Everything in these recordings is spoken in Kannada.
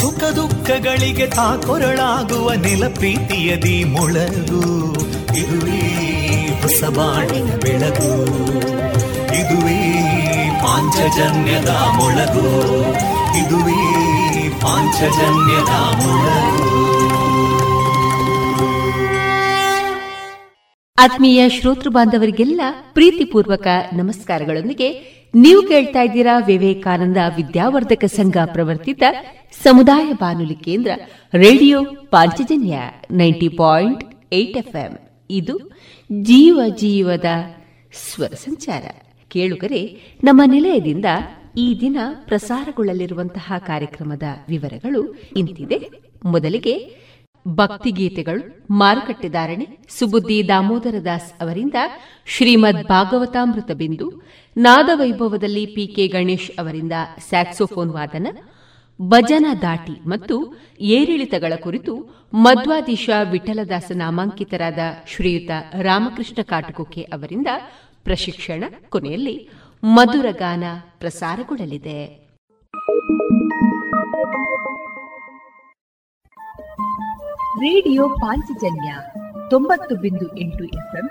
ಸುಖ ದುಃಖಗಳಿಗೆ ತಾಕೊರಳಾಗುವ ನಿಲಪೀತಿಯದಿ ಪ್ರೀತಿಯದಿ ಮೊಳಗು. ಇದುವೇ ಹೊಸ ಬಾಣಿನ ಬೆಳಗು. ಇದುವೇ ಪಾಂಚಜನ್ಯದ ಮೊಳಗು. ಇದುವೇ ಪಾಂಚಜನ್ಯದ ಮೊಳಗು. ಆತ್ಮೀಯ ಶ್ರೋತೃ ಬಾಂಧವರಿಗೆಲ್ಲ ಪ್ರೀತಿಪೂರ್ವಕ ನಮಸ್ಕಾರಗಳೊಂದಿಗೆ ನೀವು ಕೇಳ್ತಾ ಇದ್ದೀರಾ ವಿವೇಕಾನಂದ ವಿದ್ಯಾವರ್ಧಕ ಸಂಘ ಪ್ರವರ್ತಿತ ಸಮುದಾಯ ಬಾನುಲಿ ಕೇಂದ್ರ radio Panchajanya ninety point eight FM. ಇದು ಜೀವ ಜೀವದ ಸ್ವರ ಸಂಚಾರ. ಕೇಳುಗರೆ, ನಮ್ಮ ನಿಲಯದಿಂದ ಈ ದಿನ ಪ್ರಸಾರಗೊಳ್ಳಲಿರುವಂತಹ ಕಾರ್ಯಕ್ರಮದ ವಿವರಗಳು ಇಂತಿದೆ. ಮೊದಲಿಗೆ ಭಕ್ತಿಗೀತೆಗಳು ಮಾರುಕಟ್ಟೆದಾರಣೆ ಸುಬುದ್ದಿ ದಾಮೋದರ ದಾಸ್ ಅವರಿಂದ ಶ್ರೀಮದ್ ಭಾಗವತಾಮೃತ ಬಿಂದು ನಾದವೈಭವದಲ್ಲಿ ಪಿಕೆ ಗಣೇಶ್ ಅವರಿಂದ ಸ್ಯಾಕ್ಸೋಫೋನ್ ವಾದನ, ಭಜನ ದಾಟಿ ಮತ್ತು ಏರಿಳಿತಗಳ ಕುರಿತು ಮಧ್ವಾದೀಶ ವಿಠಲದಾಸ ನಾಮಾಂಕಿತರಾದ ಶ್ರೀಯುತ ರಾಮಕೃಷ್ಣ ಕಾಟಕೋಕೆ ಅವರಿಂದ ಪ್ರಶಿಕ್ಷಣ ಕೊನೆಯಲ್ಲಿ ಮಧುರಗಾನ ಪ್ರಸಾರಗೊಳ್ಳಲಿದೆ. ರೇಡಿಯೋ ಪಾಂಚಜನ್ಯ ತೊಂಬತ್ತು ಬಿಂದು ಎಂಟು ಎಫ್ಎಂ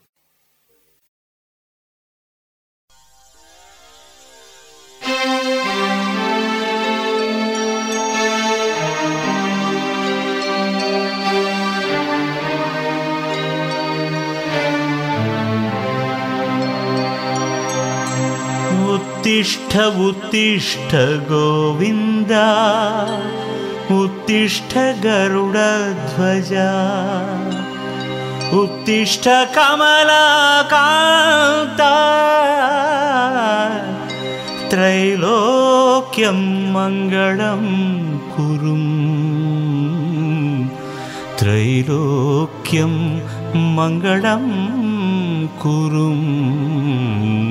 उत्तिष्ठ उत्तिष्ठ गोविन्द। उत्तिष्ठ गरुडध्वजा। उत्तिष्ठ कमलाकान्ता। त्रैलोक्यं मङ्गलं कुरुम्। त्रैलोक्यं मङ्गलं कुरुम्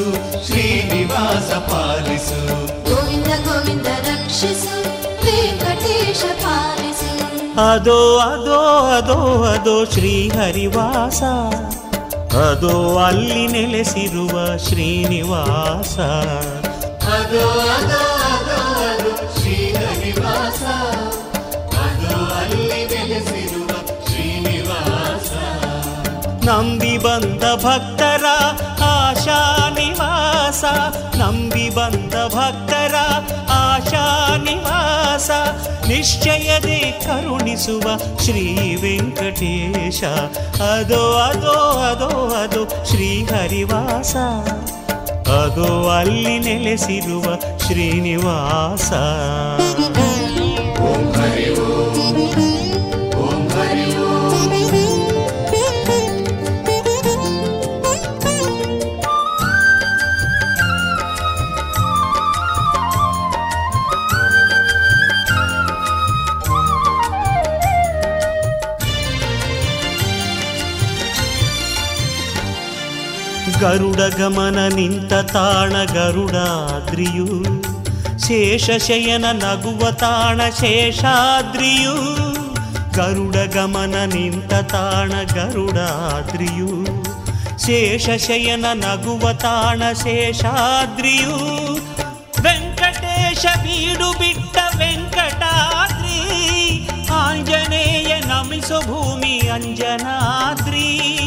ರಕ್ಷಿಸು ಶ್ರೀನಿವಾಸ ಪಾಲಿಸು. ಗೋವಿಂದ ಗೋವಿಂದ ರಕ್ಷಿಸು ವೆಂಕಟೇಶ ಪಾಲಿಸು. ಅದೋ ಅದೋ ಅದೋ ಅದೋ ಶ್ರೀಹರಿವಾಸ. ಅದೋ ಅಲ್ಲಿ ನೆಲೆಸಿರುವ ಶ್ರೀನಿವಾಸ. ಅದೋ ಅದೋ ಅದೋ ಅದು ಶ್ರೀನಿವಾಸ ಅದೋ ಅಲ್ಲಿ ನೆಲೆಸಿರುವ ಶ್ರೀನಿವಾಸ. ನಂಬಿ ಬಂದ ಭಕ್ತರ ನಿವಾಸ, ನಂಬಿ ಬಂದ ಭಕ್ತರ ಆಶಾ ನಿವಾಸ. ನಿಶ್ಚಯದೇ ಕರುಣಿಸುವ ಶ್ರೀ ವೆಂಕಟೇಶ. ಅದೋ ಅದೋ ಅದೋ ಅದೋ ಶ್ರೀ ಹರಿವಾಸ. ಅದೋ ಅಲ್ಲಿ ನೆಲೆಸಿರುವ ಶ್ರೀನಿವಾಸ. ಗರುಡ ಗಮನ ನಿಂತ ತಾಣ ಗರುಡಾದ್ರಿಯು. ಶೇಷಶಯನ ನಗುವ ತಾಣ ಶೇಷಾದ್ರಿಯು. ಗರುಡ ಗಮನ ನಿಂತ ತಾಣ ಗರುಡಾದ್ರಿಯು. ಶೇಷಶಯನ ನಗುವ ತಾಣ ಶೇಷಾದ್ರಿಯು. ವೆಂಕಟೇಶ ಬೀಡು ಬಿಟ್ಟ ವೆಂಕಟಾದ್ರಿ. ಆಂಜನೇಯ ನಮಿಸೋ ಭೂಮಿ ಅಂಜನಾದ್ರಿ.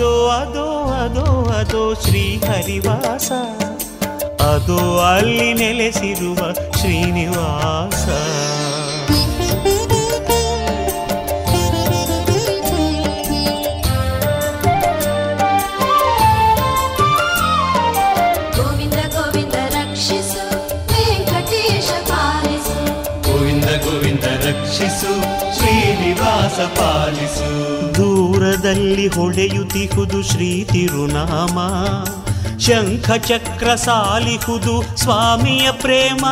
ಅದೋ ಅದೋ ಅದೋ ಅದೋ ಶ್ರೀ ಹರಿವಾಸ ಅದು ಅಲ್ಲಿ ನೆಲೆಸಿರುವ ಶ್ರೀನಿವಾಸ ಗೋವಿಂದ ಗೋವಿಂದ ರಕ್ಷಿಸು ವೆಂಕಟೇಶ ಪಾಲಿಸು ಗೋವಿಂದ ಗೋವಿಂದ ರಕ್ಷಿಸು ಶ್ರೀನಿವಾಸ ಪಾಲಿಸು ದೂರದಲ್ಲಿ ಹೊಡೆಯುತ್ತಿಹುದು ಶ್ರೀ ತಿರುನಾಮ. ಶಂಖ ಚಕ್ರ ಸಾಲಿಹುದು ಸ್ವಾಮಿಯ ಪ್ರೇಮ.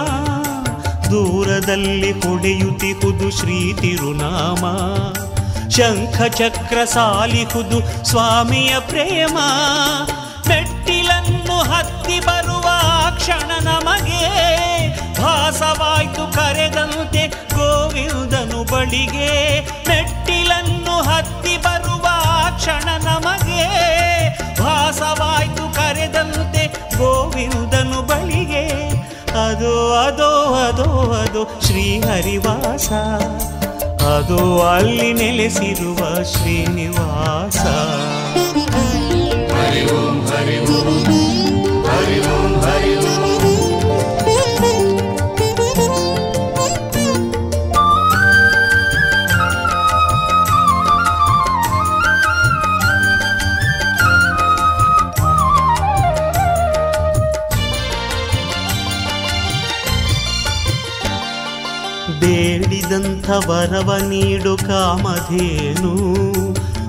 ದೂರದಲ್ಲಿ ಹೊಡೆಯುತ್ತಿಹುದು ಶ್ರೀ ತಿರುನಾಮ. ಶಂಖ ಚಕ್ರ ಸಾಲಿಹುದು ಸ್ವಾಮಿಯ ಪ್ರೇಮ. ಮೆಟ್ಟಿಲನ್ನು ಹತ್ತಿ ಬರುವ ಕ್ಷಣ ನಮಗೆ. ಭಾಸವಾಯ್ತು ಕರೆದಂತೆ ಗೋವಿಂದನು ಬಳಿಗೆ. ಮೆಟ್ಟಿಲನ್ನು ಭಾಸವಾಯ್ತು ಕರೆದಂತೆ ಗೋವಿಂದನು ಬಳಿಗೆ. ಅದು, ಅದೋ ಅದೋ, ಅದು ಶ್ರೀಹರಿವಾಸ. ಅದು ಅಲ್ಲಿ ನೆಲೆಸಿರುವ ಶ್ರೀನಿವಾಸ. ಹರಿ ಓಂ ಹರಿ ಓಂ ಹರಿ ಓಂ, ಹರಿ ವರವ ನೀಡು ಕಾಮಧೇನು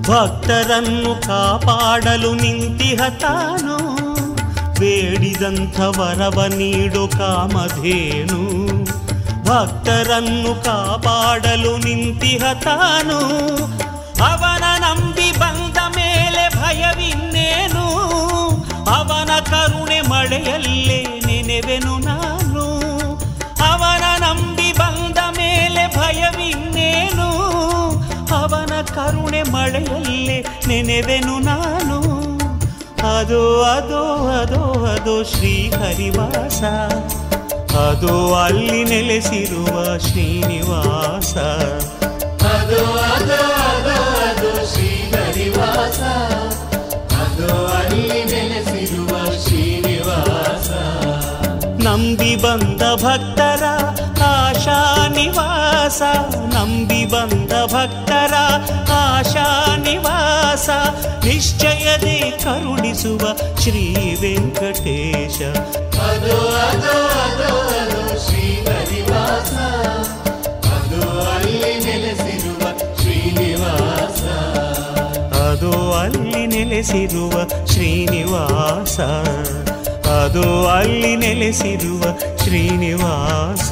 ಭಕ್ತರನ್ನು ಕಾಪಾಡಲು ನಿಂತಿಹ ತಾನು ಬೇಡಿದಂಥ ವರವ ನೀಡು ಕಾಮಧೇನು ಭಕ್ತರನ್ನು ಕಾಪಾಡಲು ನಿಂತಿಹ ತಾನು ಅವನ ನಂಬಿ ಬಂದ ಮೇಲೆ ಭಯವಿನ್ನೇನು ಅವನ ಕರುಣೆ ಮಳೆಯಲ್ಲೇ ನೆನೆವೆನು ನಾನು ಕರುಣೆ ಮಳೆಯಲ್ಲೇ ನೆನೆವೆನು ನಾನು ಅದು ಅದು ಅದು ಅದು ಶ್ರೀ ಹರಿವಾಸ ಅದು ಅಲ್ಲಿ ನೆಲೆಸಿರುವ ಶ್ರೀನಿವಾಸ ಅದು ಅದು ಅದು ಅದು ಶ್ರೀ ಹರಿವಾಸ ಅದು ಅಲ್ಲಿ ನೆಲೆಸಿರುವ ಶ್ರೀನಿವಾಸ ನಂಬಿ ಬಂದ ಭಕ್ತರ ಆಶಾ ನಿವಾಸ ನಂಬಿ ಬಂದ ಭಕ್ತರ ಆಶಾ ನಿವಾಸ ನಿಶ್ಚಯದೇ ಕರುಣಿಸುವ ಶ್ರೀ ವೆಂಕಟೇಶ. ಅದು ಅದು ಅದು ಅದು ಶ್ರೀ ಅದು ಅಲ್ಲಿ ನೆಲೆಸಿರುವ ಶ್ರೀನಿವಾಸ ಅದು ಅಲ್ಲಿ ನೆಲೆಸಿರುವ ಶ್ರೀನಿವಾಸ ಅದು ಅಲ್ಲಿ ನೆಲೆಸಿರುವ ಶ್ರೀನಿವಾಸ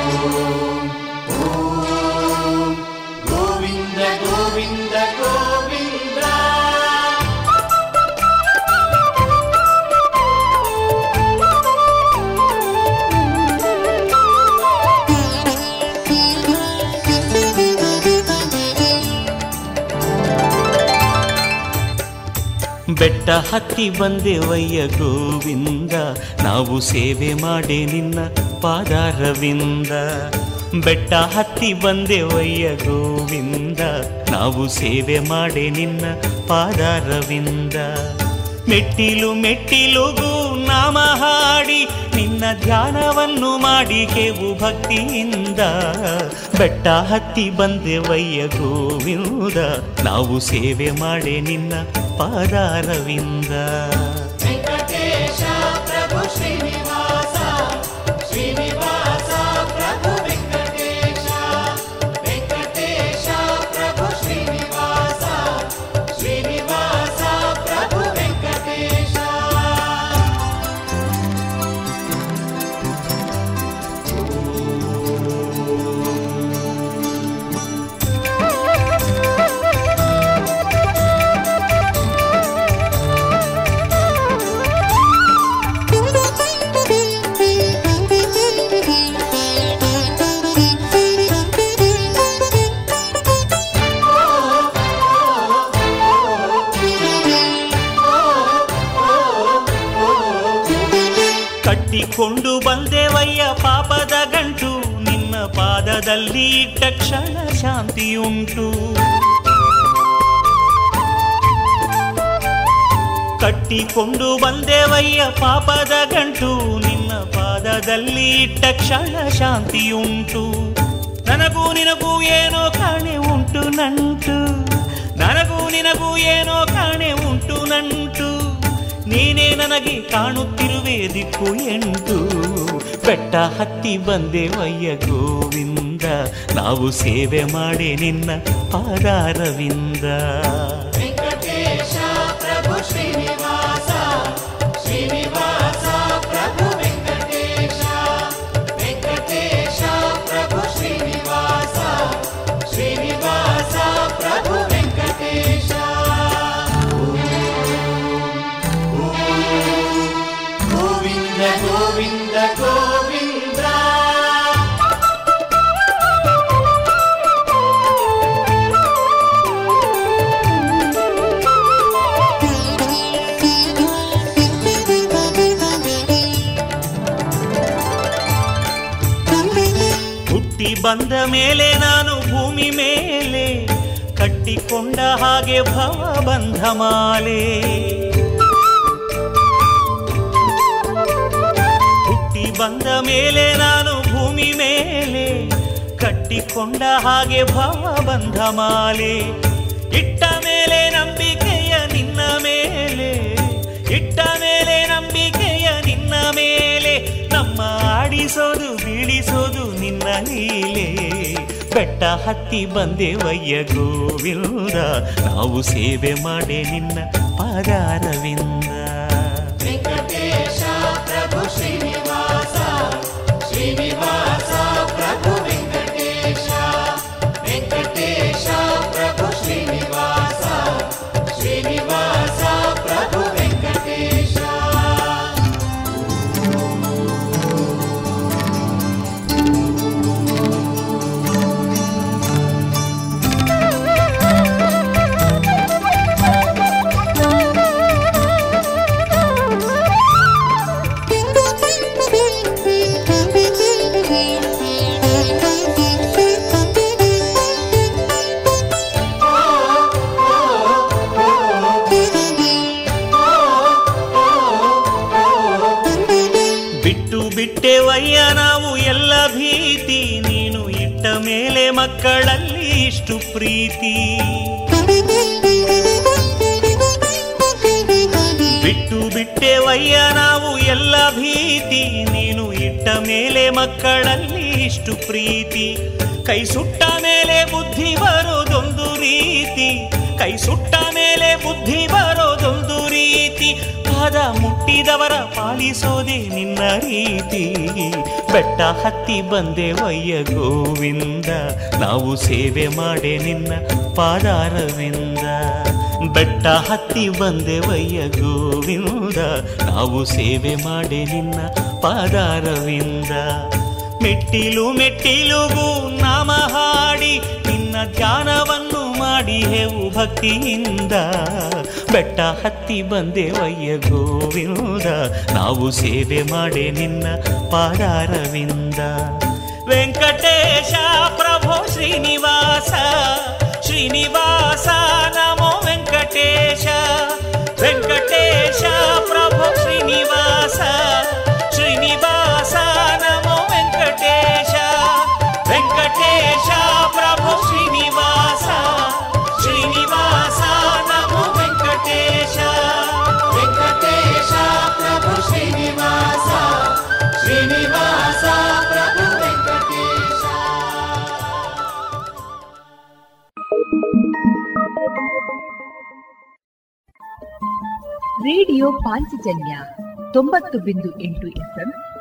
ಬೆಟ್ಟ ಹತ್ತಿ ಬಂದೆವಯ್ಯ ಗೋವಿಂದ. ನಾವು ಸೇವೆ ಮಾಡಿ ನಿನ್ನ ಪಾದಾರವಿಂದ. ಬೆಟ್ಟ ಹತ್ತಿ ಬಂದೆವಯ್ಯ ಗೋವಿಂದ. ನಾವು ಸೇವೆ ಮಾಡಿ ನಿನ್ನ ಪಾದಾರವಿಂದ. ಮೆಟ್ಟಿಲು ಮೆಟ್ಟಿಲುಗೂ ನಾಮ ಹಾಡಿ ನಿನ್ನ ಧ್ಯಾನವನ್ನು ಮಾಡಿ ಕೇವು ಭಕ್ತಿಯಿಂದ. ಬೆಟ್ಟ ಹತ್ತಿ ಬಂದೆವಯ್ಯ ಗೋವಿಂದ. ನಾವು ಸೇವೆ ಮಾಡಿ ನಿನ್ನ ಪಾದಾರವಿಂದ. ಕಟ್ಟಿಕೊಂಡು ಬಂದೆವಯ್ಯ ಪಾಪದ ಗಂಟು. ನಿನ್ನ ಪಾದದಲ್ಲಿ ಇಟ್ಟ ಕ್ಷಣ ಶಾಂತಿಯುಂಟು. ಕಟ್ಟಿಕೊಂಡು ಬಂದೆವಯ್ಯ ಪಾಪದ ಗಂಟು. ನಿನ್ನ ಪಾದದಲ್ಲಿ ಇಟ್ಟ ಕ್ಷಣ ಶಾಂತಿಯುಂಟು. ನನಗೂ ನಿನಗೂ ಏನೋ ಕಾಣೆ ಉಂಟು ನಂಟು. ನನಗೂ ನಿನಗೂ ಏನೋ ಕಾಣೆ ಉಂಟು ನಂಟು. ನೀನೇ ನನಗೆ ಕಾಣುತ್ತಿರುವೆ ದಿಕ್ಕು ಎಂಟು. ಬೆಟ್ಟ ಹತ್ತಿ ಬಂದೆ ವಯ್ಯ ಗೋವಿಂದ. ನಾವು ಸೇವೆ ಮಾಡಿ ನಿನ್ನ ಪಾದಾರವಿಂದ. ಬಂದ ಮೇಲೆ ನಾನು ಭೂಮಿ ಮೇಲೆ ಕಟ್ಟಿಕೊಂಡ ಹಾಗೆ ಭವ ಬಂಧ ಮಾಲೆ. ಹುಟ್ಟಿ ಬಂದ ಮೇಲೆ ನಾನು ಭೂಮಿ ಮೇಲೆ ಕಟ್ಟಿಕೊಂಡ ಹಾಗೆ ಭವ ಬಂಧ ಮಾಲೆ. ಬೆಟ್ಟ ಹತ್ತಿ ಬಂದೆವಯ್ಯ ಗೋವಿಂದ ನಾವು ಸೇವೆ ಮಾಡಿ ನಿನ್ನ ಪಾದಾರವಿಂದ. ಮಕ್ಕಳಲ್ಲಿ ಇಷ್ಟು ಪ್ರೀತಿ. ಕೈ ಸುಟ್ಟ ಮೇಲೆ ಬುದ್ಧಿ ಬರೋದೊಂದು ರೀತಿ. ಕೈ ಸುಟ್ಟ ಮೇಲೆ ಬುದ್ಧಿ ಬರೋದೊಂದು ರೀತಿ. ಪಾದ ಮುಟ್ಟಿದವರ ಪಾಲಿಸೋದೆ ನಿನ್ನ ರೀತಿ. ಬೆಟ್ಟ ಹತ್ತಿ ಬಂದೆ ವಯ್ಯ ಗೋವಿಂದ. ನಾವು ಸೇವೆ ಮಾಡೆ ನಿನ್ನ ಪಾದಾರವಿಂದ. ಬೆಟ್ಟ ಹತ್ತಿ ಬಂದೆ ವಯ್ಯ ಗೋವಿಂದ. ನಾವು ಸೇವೆ ಮಾಡೆ ನಿನ್ನ ಪಾದಾರವಿಂದ. ಮೆಟ್ಟಿಲು ಮೆಟ್ಟಿಲುಗೂ ನಾಮ ಹಾಡಿ ನಿನ್ನ ಧ್ಯಾನವನ್ನು ಮಾಡಿ ಹೇವು ಭಕ್ತಿಯಿಂದ. ಬೆಟ್ಟ ಹತ್ತಿ ಬಂದೆ ವಯ್ಯ ಗೋವಿಂದ. ನಾವು ಸೇವೆ ಮಾಡೆ ನಿನ್ನ ಪಾದಾರವಿಂದ. ವೆಂಕಟೇಶ ಪ್ರಭೋ ಶ್ರೀನಿವಾಸ ಶ್ರೀನಿವಾಸ ನಮೋ ವೆಂಕಟೇಶ. ವೆಂಕಟೇಶ ಪ್ರಭು ಶ್ರೀನಿವಾಸ ಶ್ರೀನಿವಾಸ ನಮೋ ರೇಡಿಯೋ ಪಾಂಚಜನ್ಯ ತೊಂಬತ್ತು ಬಿಂದು ಎಂಟು FM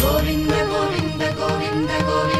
Govinda, Govinda, Govinda, Govinda.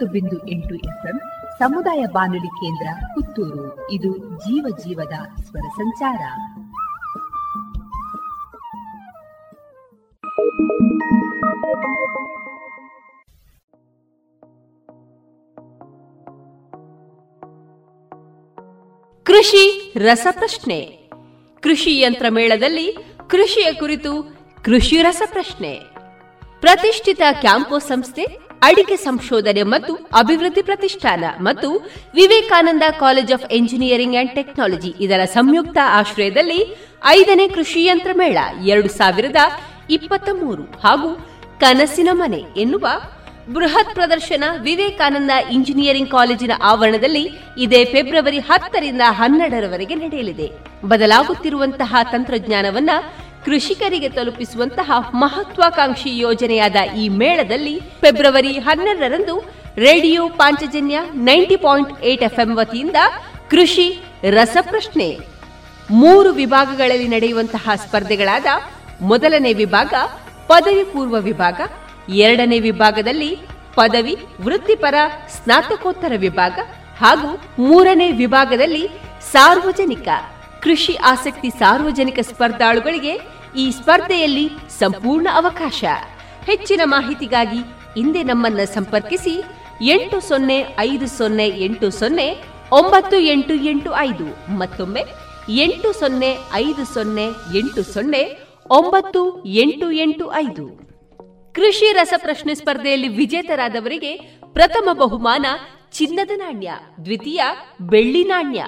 ತೊಂಬತ್ತು ಬಿಂದು ಸಮುದಾಯ ಬಾನುಲಿ ಕೇಂದ್ರ ಪುತ್ತೂರು. ಇದು ಜೀವ ಜೀವದ ಸ್ವರ ಸಂಚಾರ. ಕೃಷಿ ರಸಪ್ರಶ್ನೆ. ಕೃಷಿ ಯಂತ್ರ ಮೇಳದಲ್ಲಿ ಕೃಷಿಯ ಕುರಿತು ಕೃಷಿ ರಸಪ್ರಶ್ನೆ. ಪ್ರತಿಷ್ಠಿತ ಕ್ಯಾಂಪೋ ಸಂಸ್ಥೆ ಅಡಿಕೆ ಸಂಶೋಧನೆ ಮತ್ತು ಅಭಿವೃದ್ಧಿ ಪ್ರತಿಷ್ಠಾನ ಮತ್ತು Vivekananda college of engineering and technology ಇದರ ಸಂಯುಕ್ತ ಆಶ್ರಯದಲ್ಲಿ ಐದನೇ ಕೃಷಿ ಯಂತ್ರ ಮೇಳ ಎರಡು ಸಾವಿರದ ಇಪ್ಪತ್ತ ಮೂರು ಹಾಗೂ ಕನಸಿನ ಮನೆ ಎನ್ನುವ ಬೃಹತ್ ಪ್ರದರ್ಶನ ವಿವೇಕಾನಂದ ಇಂಜಿನಿಯರಿಂಗ್ ಕಾಲೇಜಿನ ಆವರಣದಲ್ಲಿ ಇದೇ ಫೆಬ್ರವರಿ ಹತ್ತರಿಂದ ಹನ್ನೆರಡರವರೆಗೆ ನಡೆಯಲಿದೆ. ಬದಲಾಗುತ್ತಿರುವಂತಹ ತಂತ್ರಜ್ಞಾನವನ್ನ ಕೃಷಿಕರಿಗೆ ತಲುಪಿಸುವಂತಹ ಮಹತ್ವಾಕಾಂಕ್ಷಿ ಯೋಜನೆಯಾದ ಈ ಮೇಳದಲ್ಲಿ ಫೆಬ್ರವರಿ ಹನ್ನೆರಡರಂದು radio Panchajanya ninety point eight FM ವತಿಯಿಂದ ಕೃಷಿ ರಸಪ್ರಶ್ನೆ. ಮೂರು ವಿಭಾಗಗಳಲ್ಲಿ ನಡೆಯುವಂತಹ ಸ್ಪರ್ಧೆಗಳಾದ ಮೊದಲನೇ ವಿಭಾಗ, ಪದವಿ ಪೂರ್ವ ವಿಭಾಗ, ಎರಡನೇ ವಿಭಾಗದಲ್ಲಿ ಪದವಿ, ವೃತ್ತಿಪರ, ಸ್ನಾತಕೋತ್ತರ ವಿಭಾಗ ಹಾಗೂ ಮೂರನೇ ವಿಭಾಗದಲ್ಲಿ ಸಾರ್ವಜನಿಕ. ಕೃಷಿ ಆಸಕ್ತಿ ಸಾರ್ವಜನಿಕ ಸ್ಪರ್ಧಾಳುಗಳಿಗೆ ಈ ಸ್ಪರ್ಧೆಯಲ್ಲಿ ಸಂಪೂರ್ಣ ಅವಕಾಶ. ಹೆಚ್ಚಿನ ಮಾಹಿತಿಗಾಗಿ ಇಂದೇ ನಮ್ಮನ್ನು ಸಂಪರ್ಕಿಸಿ ಎಂಟು ಸೊನ್ನೆ ಐದು ಸೊನ್ನೆ ಎಂಟು ಸೊನ್ನೆ ಒಂಬತ್ತು ಎಂಟು ಎಂಟು ಐದು ಮತ್ತೊಮ್ಮೆ ಎಂಟು ಸೊನ್ನೆ ಐದು ಸೊನ್ನೆ ಎಂಟು ಸೊನ್ನೆ ಒಂಬತ್ತು ಎಂಟು ಎಂಟು ಐದು. ಕೃಷಿ ರಸಪ್ರಶ್ನೆ ಸ್ಪರ್ಧೆಯಲ್ಲಿ ವಿಜೇತರಾದವರಿಗೆ ಪ್ರಥಮ ಬಹುಮಾನ ಚಿನ್ನದ ನಾಣ್ಯ, ದ್ವಿತೀಯ ಬೆಳ್ಳಿ ನಾಣ್ಯ.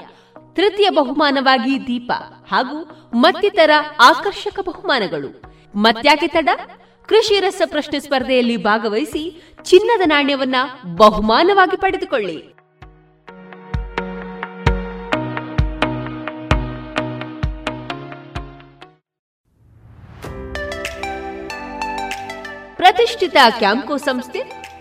ತೃತೀಯ ಬಹುಮಾನವಾಗಿ ದೀಪ ಹಾಗೂ ಮತ್ತಿತರ ಆಕರ್ಷಕ ಬಹುಮಾನಗಳು. ಮತ್ಯಾಕೆ ತಡ? ಕೃಷಿ ರಸ ಪ್ರಶ್ನೆ ಸ್ಪರ್ಧೆಯಲ್ಲಿ ಭಾಗವಹಿಸಿ ಚಿನ್ನದ ನಾಣ್ಯವನ್ನ ಬಹುಮಾನವಾಗಿ ಪಡೆದುಕೊಳ್ಳಿ. ಪ್ರತಿಷ್ಠಿತ ಕ್ಯಾಂಕೋ ಸಂಸ್ಥೆ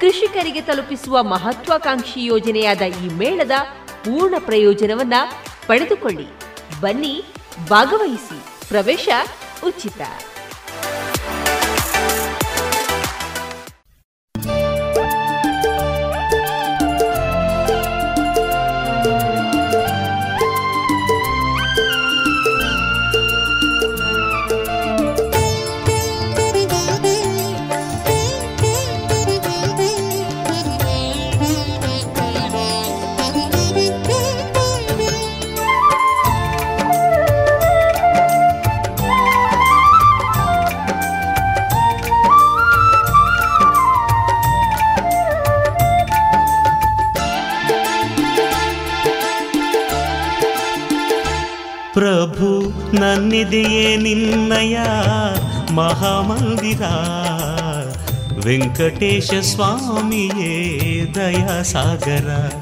ಕೃಷಿಕರಿಗೆ ತಲುಪಿಸುವ ಮಹತ್ವಾಕಾಂಕ್ಷಿ ಯೋಜನೆಯಾದ ಈ ಮೇಳದ ಪೂರ್ಣ ಪ್ರಯೋಜನವನ್ನ ಪಡೆದುಕೊಳ್ಳಿ. ಬನ್ನಿ ಭಾಗವಹಿಸಿ. ಪ್ರವೇಶ ಉಚಿತ. ನನ್ನಿದೆಯೇ ನಿನ್ನಯ ಮಹಾಮಂದಿರ. ವೆಂಕಟೇಶ ಸ್ವಾಮಿಯೇ ದಯಾಸಾಗರ.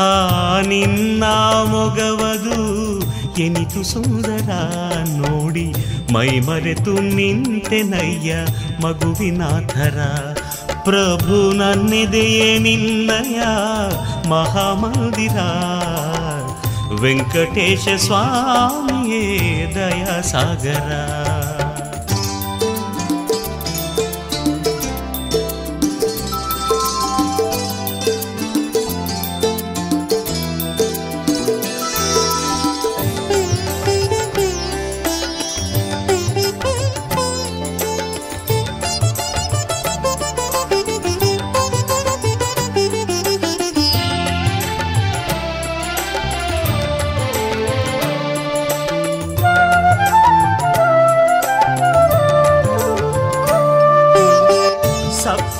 ಆ ನಿನ್ನ ಮೊಗವದು ಎನಿತು ಸುಂದರ. ನೋಡಿ ಮೈ ಮರೆತು ನಿಂತೆನಯ್ಯ ಮಗುವಿನ ಥರ ಪ್ರಭು ನನ್ನಿದೆಯೇ ನಿನ್ನಯ ಮಹಾಮಂದಿರ. वेङ्कटेशस्वामये दयासागर।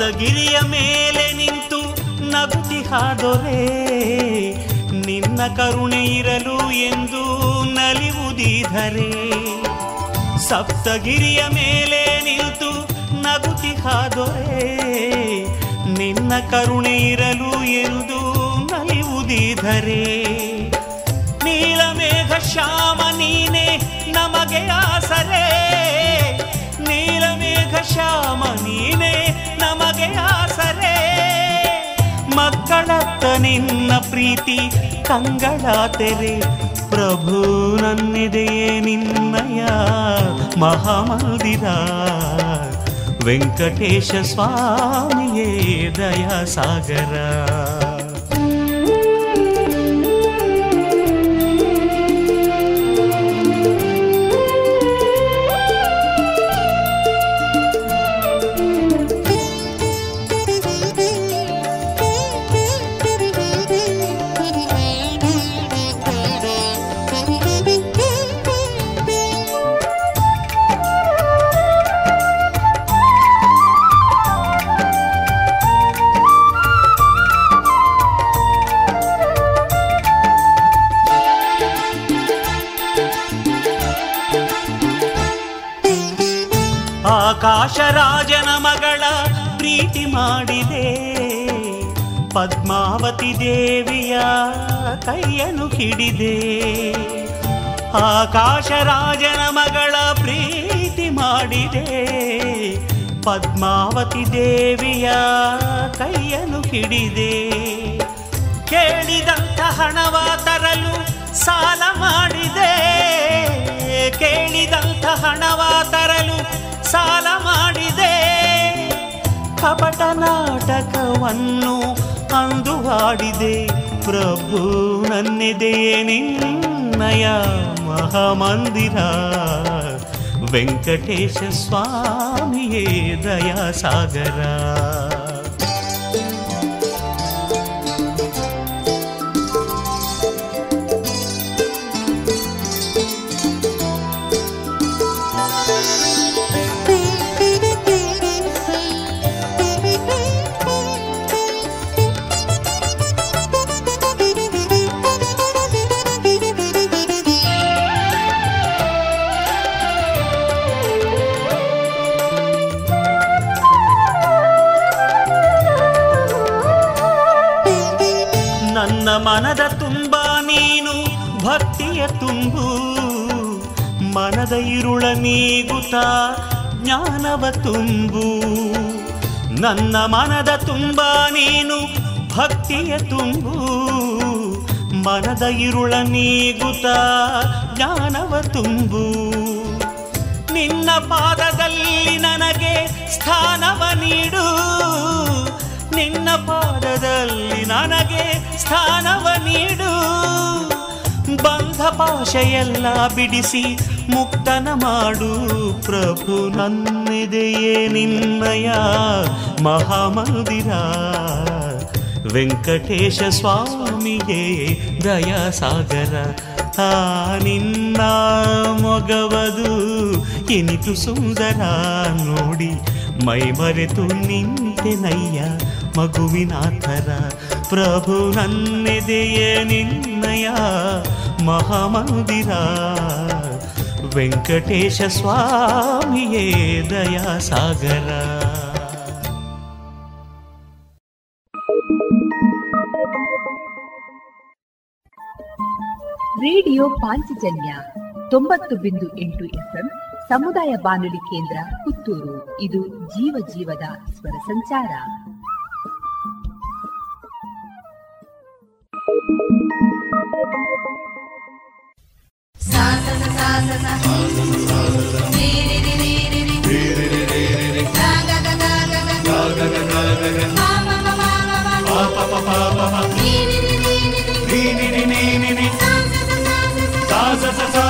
ಸಪ್ತಗಿರಿಯ ಮೇಲೆ ನಿಂತು ನಗುತಿಹಾದೊರೆ ನಿನ್ನ ಕರುಣೆ ಇರಲು ಎಂದು ನಲಿವುದಿಧರೆ ಸಪ್ತಗಿರಿಯ ಮೇಲೆ ನಿಂತು ನಗುತಿಹಾದೊರೆ ನಿನ್ನ ಕರುಣೆ ಇರಲು ಎಂದು ನಲಿವುದಿಧರೆ ನೀಲಮೇಘ ಶ್ಯಾಮ ನೀನೆ ನಮಗೆ ಆಸರೇ. ಶ್ಯಾಮ ನೀನೇ ನಮಗೆ ಆಸರೆ. ಮಕ್ಕಳತ್ತ ನಿನ್ನ ಪ್ರೀತಿ, ಕಂಗಳ ತೆರೆ. ಪ್ರಭು, ನನ್ನಿದೆಯೇ ನಿನ್ನಯ ಮಹಾಮಂದಿರ. ವೆಂಕಟೇಶ ಸ್ವಾಮಿಯೇ ದಯಾ ಆಕಾಶ ರಾಜನ ಮಗಳ ಪ್ರೀತಿ ಮಾಡಿದೆ. ಪದ್ಮಾವತಿ ದೇವಿಯ ಕೈಯನ್ನು ಹಿಡಿದೆ. ಕೇಳಿದಂತ ಹಣವ ತರಲು ಸಾಲ ಮಾಡಿದೆ. ಕೇಳಿದಂತ ಹಣವ ತರಲು ಸಾಲ ಮಾಡಿದೆ. ಕಪಟ ನಾಟಕವನ್ನು ಅಂದು ಆಡಿದೆ ಪ್ರಭು ನನ್ನಿದೆಯೇ ನಿನ್ನಯ मन्दिरा वेङ्कटेशस्वामीये दयासागरा। ನನ್ನ ಮನದ ತುಂಬ ನೀನು, ಭಕ್ತಿಯ ತುಂಬು. ಮನದ ಇರುಳ ನೀಗುತ್ತ ಜ್ಞಾನವ ತುಂಬು. ನಿನ್ನ ಪಾದದಲ್ಲಿ ನನಗೆ ಸ್ಥಾನವ ನೀಡು. ನಿನ್ನ ಪಾದದಲ್ಲಿ ನನಗೆ ಸ್ಥಾನವ ನೀಡು. ಬಂಧ ಭಾಷೆಯೆಲ್ಲ ಬಿಡಿಸಿ ಮುಕ್ತನ ಮಾಡು. ಪ್ರಭು ನನ್ನಿದೆಯೇ ನಿನ್ನಯ. ಮಹಾಮಂದಿರ. ವೆಂಕಟೇಶ ಸ್ವಾಮಿಗೆ ದಯಾ ಸಾಗರ ಆ ನಿನ್ನ ಮೊಗವದು ಎನಿತು ಸುಂದರ. ನೋಡಿ ಮೈ ಮರೆತು ನಿಂತೆನಯ್ಯ ಮಗುವಿನ ಥರ ಪ್ರಭು ನನ್ನೆದೆಯ ನಿನ್ನಯ ಮಹಾಮಂದಿರ. ವೆಂಕಟೇಶ ಸ್ವಾಮಿಯೇ ದಯಾ ಸೌಜನ್ಯ ತೊಂಬತ್ತು ಬಿಂದು ಎಂಟು ಎಫ್ಎಂ ಸಮುದಾಯ ಬಾನುಲಿ ಕೇಂದ್ರ ಪುತ್ತೂರು. ಇದು ಜೀವ ಜೀವದ ಸ್ವರ ಸಂಚಾರ. ಪಾಪ ಪಾಪ ಪಾಪ sa sa sa sa.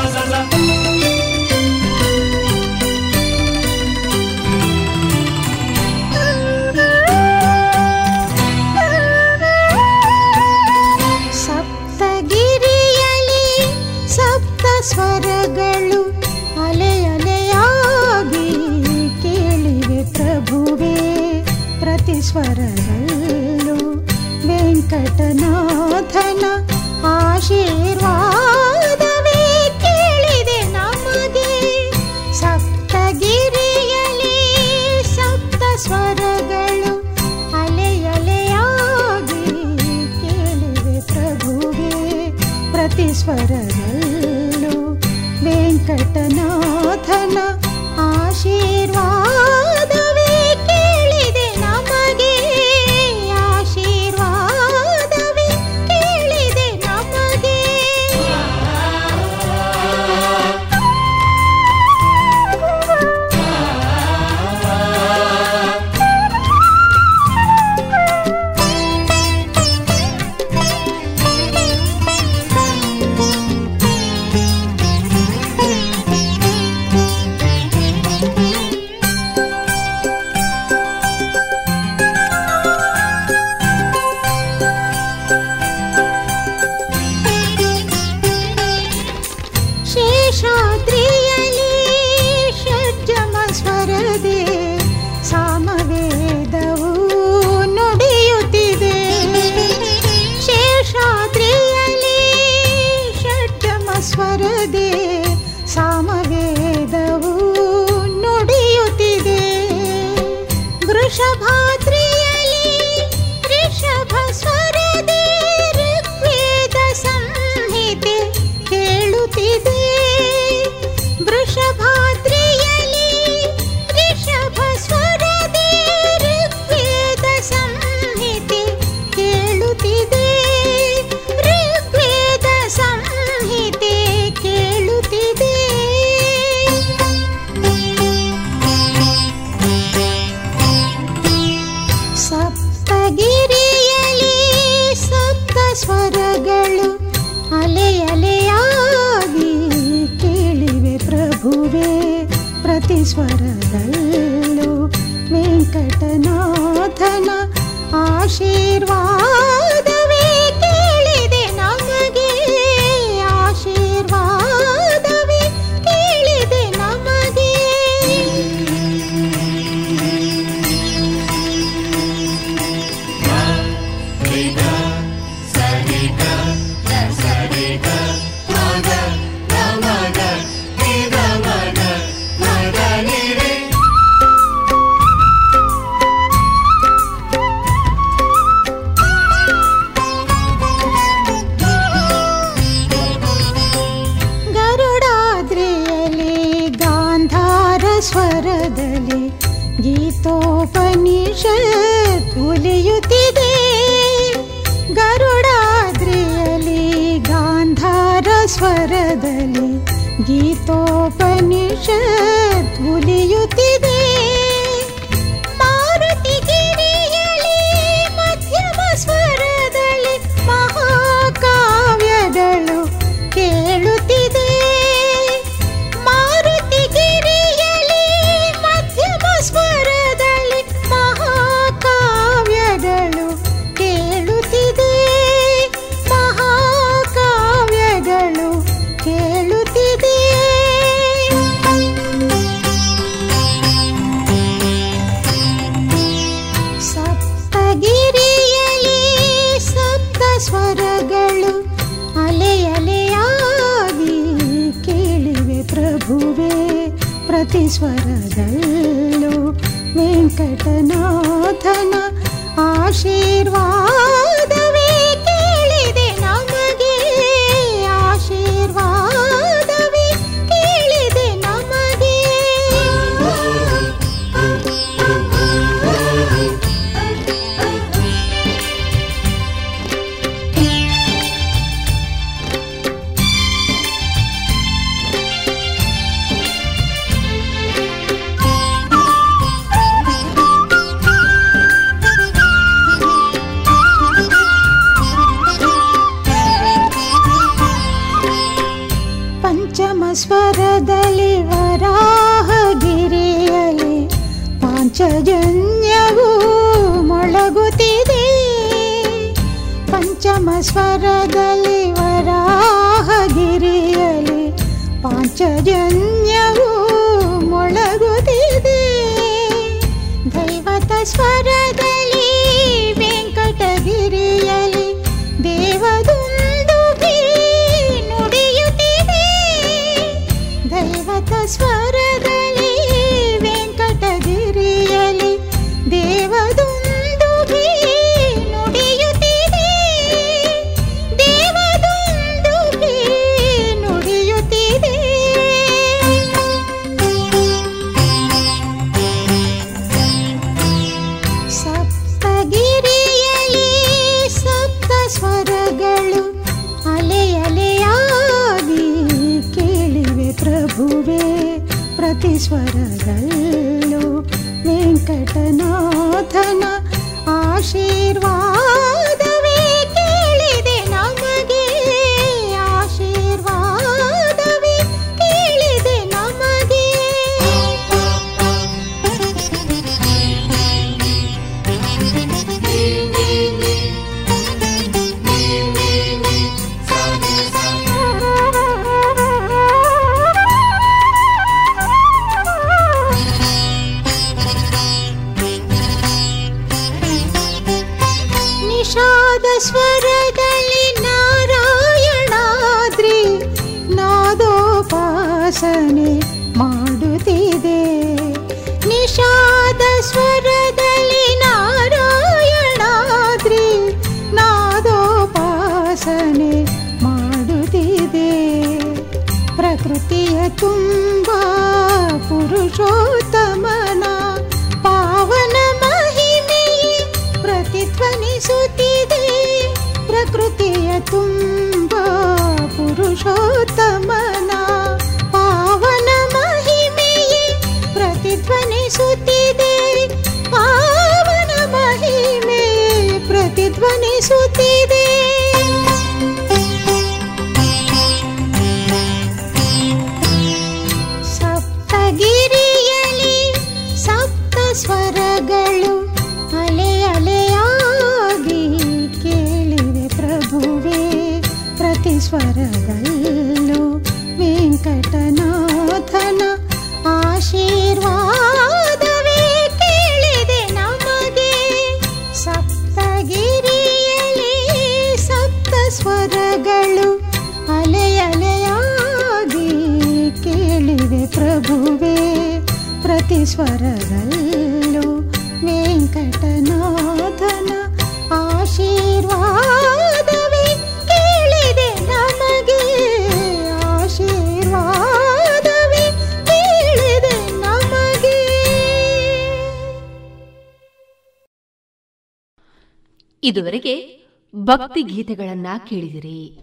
ಭಕ್ತಿ ಗೀತೆಗಳನ್ನ ಕೇಳಿದಿರಿ.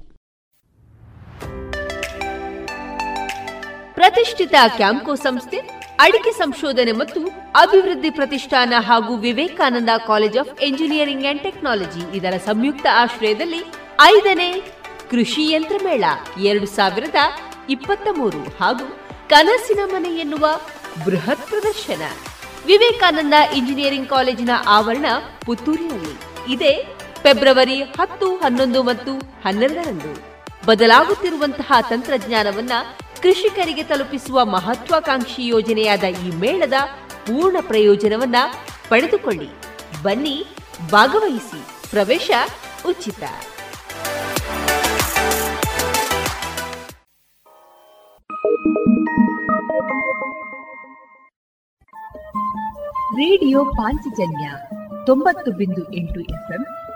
ಪ್ರತಿಷ್ಠಿತ ಕ್ಯಾಂಕೋ ಸಂಸ್ಥೆ, ಅಡಿಕೆ ಸಂಶೋಧನೆ ಮತ್ತು ಅಭಿವೃದ್ಧಿ ಪ್ರತಿಷ್ಠಾನ ಹಾಗೂ Vivekananda college of engineering and technology ಇದರ ಸಂಯುಕ್ತ ಆಶ್ರಯದಲ್ಲಿ ಐದನೇ ಕೃಷಿ ಯಂತ್ರ ಮೇಳ ಎರಡು ಸಾವಿರದ ಇಪ್ಪತ್ತ ಮೂರು ಹಾಗೂ ಕನಸಿನ ಮನೆ ಎನ್ನುವ ಬೃಹತ್ ಪ್ರದರ್ಶನ. ವಿವೇಕಾನಂದ ಇಂಜಿನಿಯರಿಂಗ್ ಕಾಲೇಜಿನ ಆವರಣ ಪುತ್ತೂರಿನಲ್ಲಿ. ಇದೇ ಫೆಬ್ರವರಿ ಹತ್ತು, ಹನ್ನೊಂದು ಮತ್ತು ಹನ್ನೆರಡರಂದು ಬದಲಾಗುತ್ತಿರುವಂತಹ ತಂತ್ರಜ್ಞಾನವನ್ನ ಕೃಷಿಕರಿಗೆ ತಲುಪಿಸುವ ಮಹತ್ವಾಕಾಂಕ್ಷಿ ಯೋಜನೆಯಾದ ಈ ಮೇಳದ ಪೂರ್ಣ ಪ್ರಯೋಜನವನ್ನ ಪಡೆದುಕೊಳ್ಳಿ. ಬನ್ನಿ, ಭಾಗವಹಿಸಿ. ಪ್ರವೇಶ ಉಚಿತ. ರೇಡಿಯೋ ಪಾಂಚಜನ್ಯ ತೊಂಬತ್ತು ಬಿಂದು ಎಂಟು ಎಫ್ಎಂ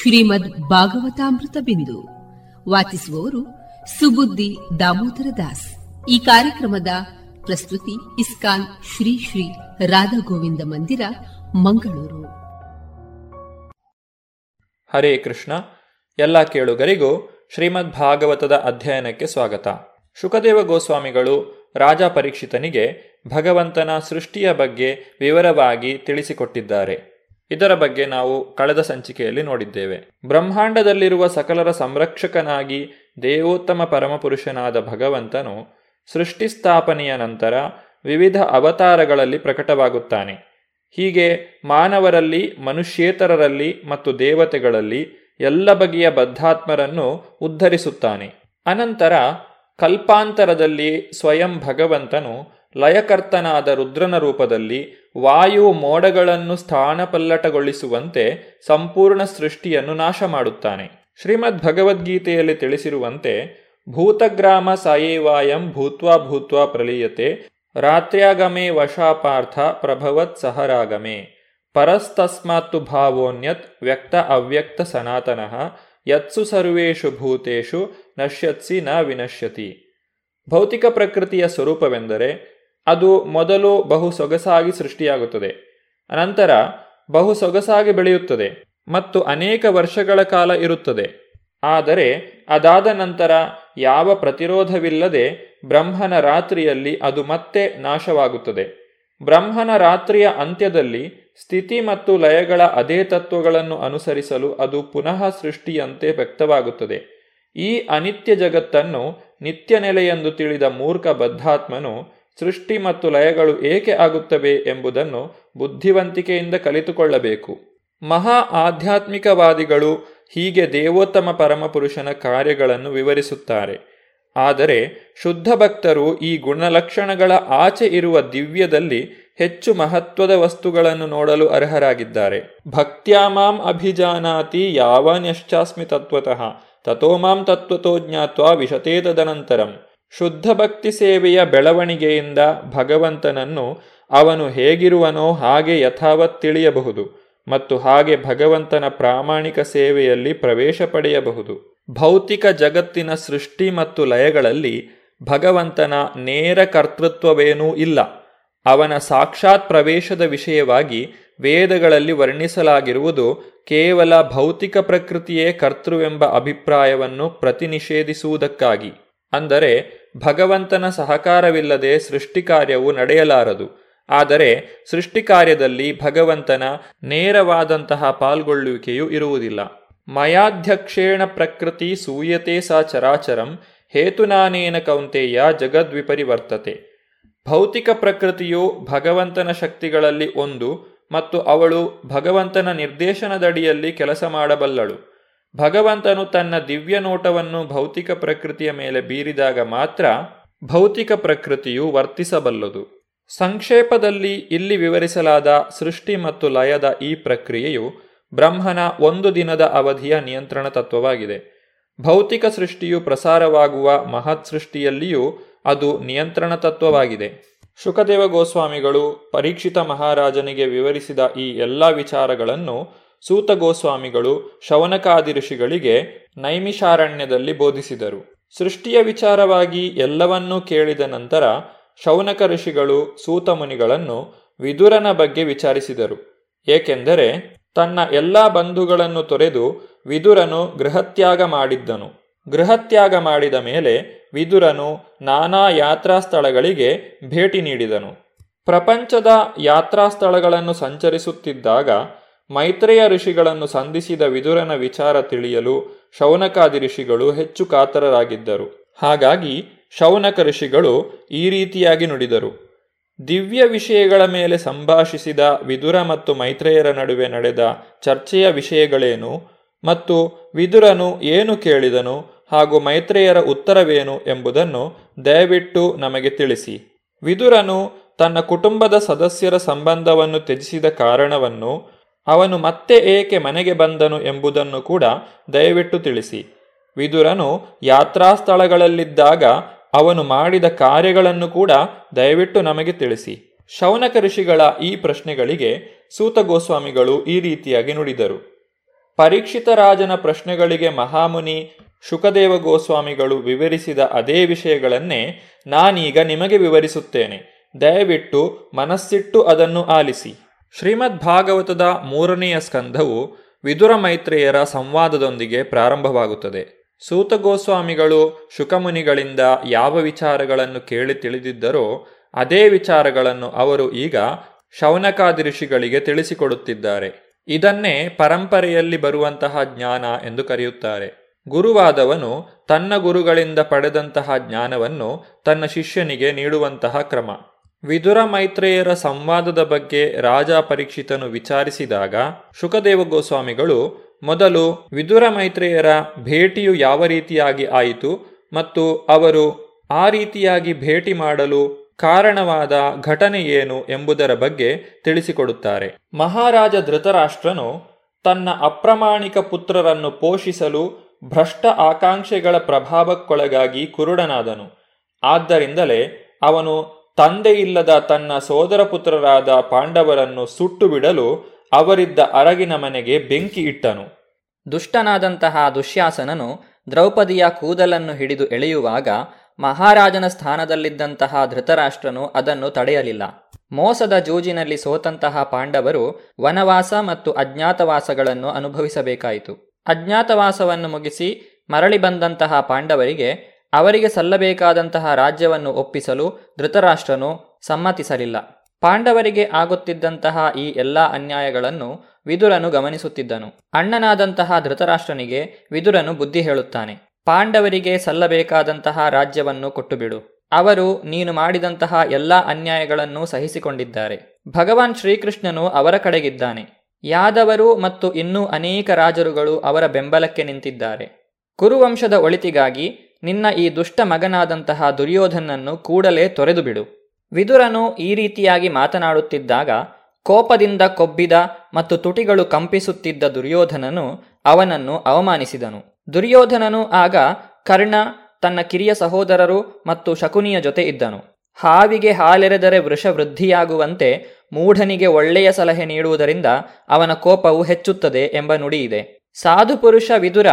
ಶ್ರೀಮದ್ ಭಾಗವತಾಮೃತ ಬಿಂದು. ವಾಚಿಸುವವರು ಸುಬುದ್ದಿ ದಾಮೋದರ ದಾಸ್. ಈ ಕಾರ್ಯಕ್ರಮದ ಪ್ರಸ್ತುತಿ ಇಸ್ಕಾನ್ ಶ್ರೀ ಶ್ರೀ ರಾಧಾ ಗೋವಿಂದ ಮಂದಿರ, ಮಂಗಳೂರು. ಹರೇ ಕೃಷ್ಣ. ಎಲ್ಲ ಕೇಳುಗರಿಗೂ ಶ್ರೀಮದ್ ಭಾಗವತದ ಅಧ್ಯಯನಕ್ಕೆ ಸ್ವಾಗತ. ಶುಕದೇವ ಗೋಸ್ವಾಮಿಗಳು ರಾಜ ಪರೀಕ್ಷಿತನಿಗೆ ಭಗವಂತನ ಸೃಷ್ಟಿಯ ಬಗ್ಗೆ ವಿವರವಾಗಿ ತಿಳಿಸಿಕೊಟ್ಟಿದ್ದಾರೆ. ಇದರ ಬಗ್ಗೆ ನಾವು ಕಳೆದ ಸಂಚಿಕೆಯಲ್ಲಿ ನೋಡಿದ್ದೇವೆ. ಬ್ರಹ್ಮಾಂಡದಲ್ಲಿರುವ ಸಕಲರ ಸಂರಕ್ಷಕನಾಗಿ ದೇವೋತ್ತಮ ಪರಮಪುರುಷನಾದ ಭಗವಂತನು ಸೃಷ್ಟಿಸ್ಥಾಪನೆಯ ನಂತರ ವಿವಿಧ ಅವತಾರಗಳಲ್ಲಿ ಪ್ರಕಟವಾಗುತ್ತಾನೆ. ಹೀಗೆ ಮಾನವರಲ್ಲಿ, ಮನುಷ್ಯೇತರರಲ್ಲಿ ಮತ್ತು ದೇವತೆಗಳಲ್ಲಿ ಎಲ್ಲ ಬಗೆಯ ಬದ್ಧಾತ್ಮರನ್ನು ಉದ್ಧರಿಸುತ್ತಾನೆ. ಅನಂತರ ಕಲ್ಪಾಂತರದಲ್ಲಿ ಸ್ವಯಂ ಭಗವಂತನು ಲಯಕರ್ತನಾದ ರುದ್ರನ ರೂಪದಲ್ಲಿ ವಾಯು ಮೋಡಗಳನ್ನು ಸ್ಥಾನಪಲ್ಲಟಗೊಳಿಸುವಂತೆ ಸಂಪೂರ್ಣ ಸೃಷ್ಟಿಯನ್ನು ನಾಶ ಮಾಡುತ್ತಾನೆ ಶ್ರೀಮದ್ ಭಗವದ್ಗೀತೆಯಲ್ಲಿ ತಿಳಿಸಿರುವಂತೆ, ಭೂತಗ್ರಾಮ ಸಾಯೇವಾಯಂ ಭೂತ್ವಾ ಭೂತ್ವಾ ಪ್ರಲೀಯತೆ, ರಾತ್ರ್ಯಾಗಮೇ ವಶಾಪಾರ್ಥ ಪ್ರಭವತ್ ಸಹರಾಗಮೇ, ಪರಸ್ತಸ್ಮಾತ್ತು ಭಾವೋನ್ಯತ್ ವ್ಯಕ್ತ ಅವ್ಯಕ್ತ ಸನಾತನಃ, ಯತ್ಸು ಸರ್ವೇಷು ಭೂತೇಷು ನಶ್ಯತ್ಸಿ ನ ವಿನಶ್ಯತಿ. ಭೌತಿಕ ಪ್ರಕೃತಿಯ ಸ್ವರೂಪವೆಂದರೆ ಅದು ಮೊದಲು ಬಹು ಸೊಗಸಾಗಿ ಸೃಷ್ಟಿಯಾಗುತ್ತದೆ. ಅನಂತರ ಬಹು ಸೊಗಸಾಗಿ ಬೆಳೆಯುತ್ತದೆ ಮತ್ತು ಅನೇಕ ವರ್ಷಗಳ ಕಾಲ ಇರುತ್ತದೆ. ಆದರೆ ಅದಾದ ನಂತರ ಯಾವ ಪ್ರತಿರೋಧವಿಲ್ಲದೆ ಬ್ರಹ್ಮನ ರಾತ್ರಿಯಲ್ಲಿ ಅದು ಮತ್ತೆ ನಾಶವಾಗುತ್ತದೆ. ಬ್ರಹ್ಮನ ರಾತ್ರಿಯ ಅಂತ್ಯದಲ್ಲಿ ಸ್ಥಿತಿ ಮತ್ತು ಲಯಗಳ ಅದೇ ತತ್ವಗಳನ್ನು ಅನುಸರಿಸಲು ಅದು ಪುನಃ ಸೃಷ್ಟಿಯಂತೆ ವ್ಯಕ್ತವಾಗುತ್ತದೆ. ಈ ಅನಿತ್ಯ ಜಗತ್ತನ್ನು ನಿತ್ಯ ನೆಲೆಯೆಂದು ತಿಳಿದ ಮೂರ್ಖ ಬದ್ಧಾತ್ಮನು ಸೃಷ್ಟಿ ಮತ್ತು ಲಯಗಳು ಏಕೆ ಆಗುತ್ತವೆ ಎಂಬುದನ್ನು ಬುದ್ಧಿವಂತಿಕೆಯಿಂದ ಕಲಿತುಕೊಳ್ಳಬೇಕು. ಮಹಾ ಆಧ್ಯಾತ್ಮಿಕವಾದಿಗಳು ಹೀಗೆ ದೇವೋತ್ತಮ ಪರಮಪುರುಷನ ಕಾರ್ಯಗಳನ್ನು ವಿವರಿಸುತ್ತಾರೆ. ಆದರೆ ಶುದ್ಧ ಭಕ್ತರು ಈ ಗುಣಲಕ್ಷಣಗಳ ಆಚೆ ಇರುವ ದಿವ್ಯದಲ್ಲಿ ಹೆಚ್ಚು ಮಹತ್ವದ ವಸ್ತುಗಳನ್ನು ನೋಡಲು ಅರ್ಹರಾಗಿದ್ದಾರೆ. ಭಕ್ತ್ಯಾಮಾಂ ಅಭಿಜಾನಾತಿ ಯಾವನ್ಯಶ್ಚಾಸ್ಮಿ ತತ್ವತಃ ತಥೋ ಮಾಂ ತತ್ವತೋ ಜ್ಞಾತ್ವ ವಿಶತೇ ತದನಂತರಂ ಶುದ್ಧ ಭಕ್ತಿ ಸೇವೆಯ ಬೆಳವಣಿಗೆಯಿಂದ ಭಗವಂತನನ್ನು ಅವನು ಹೇಗಿರುವನೋ ಹಾಗೆ ಯಥಾವತ್ ತಿಳಿಯಬಹುದು ಮತ್ತು ಹಾಗೆ ಭಗವಂತನ ಪ್ರಾಮಾಣಿಕ ಸೇವೆಯಲ್ಲಿ ಪ್ರವೇಶ ಪಡೆಯಬಹುದು. ಭೌತಿಕ ಜಗತ್ತಿನ ಸೃಷ್ಟಿ ಮತ್ತು ಲಯಗಳಲ್ಲಿ ಭಗವಂತನ ನೇರ ಕರ್ತೃತ್ವವೇನೂ ಇಲ್ಲ. ಅವನ ಸಾಕ್ಷಾತ್ ಪ್ರವೇಶದ ವಿಷಯವಾಗಿ ವೇದಗಳಲ್ಲಿ ವರ್ಣಿಸಲಾಗಿರುವುದು ಕೇವಲ ಭೌತಿಕ ಪ್ರಕೃತಿಯೇ ಕರ್ತೃವೆಂಬ ಅಭಿಪ್ರಾಯವನ್ನು ಪ್ರತಿನಿಷೇಧಿಸುವುದಕ್ಕಾಗಿ. ಅಂದರೆ ಭಗವಂತನ ಸಹಕಾರವಿಲ್ಲದೆ ಸೃಷ್ಟಿಕಾರ್ಯವು ನಡೆಯಲಾರದು. ಆದರೆ ಸೃಷ್ಟಿಕಾರ್ಯದಲ್ಲಿ ಭಗವಂತನ ನೇರವಾದಂತಹ ಪಾಲ್ಗೊಳ್ಳುವಿಕೆಯೂ ಇರುವುದಿಲ್ಲ. ಮಯಾಧ್ಯಕ್ಷೇಣ ಪ್ರಕೃತಿ ಸೂಯತೆ ಸಾ ಚರಾಚರಂ ಹೇತುನಾನೇನ ಕೌಂತೆಯ ಜಗದ್ವಿಪರಿವರ್ತತೆ. ಭೌತಿಕ ಪ್ರಕೃತಿಯು ಭಗವಂತನ ಶಕ್ತಿಗಳಲ್ಲಿ ಒಂದು ಮತ್ತು ಅವಳು ಭಗವಂತನ ನಿರ್ದೇಶನದಡಿಯಲ್ಲಿ ಕೆಲಸ ಮಾಡಬಲ್ಲಳು. ಭಗವಂತನು ತನ್ನ ದಿವ್ಯ ನೋಟವನ್ನು ಭೌತಿಕ ಪ್ರಕೃತಿಯ ಮೇಲೆ ಬೀರಿದಾಗ ಮಾತ್ರ ಭೌತಿಕ ಪ್ರಕೃತಿಯು ವರ್ತಿಸಬಲ್ಲದು. ಸಂಕ್ಷೇಪದಲ್ಲಿ ಇಲ್ಲಿ ವಿವರಿಸಲಾದ ಸೃಷ್ಟಿ ಮತ್ತು ಲಯದ ಈ ಪ್ರಕ್ರಿಯೆಯು ಬ್ರಹ್ಮನ ಒಂದು ದಿನದ ಅವಧಿಯ ನಿಯಂತ್ರಣ ತತ್ವವಾಗಿದೆ. ಭೌತಿಕ ಸೃಷ್ಟಿಯು ಪ್ರಸಾರವಾಗುವ ಮಹತ್ ಸೃಷ್ಟಿಯಲ್ಲಿಯೂ ಅದು ನಿಯಂತ್ರಣ ತತ್ವವಾಗಿದೆ. ಶುಕದೇವ ಗೋಸ್ವಾಮಿಗಳು ಪರೀಕ್ಷಿತ ಮಹಾರಾಜನಿಗೆ ವಿವರಿಸಿದ ಈ ಎಲ್ಲ ವಿಚಾರಗಳನ್ನು ಸೂತ ಗೋಸ್ವಾಮಿಗಳು ಶವನಕಾದಿ ಋಷಿಗಳಿಗೆ ನೈಮಿಷಾರಣ್ಯದಲ್ಲಿ ಬೋಧಿಸಿದರು. ಸೃಷ್ಟಿಯ ವಿಚಾರವಾಗಿ ಎಲ್ಲವನ್ನೂ ಕೇಳಿದ ನಂತರ ಶೌನಕ ಋಷಿಗಳು ಸೂತ ಮುನಿಗಳನ್ನು ವಿದುರನ ಬಗ್ಗೆ ವಿಚಾರಿಸಿದರು. ಏಕೆಂದರೆ ತನ್ನ ಎಲ್ಲ ಬಂಧುಗಳನ್ನು ತೊರೆದು ವಿದುರನು ಗೃಹತ್ಯಾಗ ಮಾಡಿದ್ದನು. ಗೃಹತ್ಯಾಗ ಮಾಡಿದ ಮೇಲೆ ವಿದುರನು ನಾನಾ ಯಾತ್ರಾ ಸ್ಥಳಗಳಿಗೆ ಭೇಟಿ ನೀಡಿದನು. ಪ್ರಪಂಚದ ಯಾತ್ರಾ ಸ್ಥಳಗಳನ್ನು ಸಂಚರಿಸುತ್ತಿದ್ದಾಗ ಮೈತ್ರೇಯ ಋಷಿಗಳನ್ನು ಸಂಧಿಸಿದ ವಿದುರನ ವಿಚಾರ ತಿಳಿಯಲು ಶೌನಕಾದಿ ಋಷಿಗಳು ಹೆಚ್ಚು ಕಾತರರಾಗಿದ್ದರು. ಹಾಗಾಗಿ ಶೌನಕ ಋಷಿಗಳು ಈ ರೀತಿಯಾಗಿ ನುಡಿದರು. ದಿವ್ಯ ವಿಷಯಗಳ ಮೇಲೆ ಸಂಭಾಷಿಸಿದ ವಿದುರ ಮತ್ತು ಮೈತ್ರೇಯರ ನಡುವೆ ನಡೆದ ಚರ್ಚೆಯ ವಿಷಯಗಳೇನು ಮತ್ತು ವಿದುರನು ಏನು ಕೇಳಿದನು ಹಾಗೂ ಮೈತ್ರೇಯರ ಉತ್ತರವೇನು ಎಂಬುದನ್ನು ದಯವಿಟ್ಟು ನಮಗೆ ತಿಳಿಸಿ. ವಿದುರನು ತನ್ನ ಕುಟುಂಬದ ಸದಸ್ಯರ ಸಂಬಂಧವನ್ನು ತ್ಯಜಿಸಿದ ಕಾರಣವನ್ನು ಅವನು ಮತ್ತೆ ಏಕೆ ಮನೆಗೆ ಬಂದನು ಎಂಬುದನ್ನು ಕೂಡ ದಯವಿಟ್ಟು ತಿಳಿಸಿ. ವಿದುರನು ಯಾತ್ರಾ ಸ್ಥಳಗಳಲ್ಲಿದ್ದಾಗ ಅವನು ಮಾಡಿದ ಕಾರ್ಯಗಳನ್ನು ಕೂಡ ದಯವಿಟ್ಟು ನಮಗೆ ತಿಳಿಸಿ. ಶೌನಕ ಋಷಿಗಳ ಈ ಪ್ರಶ್ನೆಗಳಿಗೆ ಸೂತ ಗೋಸ್ವಾಮಿಗಳು ಈ ರೀತಿಯಾಗಿ ನುಡಿದರು. ಪರೀಕ್ಷಿತ ರಾಜನ ಪ್ರಶ್ನೆಗಳಿಗೆ ಮಹಾಮುನಿ ಶುಕದೇವ ಗೋಸ್ವಾಮಿಗಳು ವಿವರಿಸಿದ ಅದೇ ವಿಷಯಗಳನ್ನೇ ನಾನೀಗ ನಿಮಗೆ ವಿವರಿಸುತ್ತೇನೆ. ದಯವಿಟ್ಟು ಮನಸ್ಸಿಟ್ಟು ಅದನ್ನು ಆಲಿಸಿ. ಶ್ರೀಮದ್ ಭಾಗವತದ ಮೂರನೆಯ ಸ್ಕಂಧವು ವಿದುರ ಮೈತ್ರೇಯರ ಸಂವಾದದೊಂದಿಗೆ ಪ್ರಾರಂಭವಾಗುತ್ತದೆ. ಸೂತ ಗೋಸ್ವಾಮಿಗಳು ಶುಕಮುನಿಗಳಿಂದ ಯಾವ ವಿಚಾರಗಳನ್ನು ಕೇಳಿ ತಿಳಿದಿದ್ದರೋ ಅದೇ ವಿಚಾರಗಳನ್ನು ಅವರು ಈಗ ಶೌನಕಾದಿ ಋಷಿಗಳಿಗೆ ತಿಳಿಸಿಕೊಡುತ್ತಿದ್ದಾರೆ. ಇದನ್ನೇ ಪರಂಪರೆಯಲ್ಲಿ ಬರುವಂತಹ ಜ್ಞಾನ ಎಂದು ಕರೆಯುತ್ತಾರೆ. ಗುರುವಾದವನು ತನ್ನ ಗುರುಗಳಿಂದ ಪಡೆದಂತಹ ಜ್ಞಾನವನ್ನು ತನ್ನ ಶಿಷ್ಯನಿಗೆ ನೀಡುವಂತಹ ಕ್ರಮ. ವಿದುರ ಮೈತ್ರೇಯರ ಸಂವಾದದ ಬಗ್ಗೆ ರಾಜ ಪರೀಕ್ಷಿತನು ವಿಚಾರಿಸಿದಾಗ ಶುಕದೇವ ಗೋಸ್ವಾಮಿಗಳು, ಮೊದಲು ವಿದುರ ಮೈತ್ರೇಯರ ಭೇಟಿಯು ಯಾವ ರೀತಿಯಾಗಿ ಆಯಿತು ಮತ್ತು ಅವರು ಆ ರೀತಿಯಾಗಿ ಭೇಟಿ ಮಾಡಲು ಕಾರಣವಾದ ಘಟನೆ ಏನು ಎಂಬುದರ ಬಗ್ಗೆ ತಿಳಿಸಿಕೊಡುತ್ತಾರೆ. ಮಹಾರಾಜ ಧೃತರಾಷ್ಟ್ರನು ತನ್ನ ಅಪ್ರಮಾಣಿಕ ಪುತ್ರರನ್ನು ಪೋಷಿಸಲು ಭ್ರಷ್ಟ ಆಕಾಂಕ್ಷೆಗಳ ಪ್ರಭಾವಕ್ಕೊಳಗಾಗಿ ಕುರುಡನಾದನು. ಆದ್ದರಿಂದಲೇ ಅವನು ತಂದೆಯಿಲ್ಲದ ತನ್ನ ಸೋದರ ಪುತ್ರರಾದ ಪಾಂಡವರನ್ನು ಸುಟ್ಟು ಬಿಡಲು ಅವರಿದ್ದ ಅರಗಿನ ಮನೆಗೆ ಬೆಂಕಿ ಇಟ್ಟನು. ದುಷ್ಟನಾದಂತಹ ದುಶ್ಯಾಸನನು ದ್ರೌಪದಿಯ ಕೂದಲನ್ನು ಹಿಡಿದು ಎಳೆಯುವಾಗ ಮಹಾರಾಜನ ಸ್ಥಾನದಲ್ಲಿದ್ದಂತಹ ಧೃತರಾಷ್ಟ್ರನು ಅದನ್ನು ತಡೆಯಲಿಲ್ಲ. ಮೋಸದ ಜೂಜಿನಲ್ಲಿ ಸೋತಂತಹ ಪಾಂಡವರು ವನವಾಸ ಮತ್ತು ಅಜ್ಞಾತವಾಸಗಳನ್ನು ಅನುಭವಿಸಬೇಕಾಯಿತು. ಅಜ್ಞಾತವಾಸವನ್ನು ಮುಗಿಸಿ ಮರಳಿ ಬಂದಂತಹ ಪಾಂಡವರಿಗೆ ಅವರಿಗೆ ಸಲ್ಲಬೇಕಾದಂತಹ ರಾಜ್ಯವನ್ನು ಒಪ್ಪಿಸಲು ಧೃತರಾಷ್ಟ್ರನು ಸಮ್ಮತಿಸಲಿಲ್ಲ. ಪಾಂಡವರಿಗೆ ಆಗುತ್ತಿದ್ದಂತಹ ಈ ಎಲ್ಲ ಅನ್ಯಾಯಗಳನ್ನು ವಿದುರನು ಗಮನಿಸುತ್ತಿದ್ದನು. ಅಣ್ಣನಾದಂತಹ ಧೃತರಾಷ್ಟ್ರನಿಗೆ ವಿದುರನು ಬುದ್ಧಿ ಹೇಳುತ್ತಾನೆ. ಪಾಂಡವರಿಗೆ ಸಲ್ಲಬೇಕಾದಂತಹ ರಾಜ್ಯವನ್ನು ಕೊಟ್ಟುಬಿಡು. ಅವರು ನೀನು ಮಾಡಿದಂತಹ ಎಲ್ಲ ಅನ್ಯಾಯಗಳನ್ನು ಸಹಿಸಿಕೊಂಡಿದ್ದಾರೆ. ಭಗವಾನ್ ಶ್ರೀಕೃಷ್ಣನು ಅವರ ಕಡೆಗಿದ್ದಾನೆ. ಯಾದವರು ಮತ್ತು ಇನ್ನೂ ಅನೇಕ ರಾಜರುಗಳು ಅವರ ಬೆಂಬಲಕ್ಕೆ ನಿಂತಿದ್ದಾರೆ. ಕುರುವಂಶದ ಒಳಿತಿಗಾಗಿ ನಿನ್ನ ಈ ದುಷ್ಟ ಮಗನಾದಂತಹ ದುರ್ಯೋಧನನ್ನು ಕೂಡಲೇ ತೊರೆದು ಬಿಡು ವಿದುರನು ಈ ರೀತಿಯಾಗಿ ಮಾತನಾಡುತ್ತಿದ್ದಾಗ ಕೋಪದಿಂದ ಕೊಬ್ಬಿದ ಮತ್ತು ತುಟಿಗಳು ಕಂಪಿಸುತ್ತಿದ್ದ ದುರ್ಯೋಧನನು ಅವನನ್ನು ಅವಮಾನಿಸಿದನು. ದುರ್ಯೋಧನನು ಆಗ ಕರ್ಣ, ತನ್ನ ಕಿರಿಯ ಸಹೋದರರು ಮತ್ತು ಶಕುನಿಯ ಜೊತೆ ಇದ್ದನು. ಹಾವಿಗೆ ಹಾಲೆರೆದರೆ ವೃಷ ವೃದ್ಧಿಯಾಗುವಂತೆ ಮೂಢನಿಗೆ ಒಳ್ಳೆಯ ಸಲಹೆ ನೀಡುವುದರಿಂದ ಅವನ ಕೋಪವು ಹೆಚ್ಚುತ್ತದೆ ಎಂಬ ನುಡಿಯಿದೆ ಸಾಧುಪುರುಷ ವಿದುರ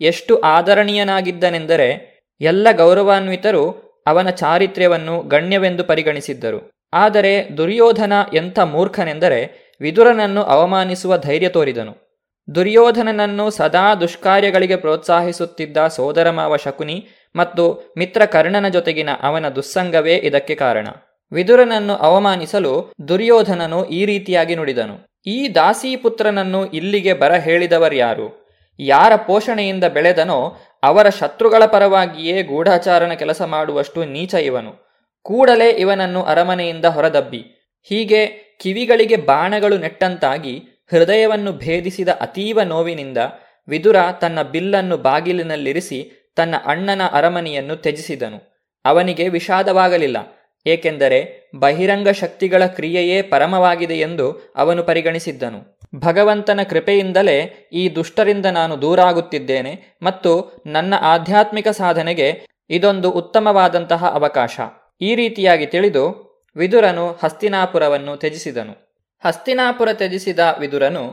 ಎಷ್ಟು ಆದರಣೀಯನಾಗಿದ್ದನೆಂದರೆ ಎಲ್ಲ ಗೌರವಾನ್ವಿತರು ಅವನ ಚಾರಿತ್ರ್ಯವನ್ನು ಗಣ್ಯವೆಂದು ಪರಿಗಣಿಸಿದ್ದರು. ಆದರೆ ದುರ್ಯೋಧನ ಎಂಥ ಮೂರ್ಖನೆಂದರೆ ವಿದುರನನ್ನು ಅವಮಾನಿಸುವ ಧೈರ್ಯ ತೋರಿದನು. ದುರ್ಯೋಧನನನ್ನು ಸದಾ ದುಷ್ಕಾರ್ಯಗಳಿಗೆ ಪ್ರೋತ್ಸಾಹಿಸುತ್ತಿದ್ದ ಸೋದರಮಾವ ಶಕುನಿ ಮತ್ತು ಮಿತ್ರ ಕರ್ಣನ ಜೊತೆಗಿನ ಅವನ ದುಸ್ಸಂಗವೇ ಇದಕ್ಕೆ ಕಾರಣ. ವಿದುರನನ್ನು ಅವಮಾನಿಸಲು ದುರ್ಯೋಧನನು ಈ ರೀತಿಯಾಗಿ ನುಡಿದನು. ಈ ದಾಸೀಪುತ್ರನನ್ನು ಇಲ್ಲಿಗೆ ಬರ ಹೇಳಿದವರ್ಯಾರು ಯಾರ ಪೋಷಣೆಯಿಂದ ಬೆಳೆದನೋ ಅವರ ಶತ್ರುಗಳ ಪರವಾಗಿಯೇ ಗೂಢಾಚಾರನ ಕೆಲಸ ಮಾಡುವಷ್ಟು ನೀಚ ಇವನು. ಕೂಡಲೇ ಇವನನ್ನು ಅರಮನೆಯಿಂದ ಹೊರದಬ್ಬಿ. ಹೀಗೆ ಕಿವಿಗಳಿಗೆ ಬಾಣಗಳು ನೆಟ್ಟಂತಾಗಿ ಹೃದಯವನ್ನು ಭೇದಿಸಿದ ಅತೀವ ನೋವಿನಿಂದ ವಿದುರ ತನ್ನ ಬಿಲ್ಲನ್ನು ಬಾಗಿಲಿನಲ್ಲಿರಿಸಿ ತನ್ನ ಅಣ್ಣನ ಅರಮನೆಯನ್ನು ತ್ಯಜಿಸಿದನು. ಅವನಿಗೆ ವಿಷಾದವಾಗಲಿಲ್ಲ. ಏಕೆಂದರೆ ಬಹಿರಂಗ ಶಕ್ತಿಗಳ ಕ್ರಿಯೆಯೇ ಪರಮವಾಗಿದೆ ಎಂದು ಅವನು ಪರಿಗಣಿಸಿದ್ದನು. ಭಗವಂತನ ಕೃಪೆಯಿಂದಲೇ ಈ ದುಷ್ಟರಿಂದ ನಾನು ದೂರಾಗುತ್ತಿದ್ದೇನೆ ಮತ್ತು ನನ್ನ ಆಧ್ಯಾತ್ಮಿಕ ಸಾಧನೆಗೆ ಇದೊಂದು ಉತ್ತಮವಾದಂತಹ ಅವಕಾಶ. ಈ ರೀತಿಯಾಗಿ ತಿಳಿದು ವಿದುರನು ಹಸ್ತಿನಾಪುರವನ್ನು ತ್ಯಜಿಸಿದನು. ಹಸ್ತಿನಾಪುರ ತ್ಯಜಿಸಿದ ವಿದುರನು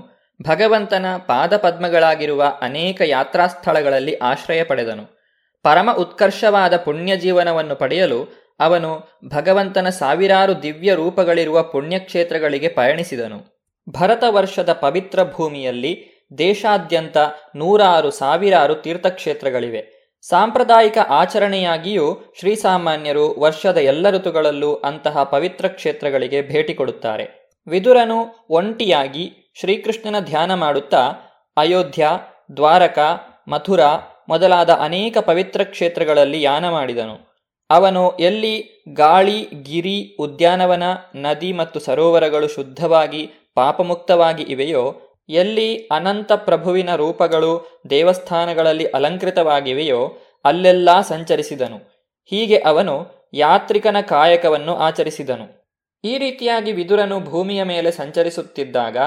ಭಗವಂತನ ಪಾದಪದ್ಮಗಳಾಗಿರುವ ಅನೇಕ ಯಾತ್ರಾ ಸ್ಥಳಗಳಲ್ಲಿ ಆಶ್ರಯ ಪಡೆದನು. ಪರಮ ಉತ್ಕರ್ಷವಾದ ಪುಣ್ಯ ಜೀವನವನ್ನು ಪಡೆಯಲು ಅವನು ಭಗವಂತನ ಸಾವಿರಾರು ದಿವ್ಯ ರೂಪಗಳಿರುವ ಪುಣ್ಯಕ್ಷೇತ್ರಗಳಿಗೆ ಪಯಣಿಸಿದನು. ಭರತ ವರ್ಷದ ಪವಿತ್ರ ಭೂಮಿಯಲ್ಲಿ ದೇಶಾದ್ಯಂತ ನೂರಾರು ಸಾವಿರಾರು ತೀರ್ಥಕ್ಷೇತ್ರಗಳಿವೆ. ಸಾಂಪ್ರದಾಯಿಕ ಆಚರಣೆಯಾಗಿಯೂ ಶ್ರೀಸಾಮಾನ್ಯರು ವರ್ಷದ ಎಲ್ಲ ಋತುಗಳಲ್ಲೂ ಅಂತಹ ಪವಿತ್ರ ಕ್ಷೇತ್ರಗಳಿಗೆ ಭೇಟಿ ಕೊಡುತ್ತಾರೆ. ವಿದುರನು ಒಂಟಿಯಾಗಿ ಶ್ರೀಕೃಷ್ಣನ ಧ್ಯಾನ ಮಾಡುತ್ತಾ, ಅಯೋಧ್ಯ, ದ್ವಾರಕ, ಮಥುರಾ ಮೊದಲಾದ ಅನೇಕ ಪವಿತ್ರ ಕ್ಷೇತ್ರಗಳಲ್ಲಿ ಯಾನ ಮಾಡಿದನು. ಅವನು ಎಲ್ಲಿ ಗಾಳಿ, ಗಿರಿ, ಉದ್ಯಾನವನ, ನದಿ ಮತ್ತು ಸರೋವರಗಳು ಶುದ್ಧವಾಗಿ ಪಾಪಮುಕ್ತವಾಗಿ ಇವೆಯೋ, ಎಲ್ಲಿ ಅನಂತ ಪ್ರಭುವಿನ ರೂಪಗಳು ದೇವಸ್ಥಾನಗಳಲ್ಲಿ ಅಲಂಕೃತವಾಗಿವೆಯೋ, ಅಲ್ಲೆಲ್ಲ ಸಂಚರಿಸಿದನು. ಹೀಗೆ ಅವನು ಯಾತ್ರಿಕನ ಕಾಯಕವನ್ನು ಆಚರಿಸಿದನು. ಈ ರೀತಿಯಾಗಿ ವಿದುರನು ಭೂಮಿಯ ಮೇಲೆ ಸಂಚರಿಸುತ್ತಿದ್ದಾಗ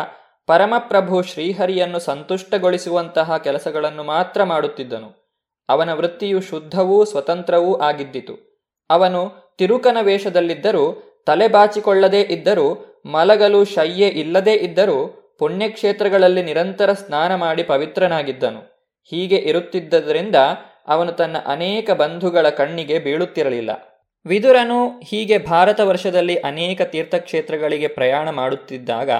ಪರಮಪ್ರಭು ಶ್ರೀಹರಿಯನ್ನು ಸಂತುಷ್ಟಗೊಳಿಸುವಂತಹ ಕೆಲಸಗಳನ್ನು ಮಾತ್ರ ಮಾಡುತ್ತಿದ್ದನು. ಅವನ ವೃತ್ತಿಯು ಶುದ್ಧವೂ ಸ್ವತಂತ್ರವೂ ಆಗಿದ್ದಿತು. ಅವನು ತಿರುಕನ ವೇಷದಲ್ಲಿದ್ದರೂ, ತಲೆ ಬಾಚಿಕೊಳ್ಳದೇ ಇದ್ದರೂ, ಮಲಗಲು ಶಯ್ಯೆ ಇಲ್ಲದೇ ಇದ್ದರೂ, ಪುಣ್ಯಕ್ಷೇತ್ರಗಳಲ್ಲಿ ನಿರಂತರ ಸ್ನಾನ ಮಾಡಿ ಪವಿತ್ರನಾಗಿದ್ದನು. ಹೀಗೆ ಇರುತ್ತಿದ್ದರಿಂದ ಅವನು ತನ್ನ ಅನೇಕ ಬಂಧುಗಳ ಕಣ್ಣಿಗೆ ಬೀಳುತ್ತಿರಲಿಲ್ಲ. ವಿದುರನು ಹೀಗೆ ಭಾರತ ವರ್ಷದಲ್ಲಿ ಅನೇಕ ತೀರ್ಥಕ್ಷೇತ್ರಗಳಿಗೆ ಪ್ರಯಾಣ ಮಾಡುತ್ತಿದ್ದಾಗ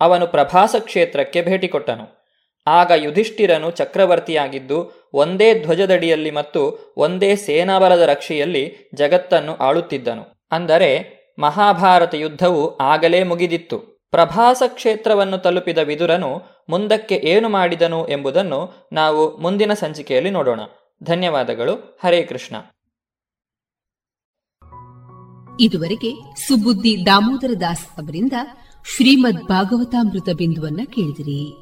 ಅವನು ಪ್ರಭಾಸ ಕ್ಷೇತ್ರಕ್ಕೆ ಭೇಟಿ ಕೊಟ್ಟನು. ಆಗ ಯುಧಿಷ್ಠಿರನು ಚಕ್ರವರ್ತಿಯಾಗಿದ್ದು ಒಂದೇ ಧ್ವಜದಡಿಯಲ್ಲಿ ಮತ್ತು ಒಂದೇ ಸೇನಾಬಲದ ರಕ್ಷೆಯಲ್ಲಿ ಜಗತ್ತನ್ನು ಆಳುತ್ತಿದ್ದನು. ಅಂದರೆ ಮಹಾಭಾರತ ಯುದ್ಧವು ಆಗಲೇ ಮುಗಿದಿತ್ತು. ಪ್ರಭಾಸ ಕ್ಷೇತ್ರವನ್ನು ತಲುಪಿದ ವಿದುರನು ಮುಂದಕ್ಕೆ ಏನು ಮಾಡಿದನು ಎಂಬುದನ್ನು ನಾವು ಮುಂದಿನ ಸಂಚಿಕೆಯಲ್ಲಿ ನೋಡೋಣ. ಧನ್ಯವಾದಗಳು. ಹರೇ ಕೃಷ್ಣ. ಇದುವರೆಗೆ ಸುಬುದ್ದಿ ದಾಮೋದರ ದಾಸ್ ಅವರಿಂದ ಶ್ರೀಮದ್ ಭಾಗವತಾಮೃತ ಬಿಂದುವನ್ನ ಕೇಳಿದಿರಿ.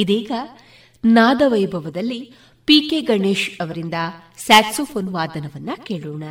ಇದೀಗ ನಾದವೈಭವದಲ್ಲಿ ಪಿಕೆ ಗಣೇಶ್ ಅವರಿಂದ ಸ್ಯಾಕ್ಸೋಫೋನ್ ವಾದನವನ್ನ ಕೇಳೋಣ.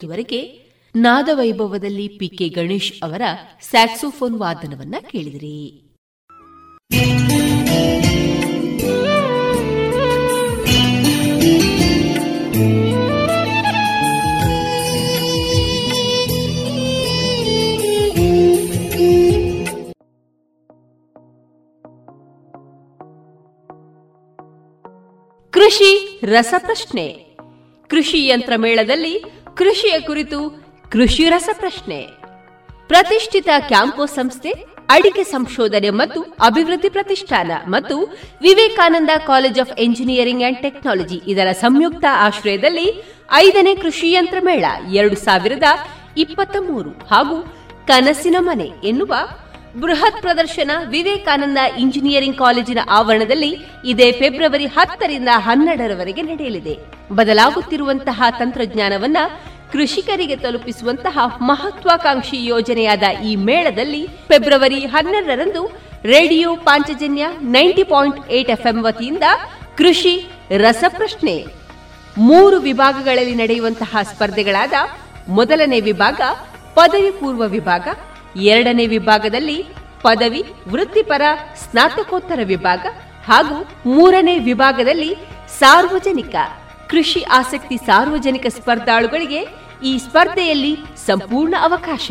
ಇದುವರೆಗೆ ನಾದವೈಭವದಲ್ಲಿ ಪಿಕೆ ಗಣೇಶ್ ಅವರ ಸ್ಯಾಕ್ಸೋಫೋನ್ ವಾದನವನ್ನ ಕೇಳಿದಿರಿ. ಕೃಷಿ ರಸಪ್ರಶ್ನೆ. ಕೃಷಿ ಯಂತ್ರ ಮೇಳದಲ್ಲಿ ಕೃಷಿಯ ಕುರಿತು ಕೃಷಿ ರಸ ಪ್ರಶ್ನೆ. ಪ್ರತಿಷ್ಠಿತ ಕ್ಯಾಂಪೋ ಸಂಸ್ಥೆ, ಅಡಿಕೆ ಸಂಶೋಧನೆ ಮತ್ತು ಅಭಿವೃದ್ಧಿ ಪ್ರತಿಷ್ಠಾನ ಮತ್ತು Vivekananda college of engineering and technology ಇದರ ಸಂಯುಕ್ತ ಆಶ್ರಯದಲ್ಲಿ ಐದನೇ ಕೃಷಿ ಯಂತ್ರ ಮೇಳ ಎರಡು ಸಾವಿರದ ಇಪ್ಪತ್ತ ಮೂರು ಹಾಗೂ ಕನಸಿನ ಮನೆ ಎನ್ನುವ ಬೃಹತ್ ಪ್ರದರ್ಶನ ವಿವೇಕಾನಂದ ಇಂಜಿನಿಯರಿಂಗ್ ಕಾಲೇಜಿನ ಆವರಣದಲ್ಲಿ ಇದೇ ಫೆಬ್ರವರಿ ಹತ್ತರಿಂದ ಹನ್ನೆರಡರವರೆಗೆ ನಡೆಯಲಿದೆ. ಬದಲಾಗುತ್ತಿರುವಂತಹ ತಂತ್ರಜ್ಞಾನವನ್ನ ಕೃಷಿಕರಿಗೆ ತಲುಪಿಸುವಂತಹ ಮಹತ್ವಾಕಾಂಕ್ಷಿ ಯೋಜನೆಯಾದ ಈ ಮೇಳದಲ್ಲಿ ಫೆಬ್ರವರಿ ಹನ್ನೆರಡರಂದು radio Panchajanya ninety point eight FM ವತಿಯಿಂದ ಕೃಷಿ, ರಸಪ್ರಶ್ನೆ, ಮೂರು ವಿಭಾಗಗಳಲ್ಲಿ ನಡೆಯುವಂತಹ ಸ್ಪರ್ಧೆಗಳಾದ ಮೊದಲನೇ ವಿಭಾಗ, ಪದವಿ ಪೂರ್ವ ವಿಭಾಗ, ಎರಡನೇ ವಿಭಾಗದಲ್ಲಿ ಪದವಿ, ವೃತ್ತಿಪರ, ಸ್ನಾತಕೋತ್ತರ ವಿಭಾಗ ಹಾಗೂ ಮೂರನೇ ವಿಭಾಗದಲ್ಲಿ ಸಾರ್ವಜನಿಕ. ಕೃಷಿ ಆಸಕ್ತಿ ಸಾರ್ವಜನಿಕ ಸ್ಪರ್ಧಾಳುಗಳಿಗೆ ಈ ಸ್ಪರ್ಧೆಯಲ್ಲಿ ಸಂಪೂರ್ಣ ಅವಕಾಶ.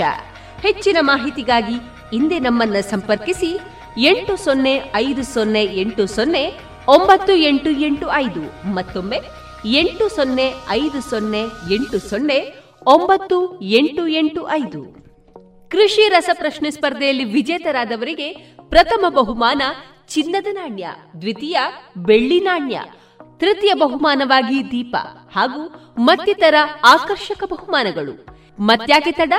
ಹೆಚ್ಚಿನ ಮಾಹಿತಿಗಾಗಿ ಹಿಂದೆ ನಮ್ಮನ್ನ ಸಂಪರ್ಕಿಸಿ ಎಂಟು ಸೊನ್ನೆ ಐದು ಸೊನ್ನೆ ಎಂಟು ಸೊನ್ನೆ ಒಂಬತ್ತು ಎಂಟು ಎಂಟು ಐದು ಮತ್ತೊಮ್ಮೆ ಎಂಟು ಸೊನ್ನೆ ಐದು ಸೊನ್ನೆ ಎಂಟು ಸೊನ್ನೆ ಒಂಬತ್ತು ಎಂಟು ಎಂಟು ಐದು. ಕೃಷಿ ರಸಪ್ರಶ್ನೆ ಸ್ಪರ್ಧೆಯಲ್ಲಿ ವಿಜೇತರಾದವರಿಗೆ ಪ್ರಥಮ ಬಹುಮಾನ ಚಿನ್ನದ ನಾಣ್ಯ, ದ್ವಿತೀಯ ಬೆಳ್ಳಿ ನಾಣ್ಯ ತೃತೀಯ ಬಹುಮಾನವಾಗಿ ದೀಪ ಹಾಗೂ ಮತ್ತಿತರ ಆಕರ್ಷಕ ಬಹುಮಾನಗಳು. ಮತ್ಯಾಕೆ ತಡ?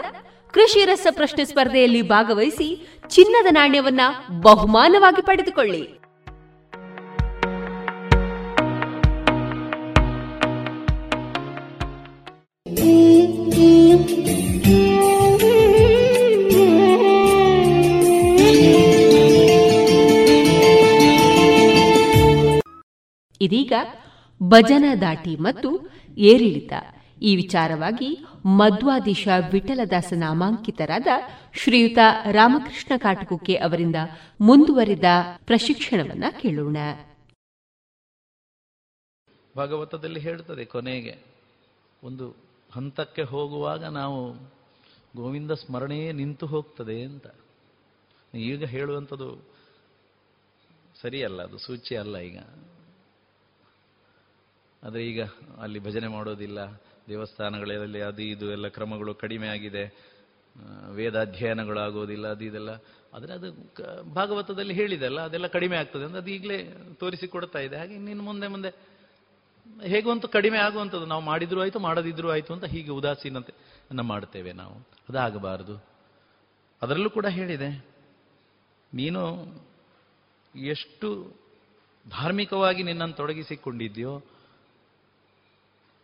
ಕೃಷಿ ರಸ ಪ್ರಶ್ನೆ ಸ್ಪರ್ಧೆಯಲ್ಲಿ ಭಾಗವಹಿಸಿ ಚಿನ್ನದ ನಾಣ್ಯವನ್ನ ಬಹುಮಾನವಾಗಿ ಪಡೆದುಕೊಳ್ಳಿ. ಇದೀಗ ಭಜನ ದಾಟಿ ಮತ್ತು ಏರಿಳಿತ. ಈ ವಿಚಾರವಾಗಿ ಮಧ್ವಾದೀಶ ವಿಠಲದಾಸ ನಾಮಾಂಕಿತರಾದ ಶ್ರೀಯುತ ರಾಮಕೃಷ್ಣ ಕಾಟಕುಕ್ಕೆ ಅವರಿಂದ ಮುಂದುವರಿದ ಪ್ರಶಿಕ್ಷಣವನ್ನ ಕೇಳೋಣ. ಭಾಗವತದಲ್ಲಿ ಹೇಳುತ್ತದೆ ಕೊನೆಗೆ, ಒಂದು ಹಂತಕ್ಕೆ ಹೋಗುವಾಗ ನಾವು ಗೋವಿಂದ ಸ್ಮರಣೆಯೇ ನಿಂತು ಹೋಗ್ತದೆ ಅಂತ. ಈಗ ಹೇಳುವಂಥದ್ದು ಸರಿಯಲ್ಲ, ಅದು ಸೂಚಿ ಅಲ್ಲ ಈಗ. ಆದರೆ ಈಗ ಅಲ್ಲಿ ಭಜನೆ ಮಾಡೋದಿಲ್ಲ, ದೇವಸ್ಥಾನಗಳಲ್ಲಿ ಅದು ಇದು ಎಲ್ಲ ಕ್ರಮಗಳು ಕಡಿಮೆ ಆಗಿದೆ ವೇದ ಅಧ್ಯಯನಗಳಾಗೋದಿಲ್ಲ ಅದು ಇದೆಲ್ಲ. ಆದರೆ ಅದು ಭಾಗವತದಲ್ಲಿ ಹೇಳಿದೆ ಅಲ್ಲ, ಅದೆಲ್ಲ ಕಡಿಮೆ ಆಗ್ತದೆ ಅಂದರೆ ಅದು ಈಗಲೇ ತೋರಿಸಿಕೊಡ್ತಾ ಇದೆ. ಹಾಗೆ ಇನ್ನು ಮುಂದೆ ಮುಂದೆ ಹೇಗಂತೂ ಕಡಿಮೆ ಆಗುವಂಥದ್ದು. ನಾವು ಮಾಡಿದ್ರೂ ಆಯಿತು, ಮಾಡದಿದ್ರೂ ಆಯಿತು ಅಂತ ಹೀಗೆ ಉದಾಸೀನತೆ ಮಾಡ್ತೇವೆ ನಾವು. ಅದಾಗಬಾರದು. ಅದರಲ್ಲೂ ಕೂಡ ಹೇಳಿದೆ, ನೀನು ಎಷ್ಟು ಧಾರ್ಮಿಕವಾಗಿ ನಿನ್ನನ್ನು ತೊಡಗಿಸಿಕೊಂಡಿದ್ಯೋ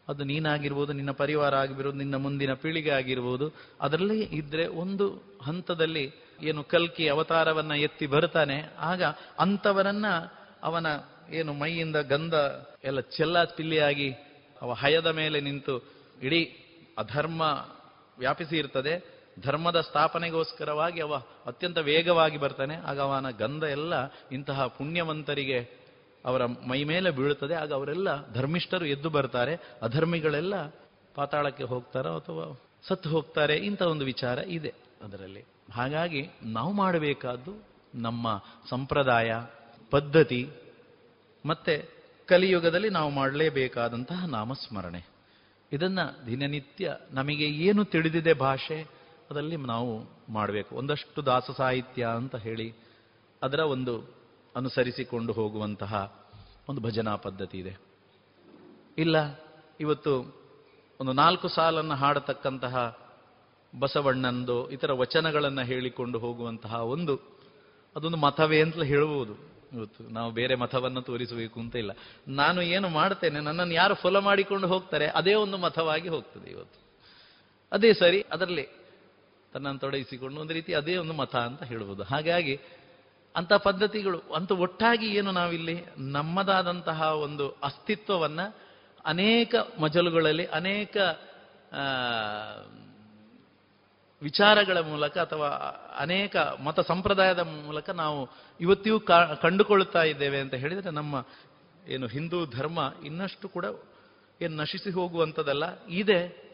ಅದು ನೀನಾಗಿರ್ಬೋದು, ನಿನ್ನ ಪರಿವಾರ ಆಗಿರ್ಬೋದು, ನಿನ್ನ ಮುಂದಿನ ಪೀಳಿಗೆ ಆಗಿರ್ಬೋದು, ಅದರಲ್ಲಿ ಇದ್ರೆ ಒಂದು ಹಂತದಲ್ಲಿ ಏನು ಕಲ್ಕಿ ಅವತಾರವನ್ನ ಎತ್ತಿ ಬರ್ತಾನೆ ಆಗ ಅಂಥವರನ್ನ ಅವನ ಏನು ಮೈಯಿಂದ ಗಂಧ ಎಲ್ಲ ಚೆಲ್ಲ ಪಿಲ್ಲಿಯಾಗಿ ಅವ ಹಯದ ಮೇಲೆ ನಿಂತು ಇಡೀ ಅಧರ್ಮ ವ್ಯಾಪಿಸಿ ಇರ್ತದೆ. ಧರ್ಮದ ಸ್ಥಾಪನೆಗೋಸ್ಕರವಾಗಿ ಅವ ಅತ್ಯಂತ ವೇಗವಾಗಿ ಬರ್ತಾನೆ. ಆಗ ಅವನ ಗಂಧ ಎಲ್ಲ ಇಂತಹ ಪುಣ್ಯವಂತರಿಗೆ ಅವರ ಮೈ ಮೇಲೆ ಬೀಳುತ್ತದೆ. ಆಗ ಅವರೆಲ್ಲ ಧರ್ಮಿಷ್ಠರು ಎದ್ದು ಬರ್ತಾರೆ. ಅಧರ್ಮಿಗಳೆಲ್ಲ ಪಾತಾಳಕ್ಕೆ ಹೋಗ್ತಾರೋ ಅಥವಾ ಸತ್ತು ಹೋಗ್ತಾರೆ. ಇಂಥ ಒಂದು ವಿಚಾರ ಇದೆ ಅದರಲ್ಲಿ. ಹಾಗಾಗಿ ನಾವು ಮಾಡಬೇಕಾದ್ದು ನಮ್ಮ ಸಂಪ್ರದಾಯ, ಪದ್ಧತಿ, ಮತ್ತೆ ಕಲಿಯುಗದಲ್ಲಿ ನಾವು ಮಾಡಲೇಬೇಕಾದಂತಹ ನಾಮಸ್ಮರಣೆ. ಇದನ್ನು ದಿನನಿತ್ಯ ನಮಗೆ ಏನು ತಿಳಿದಿದೆ ಭಾಷೆ, ಅದರಲ್ಲಿ ನಾವು ಮಾಡಬೇಕು. ಒಂದಷ್ಟು ದಾಸ ಸಾಹಿತ್ಯ ಅಂತ ಹೇಳಿ, ಅದರ ಒಂದು ಅನುಸರಿಸಿಕೊಂಡು ಹೋಗುವಂತಹ ಒಂದು ಭಜನಾ ಪದ್ಧತಿ ಇದೆ. ಇಲ್ಲ, ಇವತ್ತು ಒಂದು ನಾಲ್ಕು ಸಾಲನ್ನು ಹಾಡತಕ್ಕಂತಹ ಬಸವಣ್ಣಂದು ಇತರ ವಚನಗಳನ್ನು ಹೇಳಿಕೊಂಡು ಹೋಗುವಂತಹ ಒಂದು, ಅದೊಂದು ಮತವೇ ಅಂತಲೇ ಹೇಳಬಹುದು ಇವತ್ತು ನಾವು ಬೇರೆ ಮತವನ್ನು ತೋರಿಸಬೇಕು ಅಂತ ಇಲ್ಲ. ನಾನು ಏನು ಮಾಡ್ತೇನೆ, ನನ್ನನ್ನು ಯಾರು ಫಲ ಮಾಡಿಕೊಂಡು ಹೋಗ್ತಾರೆ, ಅದೇ ಒಂದು ಮತವಾಗಿ ಹೋಗ್ತದೆ ಇವತ್ತು. ಅದೇ ಸರಿ, ಅದರಲ್ಲಿ ತನ್ನನ್ನು ತೊಡಗಿಸಿಕೊಂಡು ಒಂದು ರೀತಿ ಅದೇ ಒಂದು ಮತ ಅಂತ ಹೇಳ್ಬೋದು ಹಾಗಾಗಿ ಅಂತ ಪದ್ಧತಿಗಳು. ಅಂತ ಒಟ್ಟಾಗಿ ಏನು ನಾವಿಲ್ಲಿ? ನಮ್ಮದಾದಂತಹ ಒಂದು ಅಸ್ತಿತ್ವವನ್ನ ಅನೇಕ ಮಜಲುಗಳಲ್ಲಿ, ಅನೇಕ ವಿಚಾರಗಳ ಮೂಲಕ ಅಥವಾ ಅನೇಕ ಮತ ಸಂಪ್ರದಾಯದ ಮೂಲಕ ನಾವು ಇವತ್ತಿಯೂ ಕಂಡುಕೊಳ್ಳುತ್ತಾ ಇದ್ದೇವೆ ಅಂತ ಹೇಳಿದರೆ ನಮ್ಮ ಏನು ಹಿಂದೂ ಧರ್ಮ ಇನ್ನಷ್ಟು ಕೂಡ ಏನು ನಶಿಸಿ ಹೋಗುವಂಥದ್ದಲ್ಲ. ಇದೆ.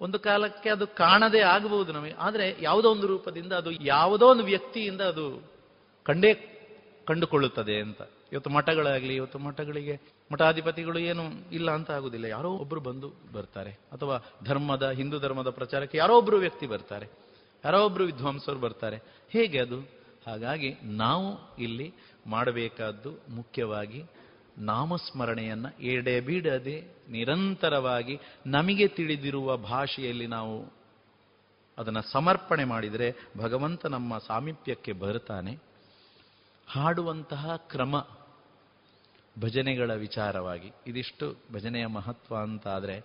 ಒಂದು ಕಾಲಕ್ಕೆ ಅದು ಕಾಣದೇ ಆಗಬಹುದು ನಮಗೆ. ಆದರೆ ಯಾವುದೋ ಒಂದು ರೂಪದಿಂದ ಅದು ಯಾವುದೋ ಒಂದು ವ್ಯಕ್ತಿಯಿಂದ ಅದು ಕಂಡೇ ಕಂಡುಕೊಳ್ಳುತ್ತದೆ ಅಂತ. ಇವತ್ತು ಮಠಗಳಾಗಲಿ, ಇವತ್ತು ಮಠಗಳಿಗೆ ಮಠಾಧಿಪತಿಗಳು ಏನು ಇಲ್ಲ ಅಂತ ಆಗುದಿಲ್ಲ. ಯಾರೋ ಒಬ್ರು ಬಂದು ಬರ್ತಾರೆ. ಅಥವಾ ಧರ್ಮದ, ಹಿಂದೂ ಧರ್ಮದ ಪ್ರಚಾರಕ್ಕೆ ಯಾರೋ ಒಬ್ರು ವ್ಯಕ್ತಿ ಬರ್ತಾರೆ. ಯಾರೋ ಒಬ್ರು ವಿದ್ವಾಂಸರು ಬರ್ತಾರೆ. ಹೇಗೆ ಅದು? ಹಾಗಾಗಿ ನಾವು ಇಲ್ಲಿ ಮಾಡಬೇಕಾದ್ದು ಮುಖ್ಯವಾಗಿ ನಾಮಸ್ಮರಣೆಯನ್ನು ಎಡೆಬಿಡದೆ ನಿರಂತರವಾಗಿ ನಮಗೆ ತಿಳಿದಿರುವ ಭಾಷೆಯಲ್ಲಿ ನಾವು ಅದನ್ನು ಸಮರ್ಪಣೆ ಮಾಡಿದರೆ ಭಗವಂತ ನಮ್ಮ ಸಾಮೀಪ್ಯಕ್ಕೆ ಬರ್ತಾನೆ ಹಾಡುವಂತಹ ಕ್ರಮ ಭಜನೆಗಳ ವಿಚಾರವಾಗಿ, ಇದಿಷ್ಟು ಭಜನೆಯ ಮಹತ್ವ ಅಂತ ಆದರೆ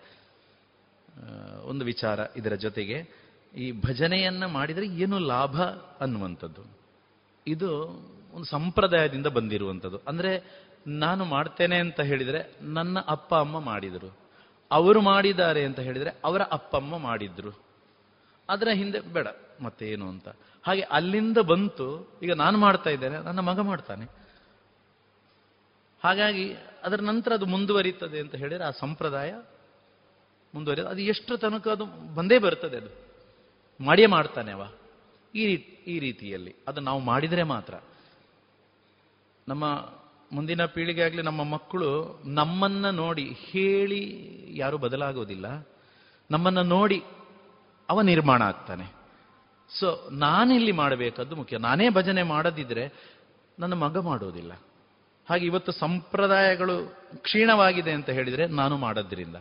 ಒಂದು ವಿಚಾರ ಇದರ ಜೊತೆಗೆ, ಈ ಭಜನೆಯನ್ನು ಮಾಡಿದರೆ ಏನು ಲಾಭ ಅನ್ನುವಂಥದ್ದು. ಇದು ಒಂದು ಸಂಪ್ರದಾಯದಿಂದ ಬಂದಿರುವಂಥದ್ದು. ಅಂದರೆ, ನಾನು ಮಾಡ್ತೇನೆ ಅಂತ ಹೇಳಿದರೆ ನನ್ನ ಅಪ್ಪ ಅಮ್ಮ ಮಾಡಿದರು. ಅವರು ಮಾಡಿದ್ದಾರೆ ಅಂತ ಹೇಳಿದರೆ ಅವರ ಅಪ್ಪ ಅಮ್ಮ ಮಾಡಿದ್ರು. ಅದರ ಹಿಂದೆ ಬೇಡ ಮತ್ತೆ ಏನು ಅಂತ. ಹಾಗೆ ಅಲ್ಲಿಂದ ಬಂತು, ಈಗ ನಾನು ಮಾಡ್ತಾ ಇದ್ದೇನೆ, ನನ್ನ ಮಗ ಮಾಡ್ತಾನೆ. ಹಾಗಾಗಿ ಅದರ ನಂತರ ಅದು ಮುಂದುವರಿತದೆ ಅಂತ ಹೇಳಿದ್ರೆ ಆ ಸಂಪ್ರದಾಯ ಮುಂದುವರಿ ಅದು ಎಷ್ಟು ತನಕ ಅದು ಬಂದೇ ಬರ್ತದೆ ಅದು. ಮಾಡಿಯೇ ಮಾಡ್ತಾನೆ ಅವ. ಈ ರೀತಿ ಈ ರೀತಿಯಲ್ಲಿ. ಅದು ನಾವು ಮಾಡಿದರೆ ಮಾತ್ರ. ನಮ್ಮ ಮುಂದಿನ ಪೀಳಿಗೆ ಆಗಲಿ, ನಮ್ಮ ಮಕ್ಕಳು ನಮ್ಮನ್ನ ನೋಡಿ ಹೇಳಿ ಯಾರು ಬದಲಾಗೋದಿಲ್ಲ. ನಮ್ಮನ್ನ ನೋಡಿ ಅವ ನಿರ್ಮಾಣ ಆಗ್ತಾನೆ. ಸೊ ನಾನಿಲ್ಲಿ ಮಾಡಬೇಕಾದ್ದು ಮುಖ್ಯ. ನಾನೇ ಭಜನೆ ಮಾಡದಿದ್ರೆ ನನ್ನ ಮಗ ಮಾಡೋದಿಲ್ಲ. ಹಾಗೆ ಇವತ್ತು ಸಂಪ್ರದಾಯಗಳು ಕ್ಷೀಣವಾಗಿದೆ ಅಂತ ಹೇಳಿದರೆ ನಾನು ಮಾಡೋದ್ರಿಂದ.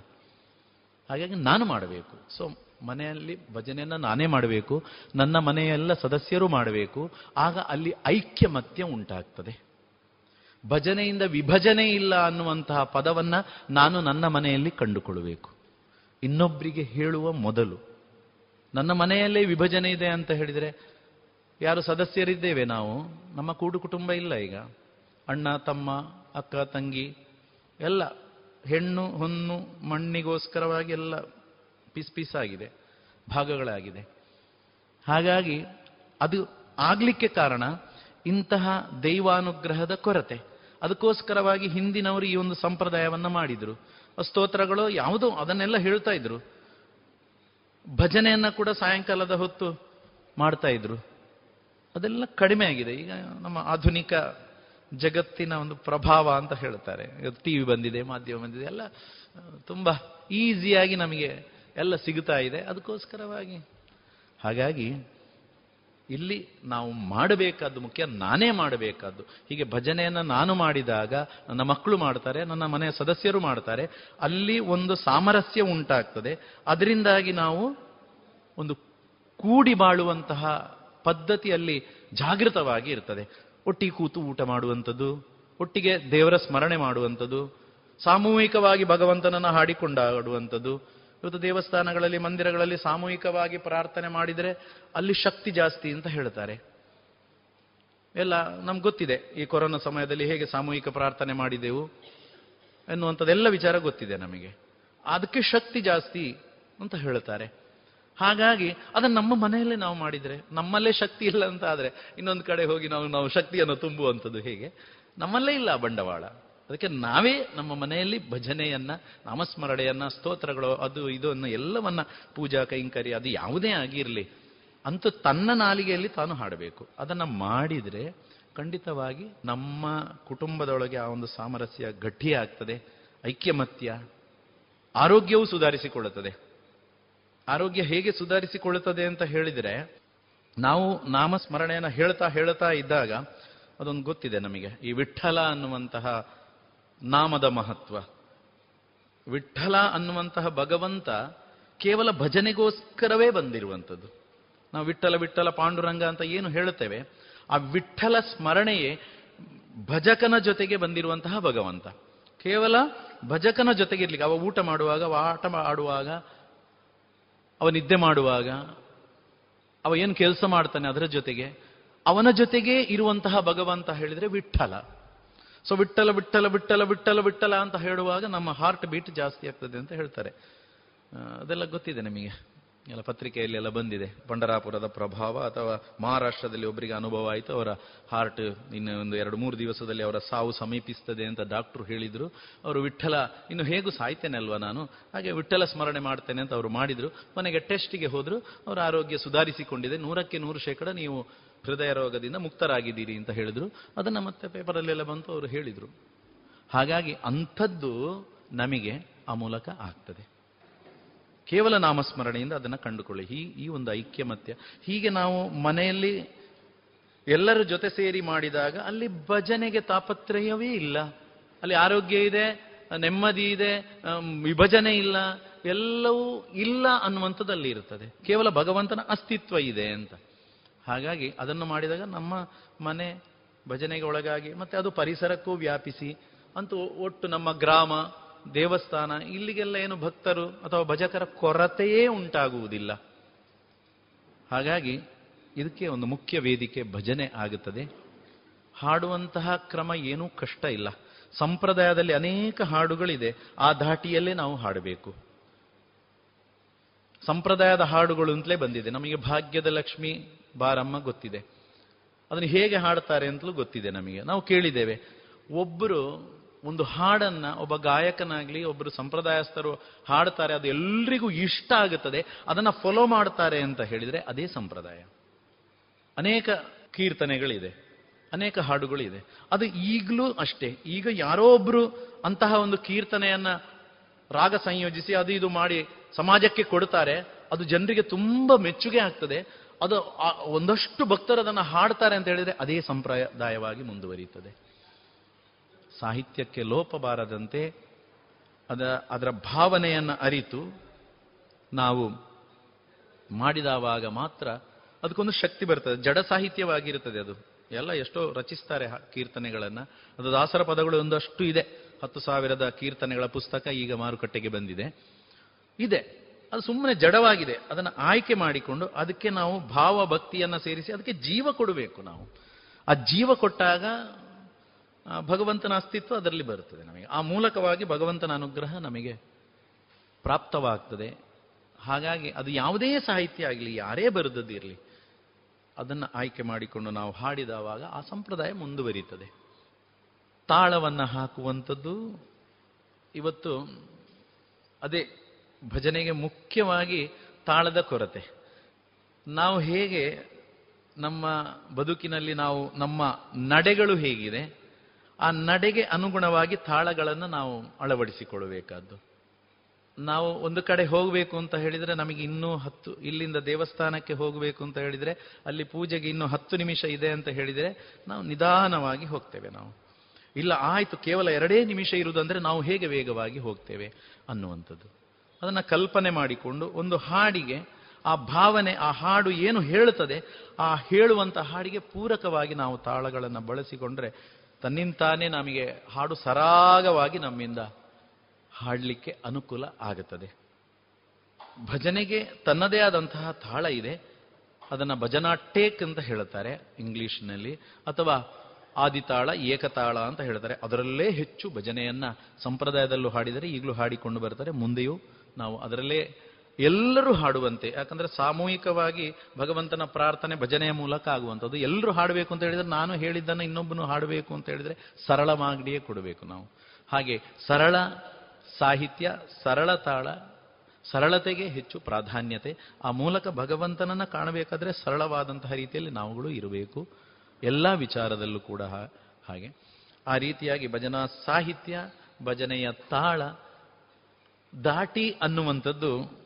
ಹಾಗಾಗಿ ನಾನು ಮಾಡಬೇಕು. ಸೊ ಮನೆಯಲ್ಲಿ ಭಜನೆಯನ್ನು ನಾನೇ ಮಾಡಬೇಕು. ನನ್ನ ಮನೆಯೆಲ್ಲ ಸದಸ್ಯರು ಮಾಡಬೇಕು. ಆಗ ಅಲ್ಲಿ ಐಕ್ಯಮತ್ಯ ಉಂಟಾಗ್ತದೆ. ಭಜನೆಯಿಂದ ವಿಭಜನೆ ಇಲ್ಲ ಅನ್ನುವಂತಹ ಪದವನ್ನು ನಾನು ನನ್ನ ಮನೆಯಲ್ಲಿ ಕಂಡುಕೊಳ್ಳಬೇಕು. ಇನ್ನೊಬ್ಬರಿಗೆ ಹೇಳುವ ಮೊದಲು ನನ್ನ ಮನೆಯಲ್ಲೇ ವಿಭಜನೆ ಇದೆ ಅಂತ ಹೇಳಿದರೆ ಯಾರು ಸದಸ್ಯರಿದ್ದೇವೆ ನಾವು? ನಮ್ಮ ಕೂಡು ಕುಟುಂಬ ಇಲ್ಲ ಈಗ. ಅಣ್ಣ, ತಮ್ಮ, ಅಕ್ಕ, ತಂಗಿ, ಎಲ್ಲ ಹೆಣ್ಣು ಹೊನ್ನು ಮಣ್ಣಿಗೋಸ್ಕರವಾಗಿ ಎಲ್ಲ ಪೀಸ್ ಪೀಸ್ ಆಗಿದೆ, ಭಾಗಗಳಾಗಿದೆ. ಹಾಗಾಗಿ ಅದು ಆಗಲಿಕ್ಕೆ ಕಾರಣ ಇಂತಹ ದೈವಾನುಗ್ರಹದ ಕೊರತೆ. ಅದಕ್ಕೋಸ್ಕರವಾಗಿ ಹಿಂದಿನವರು ಈ ಒಂದು ಸಂಪ್ರದಾಯವನ್ನು ಮಾಡಿದರು. ಸ್ತೋತ್ರಗಳು ಯಾವುದೋ ಅದನ್ನೆಲ್ಲ ಹೇಳ್ತಾ ಇದ್ರು. ಭಜನೆಯನ್ನ ಕೂಡ ಸಾಯಂಕಾಲದ ಹೊತ್ತು ಮಾಡ್ತಾ ಇದ್ರು. ಅದೆಲ್ಲ ಕಡಿಮೆ ಆಗಿದೆ. ಈಗ ನಮ್ಮ ಆಧುನಿಕ ಜಗತ್ತಿನ ಒಂದು ಪ್ರಭಾವ ಅಂತ ಹೇಳ್ತಾರೆ. ಟಿ ವಿ ಬಂದಿದೆ, ಮಾಧ್ಯಮ ಬಂದಿದೆ, ಎಲ್ಲ ತುಂಬ ಈಸಿಯಾಗಿ ನಮಗೆ ಎಲ್ಲ ಸಿಗುತ್ತಾ ಇದೆ. ಅದಕ್ಕೋಸ್ಕರವಾಗಿ ಹಾಗಾಗಿ ಇಲ್ಲಿ ನಾವು ಮಾಡಬೇಕಾದ್ದು ಮುಖ್ಯ ನಾನೇ ಮಾಡಬೇಕಾದ್ದು. ಹೀಗೆ ಭಜನೆಯನ್ನು ನಾನು ಮಾಡಿದಾಗ ನನ್ನ ಮಕ್ಕಳು ಮಾಡ್ತಾರೆ, ನನ್ನ ಮನೆಯ ಸದಸ್ಯರು ಮಾಡ್ತಾರೆ, ಅಲ್ಲಿ ಒಂದು ಸಾಮರಸ್ಯ ಉಂಟಾಗ್ತದೆ. ಅದರಿಂದಾಗಿ ನಾವು ಒಂದು ಕೂಡಿ ಬಾಳುವಂತಹ ಪದ್ಧತಿಯಲ್ಲಿ ಜಾಗೃತವಾಗಿ ಇರ್ತದೆ. ಒಟ್ಟಿಗೆ ಕೂತು ಊಟ ಮಾಡುವಂಥದ್ದು, ಒಟ್ಟಿಗೆ ದೇವರ ಸ್ಮರಣೆ ಮಾಡುವಂಥದ್ದು, ಸಾಮೂಹಿಕವಾಗಿ ಭಗವಂತನನ್ನು ಹಾಡಿಕೊಂಡಾಡುವಂಥದ್ದು ಇವತ್ತು ದೇವಸ್ಥಾನಗಳಲ್ಲಿ, ಮಂದಿರಗಳಲ್ಲಿ ಸಾಮೂಹಿಕವಾಗಿ ಪ್ರಾರ್ಥನೆ ಮಾಡಿದರೆ ಅಲ್ಲಿ ಶಕ್ತಿ ಜಾಸ್ತಿ ಅಂತ ಹೇಳ್ತಾರೆ. ಎಲ್ಲ ನಮ್ಗೆ ಗೊತ್ತಿದೆ, ಈ ಕೊರೋನಾ ಸಮಯದಲ್ಲಿ ಹೇಗೆ ಸಾಮೂಹಿಕ ಪ್ರಾರ್ಥನೆ ಮಾಡಿದೆವು ಎನ್ನುವಂಥದ್ದೆಲ್ಲ ವಿಚಾರ ಗೊತ್ತಿದೆ ನಮಗೆ. ಅದಕ್ಕೆ ಶಕ್ತಿ ಜಾಸ್ತಿ ಅಂತ ಹೇಳ್ತಾರೆ. ಹಾಗಾಗಿ ಅದನ್ನು ನಮ್ಮ ಮನೆಯಲ್ಲೇ ನಾವು ಮಾಡಿದರೆ, ನಮ್ಮಲ್ಲೇ ಶಕ್ತಿ ಇಲ್ಲ ಅಂತ ಆದರೆ ಇನ್ನೊಂದು ಕಡೆ ಹೋಗಿ ನಾವು ನಾವು ಶಕ್ತಿಯನ್ನು ತುಂಬುವಂಥದ್ದು ಹೇಗೆ? ನಮ್ಮಲ್ಲೇ ಇಲ್ಲ ಬಂಡವಾಳ. ಅದಕ್ಕೆ ನಾವೇ ನಮ್ಮ ಮನೆಯಲ್ಲಿ ಭಜನೆಯನ್ನ, ನಾಮಸ್ಮರಣೆಯನ್ನ, ಸ್ತೋತ್ರಗಳು, ಅದು ಇದನ್ನು ಎಲ್ಲವನ್ನ ಪೂಜಾ, ಕೈಂಕರ್ಯ ಅದು ಯಾವುದೇ ಆಗಿರಲಿ, ಅಂತೂ ತನ್ನ ನಾಲಿಗೆಯಲ್ಲಿ ತಾನು ಹಾಡಬೇಕು. ಅದನ್ನ ಮಾಡಿದ್ರೆ ಖಂಡಿತವಾಗಿ ನಮ್ಮ ಕುಟುಂಬದೊಳಗೆ ಆ ಒಂದು ಸಾಮರಸ್ಯ ಗಟ್ಟಿಯಾಗ್ತದೆ, ಐಕ್ಯಮತ್ಯ, ಆರೋಗ್ಯವೂ ಸುಧಾರಿಸಿಕೊಳ್ಳುತ್ತದೆ. ಆರೋಗ್ಯ ಹೇಗೆ ಸುಧಾರಿಸಿಕೊಳ್ಳುತ್ತದೆ ಅಂತ ಹೇಳಿದರೆ, ನಾವು ನಾಮಸ್ಮರಣೆಯನ್ನು ಹೇಳ್ತಾ ಹೇಳ್ತಾ ಇದ್ದಾಗ ಅದೊಂದು ಗೊತ್ತಿದೆ ನಮಗೆ. ಈ ವಿಠಲ ಅನ್ನುವಂತಹ ನಾಮದ ಮಹತ್ವ. ವಿಠಲ ಅನ್ನುವಂತಹ ಭಗವಂತ ಕೇವಲ ಭಜನೆಗೋಸ್ಕರವೇ ಬಂದಿರುವಂಥದ್ದು. ನಾವು ವಿಠಲ ವಿಠಲ ಪಾಂಡುರಂಗ ಅಂತ ಏನು ಹೇಳುತ್ತೇವೆ, ಆ ವಿಠಲ ಸ್ಮರಣೆಯೇ ಭಜಕನ ಜೊತೆಗೆ ಬಂದಿರುವಂತಹ ಭಗವಂತ. ಕೇವಲ ಭಜಕನ ಜೊತೆಗೆ ಇರಲಿಕ್ಕೆ, ಅವ ಊಟ ಮಾಡುವಾಗ, ಅವ ಆಟ ಆಡುವಾಗ, ಅವ ನಿದ್ದೆ ಮಾಡುವಾಗ, ಅವ ಏನು ಕೆಲಸ ಮಾಡ್ತಾನೆ ಅದರ ಜೊತೆಗೆ, ಅವನ ಜೊತೆಗೆ ಇರುವಂತಹ ಭಗವಂತ ಹೇಳಿದರೆ ವಿಠಲ ಸೊ ವಿಠಲ ವಿಠಲ ವಿಠಲ ವಿಠಲ ವಿಠಲ ಅಂತ ಹೇಳುವಾಗ ನಮ್ಮ ಹಾರ್ಟ್ ಬೀಟ್ ಜಾಸ್ತಿ ಆಗ್ತದೆ ಅಂತ ಹೇಳ್ತಾರೆ. ಅದೆಲ್ಲ ಗೊತ್ತಿದೆ ನಿಮಗೆ. ಎಲ್ಲ ಪತ್ರಿಕೆಯಲ್ಲಿ ಎಲ್ಲ ಬಂದಿದೆ. ಪಂಡರಾಪುರದ ಪ್ರಭಾವ ಅಥವಾ ಮಹಾರಾಷ್ಟ್ರದಲ್ಲಿ ಒಬ್ಬರಿಗೆ ಅನುಭವ ಆಯಿತು, ಅವರ ಹಾರ್ಟ್ ಇನ್ನು ಒಂದು ಎರಡು, ಮೂರು ದಿವಸದಲ್ಲಿ ಅವರ ಸಾವು ಸಮೀಪಿಸ್ತದೆ ಅಂತ ಡಾಕ್ಟರ್ ಹೇಳಿದರು. ಅವರು ವಿಠಲ ಇನ್ನು ಹೇಗೂ ಸಾಯ್ತೇನೆ ಅಲ್ವಾ ನಾನು? ಹಾಗೆ ವಿಠಲ ಸ್ಮರಣೆ ಮಾಡ್ತೇನೆ ಅಂತ ಅವರು ಮಾಡಿದರು. ಮನೆಗೆ ಟೆಸ್ಟಿಗೆ ಹೋದರು. ಅವರ ಆರೋಗ್ಯ ಸುಧಾರಿಸಿಕೊಂಡಿದೆ. ನೂರಕ್ಕೆ ನೂರು ಶೇಕಡ ನೀವು ಹೃದಯ ರೋಗದಿಂದ ಮುಕ್ತರಾಗಿದ್ದೀರಿ ಅಂತ ಹೇಳಿದ್ರು. ಅದನ್ನ ಮತ್ತೆ ಪೇಪರಲ್ಲೆಲ್ಲ ಬಂತು, ಅವರು ಹೇಳಿದ್ರು. ಹಾಗಾಗಿ ಅಂಥದ್ದು ನಮಗೆ ಆ ಮೂಲಕ ಆಗ್ತದೆ. ಕೇವಲ ನಾಮಸ್ಮರಣೆಯಿಂದ ಅದನ್ನು ಕಂಡುಕೊಳ್ಳಿ. ಈ ಈ ಒಂದು ಐಕ್ಯಮತ್ಯ. ಹೀಗೆ ನಾವು ಮನೆಯಲ್ಲಿ ಎಲ್ಲರ ಜೊತೆ ಸೇರಿ ಮಾಡಿದಾಗ ಅಲ್ಲಿ ಭಜನೆಗೆ ತಾಪತ್ರಯವೇ ಇಲ್ಲ. ಅಲ್ಲಿ ಆರೋಗ್ಯ ಇದೆ, ನೆಮ್ಮದಿ ಇದೆ ವಿಭಜನೆ ಇಲ್ಲ, ಎಲ್ಲವೂ ಇಲ್ಲ ಅನ್ನುವಂಥದ್ದಲ್ಲಿ ಇರುತ್ತದೆ ಕೇವಲ ಭಗವಂತನ ಅಸ್ತಿತ್ವ ಇದೆ ಅಂತ. ಹಾಗಾಗಿ ಅದನ್ನು ಮಾಡಿದಾಗ ನಮ್ಮ ಮನೆ ಭಜನೆಗೆ ಒಳಗಾಗಿ, ಮತ್ತೆ ಅದು ಪರಿಸರಕ್ಕೂ ವ್ಯಾಪಿಸಿ, ಅಂತೂ ಒಟ್ಟು ನಮ್ಮ ಗ್ರಾಮ, ದೇವಸ್ಥಾನ, ಇಲ್ಲಿಗೆಲ್ಲ ಏನು ಭಕ್ತರು ಅಥವಾ ಭಜಕರ ಕೊರತೆಯೇ ಉಂಟಾಗುವುದಿಲ್ಲ. ಹಾಗಾಗಿ ಇದಕ್ಕೆ ಒಂದು ಮುಖ್ಯ ವೇದಿಕೆ ಭಜನೆ ಆಗುತ್ತದೆ. ಹಾಡುವಂತಹ ಕ್ರಮ ಏನೂ ಕಷ್ಟ ಇಲ್ಲ. ಸಂಪ್ರದಾಯದಲ್ಲಿ ಅನೇಕ ಹಾಡುಗಳಿದೆ. ಆ ಧಾಟಿಯಲ್ಲೇ ನಾವು ಹಾಡಬೇಕು. ಸಂಪ್ರದಾಯದ ಹಾಡುಗಳು ಅಂತಲೇ ಬಂದಿದೆ. ನಮಗೆ ಭಾಗ್ಯದ ಲಕ್ಷ್ಮಿ ಬಾರಮ್ಮ ಗೊತ್ತಿದೆ. ಅದನ್ನು ಹೇಗೆ ಹಾಡ್ತಾರೆ ಅಂತಲೂ ಗೊತ್ತಿದೆ ನಮಗೆ. ನಾವು ಕೇಳಿದ್ದೇವೆ. ಒಬ್ಬರು ಒಂದು ಹಾಡನ್ನ, ಒಬ್ಬ ಗಾಯಕನಾಗ್ಲಿ ಒಬ್ಬರು ಸಂಪ್ರದಾಯಸ್ಥರು ಹಾಡ್ತಾರೆ, ಅದು ಎಲ್ರಿಗೂ ಇಷ್ಟ ಆಗುತ್ತದೆ. ಅದನ್ನ ಫಾಲೋ ಮಾಡ್ತಾರೆ ಅಂತ ಹೇಳಿದ್ರೆ ಅದೇ ಸಂಪ್ರದಾಯ. ಅನೇಕ ಕೀರ್ತನೆಗಳಿದೆ. ಅನೇಕ ಹಾಡುಗಳಿದೆ. ಅದು ಈಗಲೂ ಅಷ್ಟೇ. ಈಗ ಯಾರೋ ಒಬ್ರು ಅಂತಹ ಒಂದು ಕೀರ್ತನೆಯನ್ನ ರಾಗ ಸಂಯೋಜಿಸಿ ಅದು ಇದು ಮಾಡಿ ಸಮಾಜಕ್ಕೆ ಕೊಡ್ತಾರೆ, ಅದು ಜನರಿಗೆ ತುಂಬಾ ಮೆಚ್ಚುಗೆ ಆಗ್ತದೆ. ಅದು ಒಂದಷ್ಟು ಭಕ್ತರು ಅದನ್ನು ಹಾಡ್ತಾರೆ ಅಂತ ಹೇಳಿದರೆ ಅದೇ ಸಂಪ್ರದಾಯವಾಗಿ ಮುಂದುವರಿಯುತ್ತದೆ. ಸಾಹಿತ್ಯಕ್ಕೆ ಲೋಪ ಬಾರದಂತೆ ಅದ ಅದರ ಭಾವನೆಯನ್ನು ಅರಿತು ನಾವು ಮಾಡಿದವಾಗ ಮಾತ್ರ ಅದಕ್ಕೊಂದು ಶಕ್ತಿ ಬರ್ತದೆ. ಜಡ ಸಾಹಿತ್ಯವಾಗಿರುತ್ತದೆ ಅದು. ಎಲ್ಲ ಎಷ್ಟೋ ರಚಿಸ್ತಾರೆ ಕೀರ್ತನೆಗಳನ್ನ. ಅದು ದಾಸರ ಪದಗಳು ಒಂದಷ್ಟು ಇದೆ. ಹತ್ತು ಸಾವಿರದ ಕೀರ್ತನೆಗಳ ಪುಸ್ತಕ ಈಗ ಮಾರುಕಟ್ಟೆಗೆ ಬಂದಿದೆ. ಇದೆ. ಅದು ಸುಮ್ಮನೆ ಜಡವಾಗಿದೆ. ಅದನ್ನು ಆಯ್ಕೆ ಮಾಡಿಕೊಂಡು ಅದಕ್ಕೆ ನಾವು ಭಾವ ಭಕ್ತಿಯನ್ನ ಸೇರಿಸಿ ಅದಕ್ಕೆ ಜೀವ ಕೊಡಬೇಕು ನಾವು. ಆ ಜೀವ ಕೊಟ್ಟಾಗ ಭಗವಂತನ ಅಸ್ತಿತ್ವ ಅದರಲ್ಲಿ ಬರುತ್ತದೆ ನಮಗೆ. ಆ ಮೂಲಕವಾಗಿ ಭಗವಂತನ ಅನುಗ್ರಹ ನಮಗೆ ಪ್ರಾಪ್ತವಾಗ್ತದೆ. ಹಾಗಾಗಿ ಅದು ಯಾವುದೇ ಸಾಹಿತ್ಯ ಆಗಲಿ, ಯಾರೇ ಬರೆದದ್ದಿರಲಿ ಅದನ್ನು ಆಯ್ಕೆ ಮಾಡಿಕೊಂಡು ನಾವು ಹಾಡಿದವಾಗ ಆ ಸಂಪ್ರದಾಯ ಮುಂದುವರಿಯುತ್ತದೆ ತಾಳವನ್ನು ಹಾಕುವಂಥದ್ದು ಇವತ್ತು ಅದೇ ಭಜನೆಗೆ ಮುಖ್ಯವಾಗಿ ತಾಳದ ಕೊರತೆ. ನಾವು ಹೇಗೆ ನಮ್ಮ ಬದುಕಿನಲ್ಲಿ ನಾವು ನಮ್ಮ ನಡೆಗಳು ಹೇಗಿದೆ, ಆ ನಡೆಗೆ ಅನುಗುಣವಾಗಿ ತಾಳಗಳನ್ನು ನಾವು ಅಳವಡಿಸಿಕೊಳ್ಳಬೇಕಾದ್ದು. ನಾವು ಒಂದು ಕಡೆ ಹೋಗಬೇಕು ಅಂತ ಹೇಳಿದರೆ ನಮಗೆ ಇನ್ನೂ ಹತ್ತು, ಇಲ್ಲಿಂದ ದೇವಸ್ಥಾನಕ್ಕೆ ಹೋಗಬೇಕು ಅಂತ ಹೇಳಿದರೆ, ಅಲ್ಲಿ ಪೂಜೆಗೆ ಇನ್ನೂ ಹತ್ತು ನಿಮಿಷ ಇದೆ ಅಂತ ಹೇಳಿದರೆ ನಾವು ನಿಧಾನವಾಗಿ ಹೋಗ್ತೇವೆ ನಾವು. ಇಲ್ಲ, ಆಯಿತು, ಕೇವಲ ಎರಡೇ ನಿಮಿಷ ಇರುವುದಂದರೆ ನಾವು ಹೇಗೆ ವೇಗವಾಗಿ ಹೋಗ್ತೇವೆ ಅನ್ನುವಂಥದ್ದು. ಅದನ್ನ ಕಲ್ಪನೆ ಮಾಡಿಕೊಂಡು ಒಂದು ಹಾಡಿಗೆ, ಆ ಭಾವನೆ, ಆ ಹಾಡು ಏನು ಹೇಳುತ್ತದೆ, ಆ ಹೇಳುವಂಥ ಹಾಡಿಗೆ ಪೂರಕವಾಗಿ ನಾವು ತಾಳಗಳನ್ನು ಬಳಸಿಕೊಂಡ್ರೆ ತನ್ನಿಂತಾನೇ ನಮಗೆ ಹಾಡು ಸರಾಗವಾಗಿ ನಮ್ಮಿಂದ ಹಾಡಲಿಕ್ಕೆ ಅನುಕೂಲ ಆಗುತ್ತದೆ. ಭಜನೆಗೆ ತನ್ನದೇ ಆದಂತಹ ತಾಳ ಇದೆ. ಅದನ್ನು ಭಜನಾ ಟೇಕ್ ಅಂತ ಹೇಳುತ್ತಾರೆ ಇಂಗ್ಲಿಷ್ನಲ್ಲಿ, ಅಥವಾ ಆದಿತಾಳ, ಏಕತಾಳ ಅಂತ ಹೇಳ್ತಾರೆ ಅದರಲ್ಲೇ ಹೆಚ್ಚು ಭಜನೆಯನ್ನ ಸಂಪ್ರದಾಯದಲ್ಲೂ ಹಾಡಿದರೆ, ಈಗಲೂ ಹಾಡಿಕೊಂಡು ಬರ್ತಾರೆ. ಮುಂದೆಯೂ ನಾವು ಅದರಲ್ಲೇ ಎಲ್ಲರೂ ಹಾಡುವಂತೆ, ಯಾಕಂದ್ರೆ ಸಾಮೂಹಿಕವಾಗಿ ಭಗವಂತನ ಪ್ರಾರ್ಥನೆ ಭಜನೆಯ ಮೂಲಕ ಆಗುವಂಥದ್ದು. ಎಲ್ಲರೂ ಹಾಡಬೇಕು ಅಂತ ಹೇಳಿದ್ರೆ ನಾನು ಹೇಳಿದ್ದನ್ನು ಇನ್ನೊಬ್ಬನು ಹಾಡಬೇಕು ಅಂತ ಹೇಳಿದ್ರೆ ಸರಳ ಮಾಗಡಿಯೇ ಕೊಡಬೇಕು ನಾವು. ಹಾಗೆ ಸರಳ ಸಾಹಿತ್ಯ, ಸರಳ ತಾಳ, ಸರಳತೆಗೆ ಹೆಚ್ಚು ಪ್ರಾಧಾನ್ಯತೆ, ಆ ಮೂಲಕ ಭಗವಂತನನ್ನು ಕಾಣಬೇಕಾದ್ರೆ ಸರಳವಾದಂತಹ ರೀತಿಯಲ್ಲಿ ನಾವುಗಳು ಇರಬೇಕು. ಎಲ್ಲ ವಿಚಾರದಲ್ಲೂ ಕೂಡ ಹಾಗೆ. ಆ ರೀತಿಯಾಗಿ ಭಜನಾ ಸಾಹಿತ್ಯ, ಭಜನೆಯ ತಾಳ ದಾಟಿ ಅನ್ನುವಂಥದ್ದು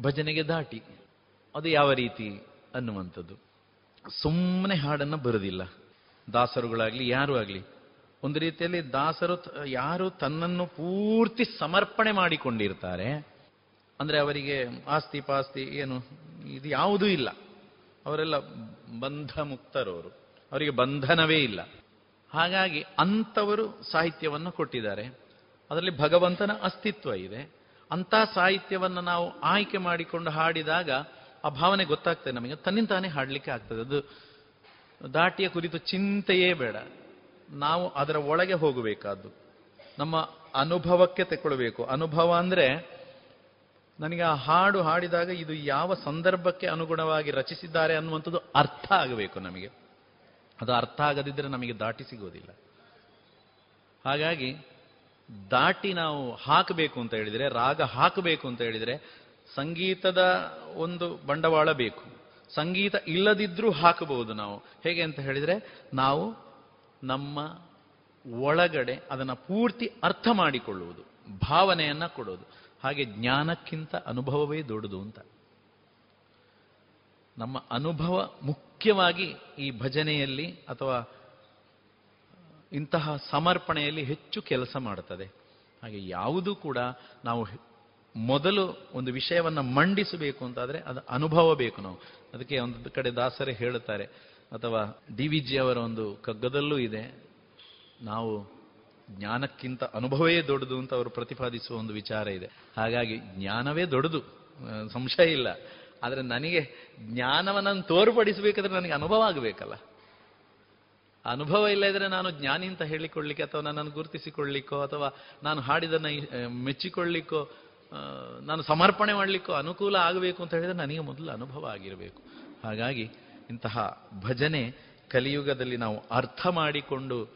ಭಜನೆಗೆ ದಾಟಿ. ಅದು ಯಾವ ರೀತಿ ಅನ್ನುವಂಥದ್ದು. ಸುಮ್ಮನೆ ಹಾಡನ್ನು ಬರೋದಿಲ್ಲ. ದಾಸರುಗಳಾಗಲಿ, ಯಾರು ಆಗಲಿ. ಒಂದು ರೀತಿಯಲ್ಲಿ ದಾಸರು ಯಾರು ತನ್ನನ್ನು ಪೂರ್ತಿ ಸಮರ್ಪಣೆ ಮಾಡಿಕೊಂಡಿರ್ತಾರೆ. ಅಂದರೆ ಅವರಿಗೆ ಆಸ್ತಿ ಪಾಸ್ತಿ ಏನು, ಇದು ಯಾವುದೂ ಇಲ್ಲ. ಅವರೆಲ್ಲ ಬಂಧ ಮುಕ್ತರವರು. ಅವರಿಗೆ ಬಂಧನವೇ ಇಲ್ಲ. ಹಾಗಾಗಿ ಅಂಥವರು ಸಾಹಿತ್ಯವನ್ನು ಕೊಟ್ಟಿದ್ದಾರೆ. ಅದರಲ್ಲಿ ಭಗವಂತನ ಅಸ್ತಿತ್ವ ಇದೆ. ಅಂಥ ಸಾಹಿತ್ಯವನ್ನು ನಾವು ಆಯ್ಕೆ ಮಾಡಿಕೊಂಡು ಹಾಡಿದಾಗ ಆ ಭಾವನೆ ಗೊತ್ತಾಗ್ತದೆ ನಮಗೆ. ತನ್ನಿಂತಾನೇ ಹಾಡಲಿಕ್ಕೆ ಆಗ್ತದೆ. ಅದು ದಾಟಿಯ ಕುರಿತು ಚಿಂತೆಯೇ ಬೇಡ. ನಾವು ಅದರ ಒಳಗೆ ಹೋಗಬೇಕಾದ್ದು. ನಮ್ಮ ಅನುಭವಕ್ಕೆ ತಗೊಳ್ಬೇಕು ಅನುಭವ ಅಂದರೆ ನನಗೆ ಆ ಹಾಡು ಹಾಡಿದಾಗ ಇದು ಯಾವ ಸಂದರ್ಭಕ್ಕೆ ಅನುಗುಣವಾಗಿ ರಚಿಸಿದ್ದಾರೆ ಅನ್ನುವಂಥದ್ದು ಅರ್ಥ ಆಗಬೇಕು ನಮಗೆ. ಅದು ಅರ್ಥ ಆಗದಿದ್ದರೆ ನಮಗೆ ದಾಟಿ ಸಿಗೋದಿಲ್ಲ. ಹಾಗಾಗಿ ದಾಟಿ ನಾವು ಹಾಕಬೇಕು ಅಂತ ಹೇಳಿದರೆ, ರಾಗ ಹಾಕಬೇಕು ಅಂತ ಹೇಳಿದರೆ, ಸಂಗೀತದ ಒಂದು ಬಂಡವಾಳ ಬೇಕು. ಸಂಗೀತ ಇಲ್ಲದಿದ್ರೂ ಹಾಕಬಹುದು ನಾವು. ಹೇಗೆ ಅಂತ ಹೇಳಿದರೆ, ನಾವು ನಮ್ಮ ಒಳಗಡೆ ಅದನ್ನು ಪೂರ್ತಿ ಅರ್ಥ ಮಾಡಿಕೊಳ್ಳುವುದು, ಭಾವನೆಯನ್ನ ಕೊಡೋದು. ಹಾಗೆ ಜ್ಞಾನಕ್ಕಿಂತ ಅನುಭವವೇ ದೊಡ್ಡದು ಅಂತ. ನಮ್ಮ ಅನುಭವ ಮುಖ್ಯವಾಗಿ ಈ ಭಜನೆಯಲ್ಲಿ ಅಥವಾ ಇಂತಹ ಸಮರ್ಪಣೆಯಲ್ಲಿ ಹೆಚ್ಚು ಕೆಲಸ ಮಾಡುತ್ತದೆ. ಹಾಗೆ ಯಾವುದೂ ಕೂಡ ನಾವು ಮೊದಲು ಒಂದು ವಿಷಯವನ್ನು ಮಂಡಿಸಬೇಕು ಅಂತಾದರೆ ಅದು ಅನುಭವ ಬೇಕು ನಾವು. ಅದಕ್ಕೆ ಒಂದು ಕಡೆ ದಾಸರೇ ಹೇಳುತ್ತಾರೆ, ಅಥವಾ ಡಿ ವಿ ಜಿ ಅವರ ಒಂದು ಕಗ್ಗದಲ್ಲೂ ಇದೆ, ನಾವು ಜ್ಞಾನಕ್ಕಿಂತ ಅನುಭವವೇ ದೊಡ್ಡದು ಅಂತ ಅವರು ಪ್ರತಿಪಾದಿಸುವ ಒಂದು ವಿಚಾರ ಇದೆ. ಹಾಗಾಗಿ ಜ್ಞಾನವೇ ದೊಡ್ಡದು, ಸಂಶಯ ಇಲ್ಲ. ಆದರೆ ನನಗೆ ಜ್ಞಾನವನ್ನು ತೋರ್ಪಡಿಸಬೇಕಾದ್ರೆ ನನಗೆ ಅನುಭವ ಆಗಬೇಕಲ್ಲ. ಅನುಭವ ಇಲ್ಲ ಇದ್ರೆ ನಾನು ಜ್ಞಾನಿ ಅಂತ ಹೇಳಿಕೊಳ್ಳಿಕ್ಕೆ ಅಥವಾ ನನ್ನನ್ನು ಗುರುತಿಸಿಕೊಳ್ಳಿಕ್ಕೋ ಅಥವಾ ನಾನು ಹಾಡಿದನ್ನ ಮೆಚ್ಚಿಕೊಳ್ಳಿಕ್ಕೋ ನಾನು ಸಮರ್ಪಣೆ ಮಾಡಲಿಕ್ಕೋ ಅನುಕೂಲ ಆಗಬೇಕು ಅಂತ ಹೇಳಿದ್ರೆ ನನಗೆ ಮೊದಲು ಅನುಭವ ಆಗಿರಬೇಕು. ಹಾಗಾಗಿ ಇಂತಹ ಭಜನೆ ಕಲಿಯುಗದಲ್ಲಿ ನಾವು ಅರ್ಥ ಮಾಡಿಕೊಂಡು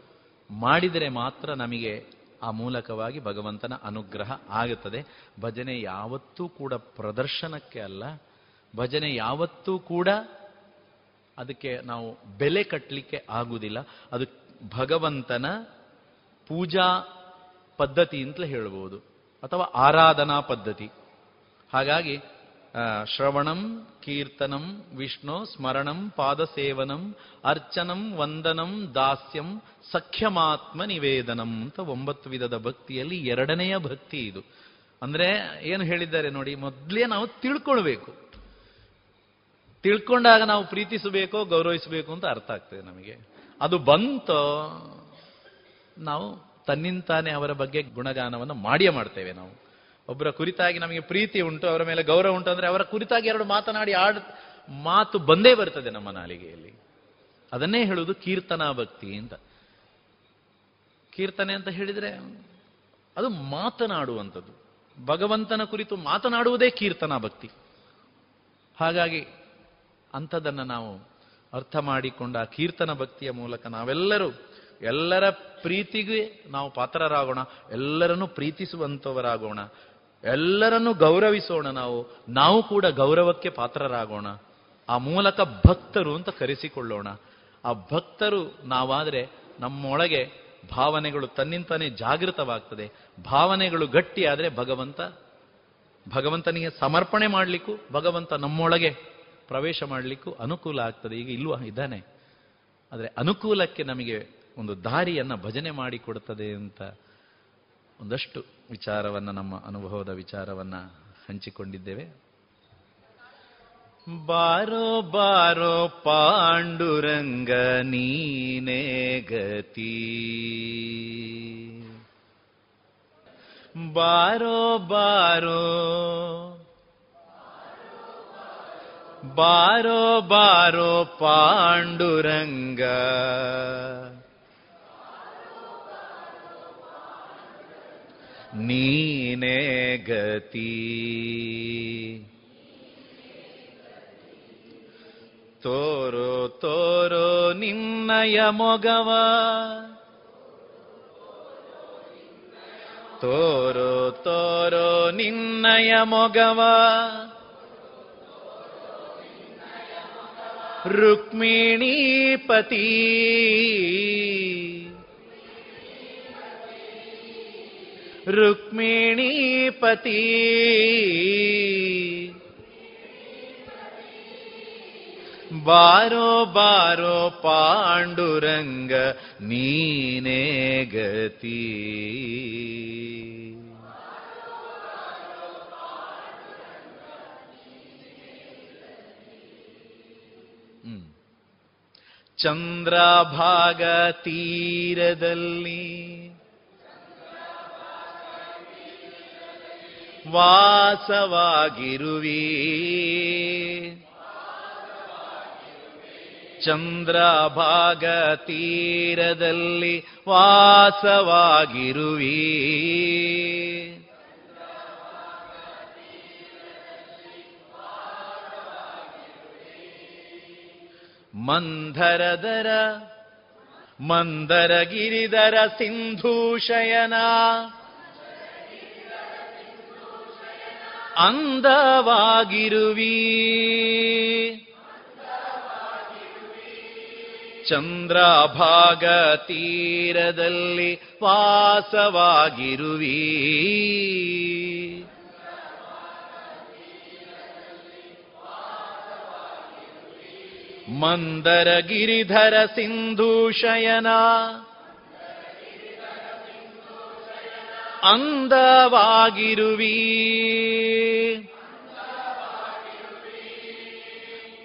ಮಾಡಿದರೆ ಮಾತ್ರ ನಮಗೆ ಆ ಮೂಲಕವಾಗಿ ಭಗವಂತನ ಅನುಗ್ರಹ ಆಗುತ್ತದೆ. ಭಜನೆ ಯಾವತ್ತೂ ಕೂಡ ಪ್ರದರ್ಶನಕ್ಕೆ ಅಲ್ಲ, ಭಜನೆ ಯಾವತ್ತೂ ಕೂಡ ಅದಕ್ಕೆ ನಾವು ಬೆಲೆ ಕಟ್ಟಲಿಕ್ಕೆ ಆಗುವುದಿಲ್ಲ ಅದು ಭಗವಂತನ ಪೂಜಾ ಪದ್ಧತಿ ಅಂತಲೇ ಹೇಳ್ಬೋದು. ಅಥವಾ ಆರಾಧನಾ ಪದ್ಧತಿ. ಹಾಗಾಗಿ ಶ್ರವಣಂ, ಕೀರ್ತನಂ, ವಿಷ್ಣು, ಸ್ಮರಣಂ, ಪಾದಸೇವನಂ, ಅರ್ಚನಂ, ವಂದನಂ, ದಾಸ್ಯಂ, ಸಖ್ಯಮಾತ್ಮ ನಿವೇದನಂ ಅಂತ ಒಂಬತ್ತು ವಿಧದ ಭಕ್ತಿಯಲ್ಲಿ ಎರಡನೆಯ ಭಕ್ತಿ ಇದು. ಅಂದ್ರೆ ಏನು ಹೇಳಿದ್ದಾರೆ ನೋಡಿ, ಮೊದಲೇ ನಾವು ತಿಳ್ಕೊಳ್ಬೇಕು. ತಿಳ್ಕೊಂಡಾಗ ನಾವು ಪ್ರೀತಿಸಬೇಕೋ, ಗೌರವಿಸಬೇಕು ಅಂತ ಅರ್ಥ ಆಗ್ತದೆ ನಮಗೆ. ಅದು ಬಂತು, ನಾವು ತನ್ನಿಂತಾನೆ ಅವರ ಬಗ್ಗೆ ಗುಣಗಾನವನ್ನು ಮಾಡಿಯೇ ಮಾಡ್ತೇವೆ ನಾವು. ಒಬ್ಬರ ಕುರಿತಾಗಿ ನಮಗೆ ಪ್ರೀತಿ ಉಂಟು, ಅವರ ಮೇಲೆ ಗೌರವ ಉಂಟು ಅಂದ್ರೆ ಅವರ ಕುರಿತಾಗಿ ಎರಡು ಮಾತನಾಡಿ ಆಡ್, ಮಾತು ಬಂದೇ ಬರ್ತದೆ ನಮ್ಮ ನಾಲಿಗೆಯಲ್ಲಿ. ಅದನ್ನೇ ಹೇಳುವುದು ಕೀರ್ತನಾ ಭಕ್ತಿ ಅಂತ. ಕೀರ್ತನೆ ಅಂತ ಹೇಳಿದ್ರೆ ಅದು ಮಾತನಾಡುವಂಥದ್ದು. ಭಗವಂತನ ಕುರಿತು ಮಾತನಾಡುವುದೇ ಕೀರ್ತನಾ ಭಕ್ತಿ. ಹಾಗಾಗಿ ಅಂಥದನ್ನು ನಾವು ಅರ್ಥ ಮಾಡಿಕೊಂಡ ಕೀರ್ತನ ಭಕ್ತಿಯ ಮೂಲಕ ನಾವೆಲ್ಲರೂ ಎಲ್ಲರ ಪ್ರೀತಿಗೆ ನಾವು ಪಾತ್ರರಾಗೋಣ, ಎಲ್ಲರನ್ನು ಪ್ರೀತಿಸುವಂಥವರಾಗೋಣ ಎಲ್ಲರನ್ನು ಗೌರವಿಸೋಣ ನಾವು ನಾವು ಕೂಡ ಗೌರವಕ್ಕೆ ಪಾತ್ರರಾಗೋಣ, ಆ ಮೂಲಕ ಭಕ್ತರು ಅಂತ ಕರೆಸಿಕೊಳ್ಳೋಣ. ಆ ಭಕ್ತರು ನಾವಾದರೆ ನಮ್ಮೊಳಗೆ ಭಾವನೆಗಳು ತನ್ನಿಂತಾನೇ ಜಾಗೃತವಾಗ್ತದೆ. ಭಾವನೆಗಳು ಗಟ್ಟಿಯಾದರೆ ಭಗವಂತ, ಭಗವಂತನಿಗೆ ಸಮರ್ಪಣೆ ಮಾಡಲಿಕ್ಕೂ ಭಗವಂತ ನಮ್ಮೊಳಗೆ ಪ್ರವೇಶ ಮಾಡಲಿಕ್ಕೂ ಅನುಕೂಲ ಆಗ್ತದೆ. ಈಗ ಇಲ್ವಾ? ಇದ್ದಾನೆ. ಆದರೆ ಅನುಕೂಲಕ್ಕೆ ನಮಗೆ ಒಂದು ದಾರಿಯನ್ನ ಭಜನೆ ಮಾಡಿಕೊಡುತ್ತದೆ ಅಂತ ಒಂದಷ್ಟು ವಿಚಾರವನ್ನು, ನಮ್ಮ ಅನುಭವದ ವಿಚಾರವನ್ನ ಹಂಚಿಕೊಂಡಿದ್ದೇವೆ. ಬಾರೋ ಬಾರೋ ಪಾಂಡುರಂಗ ನೀನೇ ಗತಿ. ಬಾರೋ ಬಾರೋ ಬಾರೋ ಬಾರೋ ಪಾಂಡುರಂಗ. ನೀನೇ ಗತಿ. ತೋರೋ ತೋರೋ ನಿನ್ನಯ ಮೊಗವ. ತೋರೋ ತೋರೋ ನಿನ್ನಯ ಮೊಗವ. रुक्मिणीपति रुक्मिणीपति बारो बारो पाण्डुरङ्ग नीने गति ಚಂದ್ರಭಾಗ ತೀರದಲ್ಲಿ ವಾಸವಾಗಿರುವಿ. ಚಂದ್ರಭಾಗ ತೀರದಲ್ಲಿ ವಾಸವಾಗಿರುವಿ. ಮಂಧರದರ ಮಂದರ ಗಿರಿಧರ ಸಿಂಧೂಶಯನ ಅಂದವಾಗಿರುವಿ. ಚಂದ್ರಭಾಗ ತೀರದಲ್ಲಿ ವಾಸವಾಗಿರುವಿ. ಮಂದರ ಗಿರಿಧರ ಸಿಂಧೂ ಶಯನ. ಅಂದವಾಗಿರುವಿ.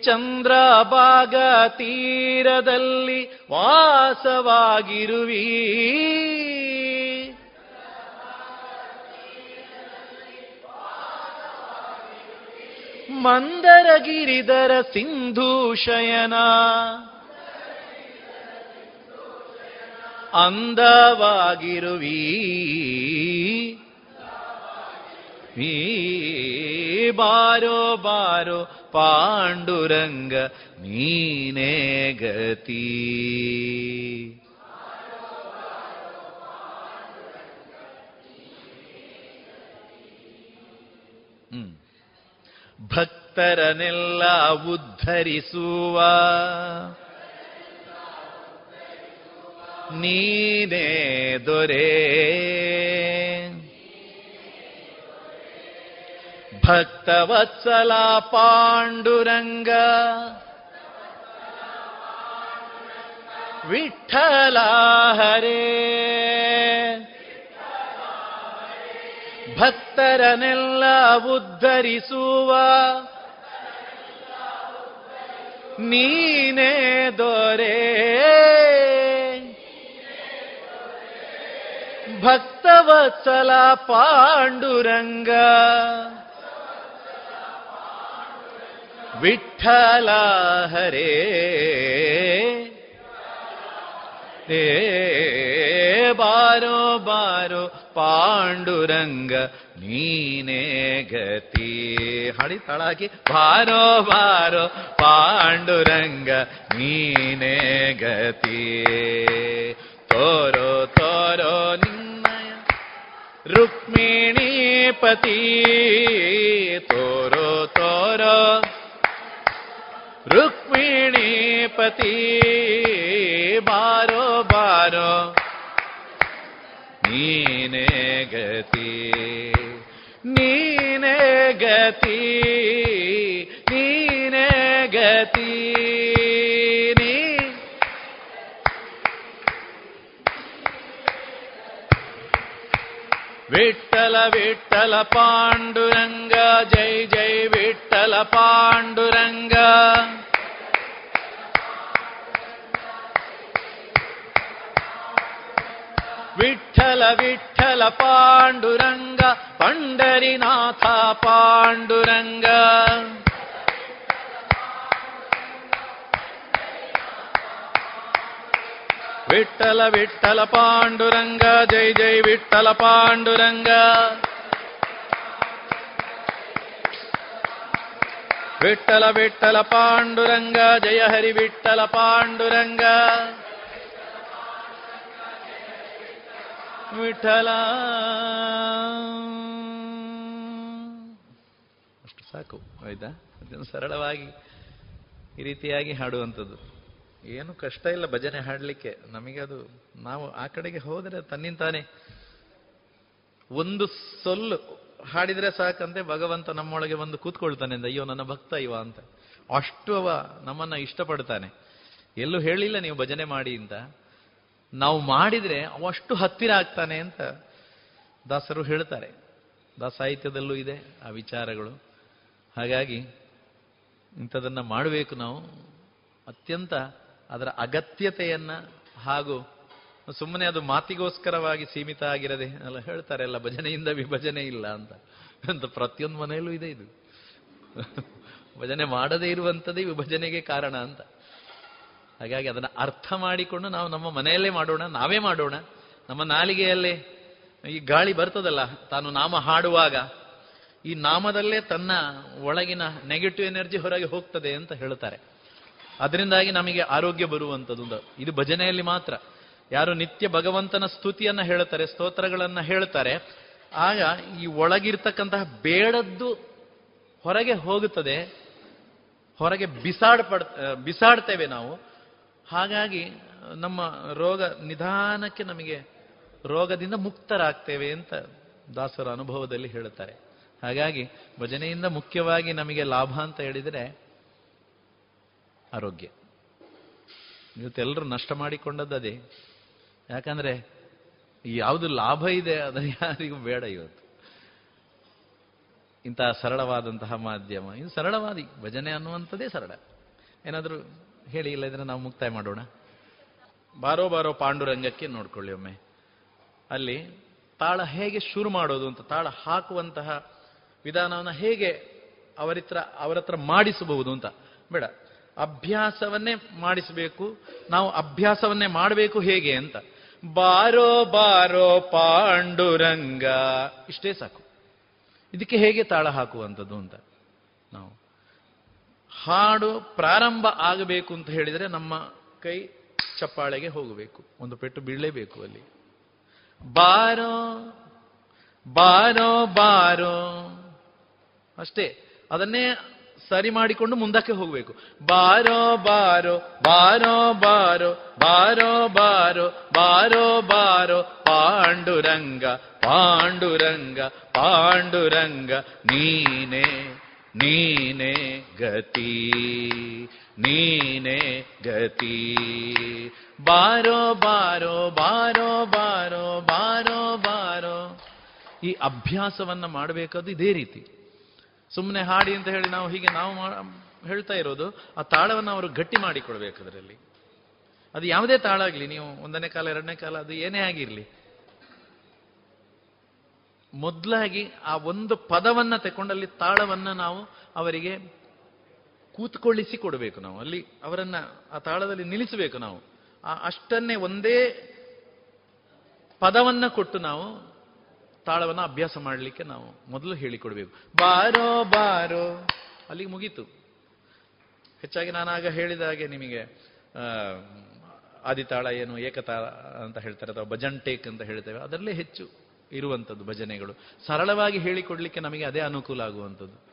ಚಂದ್ರಭಾಗ ತೀರದಲ್ಲಿ ವಾಸವಾಗಿರುವಿ. ಮಂದರ ಸಿಂಧೂ ಶಯನ. ಅಂದವಾಗಿರುವಿ. ಬಾರೋ ಬಾರೋ ಪಾಂಡುರಂಗ ನೀನೇ ಗತಿ. ಭಕ್ತರನೆಲ್ಲ ಉದ್ಧರಿಸುವ. ನೀನೇ ದೊರೆ. ಭಕ್ತವತ್ಸಲ ಪಾಂಡುರಂಗ. ವಿಠಲ ಹರೇ. ಭಕ್ತರನೆಲ್ಲ ಉದ್ಧರಿಸುವ. ನೀನೇ ದೊರೆ. ಭಕ್ತವತ್ಸಲ ಪಾಂಡುರಂಗ. ವಿಠಲ ಹರೇ. ಬಾರೋ ಬಾರೋ ಪಾಂಡುರಂಗ ನೀನೇ ಗತಿ. ಹಾಡಿ ತಳಾಕಿ ಬಾರೋ ಬಾರೋ, ಪಾಂಡುರಂಗ ನೀನೇ ಗತಿ. ತೋರೋ ತೋರೋ ನಿನ್ನಯ ರುಕ್ಮಿಣಿ ಪತಿ ತೋರೋ ತೋರೋ ರುಕ್ಮಿಣಿ ಪತಿ ಬಾರೋ ಬಾರೋ ನೀನೇ ಗತಿ ನೀನೇ ಗತಿ ನೀನೇ ಗತಿ ನೀ ವಿಠಲ ವಿಠಲ ಪಾಂಡುರಂಗ ಜೈ ಜೈ ವಿಠಲ ಪಾಂಡುರಂಗ ಪಾಂಡುರಂಗ ಪಂಡರಿನಾಥ ಪಾಂಡುರಂಗ ವಿಠಲ ವಿಠಲ ಪಾಂಡುರಂಗ ಜೈ ಜೈ ವಿಠಲ ಪಾಂಡುರಂಗ ವಿಠಲ ವಿಠಲ ಪಾಂಡುರಂಗ ಜಯ ಹರಿ ವಿಠಲ ಪಾಂಡುರಂಗ ವಿಠಲ. ಅಷ್ಟು ಸಾಕು, ಆಯ್ತಾ? ಅದನ್ನು ಸರಳವಾಗಿ ಈ ರೀತಿಯಾಗಿ ಹಾಡುವಂಥದ್ದು. ಏನು ಕಷ್ಟ ಇಲ್ಲ ಭಜನೆ ಹಾಡಲಿಕ್ಕೆ. ನಮಗೆ ಅದು, ನಾವು ಆ ಕಡೆಗೆ ಹೋದರೆ ತನ್ನಿಂತಾನೆ ಒಂದು ಸೊಲ್ಲು ಹಾಡಿದ್ರೆ ಸಾಕಂತೆ, ಭಗವಂತ ನಮ್ಮೊಳಗೆ ಒಂದು ಕೂತ್ಕೊಳ್ತಾನೆ ಅಯ್ಯೋ, ನನ್ನ ಭಕ್ತ ಇವ ಅಂತ. ಅಷ್ಟು ಅವ ನಮ್ಮನ್ನ ಇಷ್ಟಪಡ್ತಾನೆ. ಎಲ್ಲೂ ಹೇಳಿಲ್ಲ, ನೀವು ಭಜನೆ ಮಾಡಿ ಅಂತ. ನಾವು ಮಾಡಿದರೆ ಅವಷ್ಟು ಹತ್ತಿರ ಆಗ್ತಾನೆ ಅಂತ ದಾಸರು ಹೇಳ್ತಾರೆ. ದಾಸ ಸಾಹಿತ್ಯದಲ್ಲೂ ಇದೆ ಆ ವಿಚಾರಗಳು. ಹಾಗಾಗಿ ಇಂಥದನ್ನು ಮಾಡಬೇಕು ನಾವು. ಅತ್ಯಂತ ಅದರ ಅಗತ್ಯತೆಯನ್ನು ಹಾಗೂ ಸುಮ್ಮನೆ ಅದು ಮಾತಿಗೋಸ್ಕರವಾಗಿ ಸೀಮಿತ ಆಗಿರದೆ ಎಲ್ಲ ಹೇಳ್ತಾರೆ, ಎಲ್ಲ ಭಜನೆಯಿಂದ ವಿಭಜನೆ ಇಲ್ಲ ಅಂತ. ಅಂತ ಪ್ರತಿಯೊಂದು ಮನೆಯಲ್ಲೂ ಇದೆ ಇದು. ಭಜನೆ ಮಾಡದೇ ಇರುವಂಥದ್ದೇ ವಿಭಜನೆಗೆ ಕಾರಣ ಅಂತ. ಹಾಗಾಗಿ ಅದನ್ನು ಅರ್ಥ ಮಾಡಿಕೊಂಡು ನಾವು ನಮ್ಮ ಮನೆಯಲ್ಲೇ ಮಾಡೋಣ, ನಾವೇ ಮಾಡೋಣ. ನಮ್ಮ ನಾಲಿಗೆಯಲ್ಲೇ ಈ ಗಾಳಿ ಬರ್ತದಲ್ಲ, ತಾನು ನಾಮ ಹಾಡುವಾಗ ಈ ನಾಮದಲ್ಲೇ ತನ್ನ ಒಳಗಿನ ನೆಗೆಟಿವ್ ಎನರ್ಜಿ ಹೊರಗೆ ಹೋಗ್ತದೆ ಅಂತ ಹೇಳ್ತಾರೆ. ಅದರಿಂದಾಗಿ ನಮಗೆ ಆರೋಗ್ಯ ಬರುವಂಥದ್ದು ಇದು ಭಜನೆಯಲ್ಲಿ ಮಾತ್ರ. ಯಾರು ನಿತ್ಯ ಭಗವಂತನ ಸ್ತುತಿಯನ್ನ ಹೇಳ್ತಾರೆ, ಸ್ತೋತ್ರಗಳನ್ನ ಹೇಳ್ತಾರೆ, ಆಗ ಈ ಒಳಗಿರ್ತಕ್ಕಂತಹ ಬೇಡದ್ದು ಹೊರಗೆ ಹೋಗುತ್ತದೆ, ಹೊರಗೆ ಬಿಸಾಡ್ಪಡ್, ಬಿಸಾಡ್ತೇವೆ ನಾವು. ಹಾಗಾಗಿ ನಮ್ಮ ರೋಗ ನಿಧಾನಕ್ಕೆ ನಮಗೆ ರೋಗದಿಂದ ಮುಕ್ತರಾಗ್ತೇವೆ ಅಂತ ದಾಸರ ಅನುಭವದಲ್ಲಿ ಹೇಳುತ್ತಾರೆ. ಹಾಗಾಗಿ ಭಜನೆಯಿಂದ ಮುಖ್ಯವಾಗಿ ನಮಗೆ ಲಾಭ ಅಂತ ಹೇಳಿದರೆ ಆರೋಗ್ಯ. ಇವತ್ತೆಲ್ಲರೂ ನಷ್ಟ ಮಾಡಿಕೊಂಡದ್ದು ಅದೇ. ಯಾಕಂದ್ರೆ ಯಾವುದು ಲಾಭ ಇದೆ ಅದು ಯಾರಿಗೂ ಬೇಡ ಇವತ್ತು. ಇಂತಹ ಸರಳವಾದಂತಹ ಮಾಧ್ಯಮ. ಇದು ಸರಳವಾದಿ. ಭಜನೆ ಅನ್ನುವಂಥದ್ದೇ ಸರಳ. ಏನಾದರೂ ಹೇಳಿ ಇಲ್ಲದ್ರೆ ನಾವು ಮುಕ್ತಾಯ ಮಾಡೋಣ. ಬಾರೋ ಬಾರೋ ಪಾಂಡುರಂಗಕ್ಕೆ ನೋಡ್ಕೊಳ್ಳಿ ಒಮ್ಮೆ. ಅಲ್ಲಿ ತಾಳ ಹೇಗೆ ಶುರು ಮಾಡೋದು ಅಂತ, ತಾಳ ಹಾಕುವಂತಹ ವಿಧಾನವನ್ನು ಹೇಗೆ ಅವರಿತ್ರ ಅವರ ಹತ್ರ ಮಾಡಿಸಬಹುದು ಅಂತ. ಬೇಡ, ಅಭ್ಯಾಸವನ್ನೇ ಮಾಡಿಸಬೇಕು, ನಾವು ಅಭ್ಯಾಸವನ್ನೇ ಮಾಡಬೇಕು ಹೇಗೆ ಅಂತ. ಬಾರೋ ಬಾರೋ ಪಾಂಡುರಂಗ, ಇಷ್ಟೇ ಸಾಕು. ಇದಕ್ಕೆ ಹೇಗೆ ತಾಳ ಹಾಕುವಂಥದ್ದು ಅಂತ. ಹಾಡು ಪ್ರಾರಂಭ ಆಗಬೇಕು ಅಂತ ಹೇಳಿದರೆ ನಮ್ಮ ಕೈ ಚಪ್ಪಾಳೆಗೆ ಹೋಗಬೇಕು. ಒಂದು ಪೆಟ್ಟು ಬೀಳಲೇಬೇಕು ಅಲ್ಲಿ. ಬಾರೋ ಬಾರೋ ಬಾರೋ. ಅಷ್ಟೇ. ಅದನ್ನೇ ಸರಿ ಮಾಡಿಕೊಂಡು ಮುಂದಕ್ಕೆ ಹೋಗಬೇಕು. ಬಾರೋ ಬಾರೋ ಬಾರೋ ಬಾರೋ ಬಾರೋ ಬಾರೋ ಬಾರೋ ಬಾರೋ. ಪಾಂಡುರಂಗ ಪಾಂಡುರಂಗ ಪಾಂಡುರಂಗ, ನೀನೇ. ನೀನೇ ಗತಿ ನೀನೇ ಗತಿ. ಬಾರೋ ಬಾರೋ ಬಾರೋ ಬಾರೋ ಬಾರೋ ಬಾರೋ. ಈ ಅಭ್ಯಾಸವನ್ನ ಮಾಡಬೇಕಾದ್ದು ಇದೇ ರೀತಿ. ಸುಮ್ಮನೆ ಹಾಡಿ ಅಂತ ಹೇಳಿ ನಾವು ಹೀಗೆ ನಾವು ಹೇಳ್ತಾ ಇರೋದು, ಆ ತಾಳವನ್ನು ಅವರು ಗಟ್ಟಿ ಮಾಡಿಕೊಡ್ಬೇಕು ಅದರಲ್ಲಿ. ಅದು ಯಾವುದೇ ತಾಳ ಆಗಲಿ ನೀವು ಒಂದನೇ ಕಾಲ, ಎರಡನೇ ಕಾಲ, ಅದು ಏನೇ ಆಗಿರಲಿ. ಮೊದಲಾಗಿ ಆ ಒಂದು ಪದವನ್ನ ತಕೊಂಡಲ್ಲಿ ತಾಳವನ್ನ ನಾವು ಅವರಿಗೆ ಕೂತ್ಕೊಳ್ಳಿಸಿ ಕೊಡಬೇಕು ನಾವು. ಅಲ್ಲಿ ಅವರನ್ನ ಆ ತಾಳದಲ್ಲಿ ನಿಲ್ಲಿಸಬೇಕು ನಾವು. ಆ ಅಷ್ಟನ್ನೇ ಒಂದೇ ಪದವನ್ನ ಕೊಟ್ಟು ನಾವು ತಾಳವನ್ನ ಅಭ್ಯಾಸ ಮಾಡಲಿಕ್ಕೆ ನಾವು ಮೊದಲು ಹೇಳಿಕೊಡ್ಬೇಕು. ಬಾರೋ ಬಾರೋ. ಅಲ್ಲಿಗೆ ಮುಗೀತು. ಹೆಚ್ಚಾಗಿ ನಾನು ಆಗ ಹೇಳಿದ ಹಾಗೆ ನಿಮಗೆ ಆದಿತಾಳ ಏನು ಏಕತಾಳ ಅಂತ ಹೇಳ್ತಾರೆ ಅಥವಾ ಭಜನ್ ಟೇಕ್ ಅಂತ ಹೇಳ್ತೇವೆ. ಅದರಲ್ಲೇ ಹೆಚ್ಚು. ಇರುವಂಥದ್ದು ಭಜನೆಗಳು. ಸರಳವಾಗಿ ಹೇಳಿಕೊಡ್ಲಿಕ್ಕೆ ನಮಗೆ ಅದೇ ಅನುಕೂಲ ಆಗುವಂಥದ್ದು.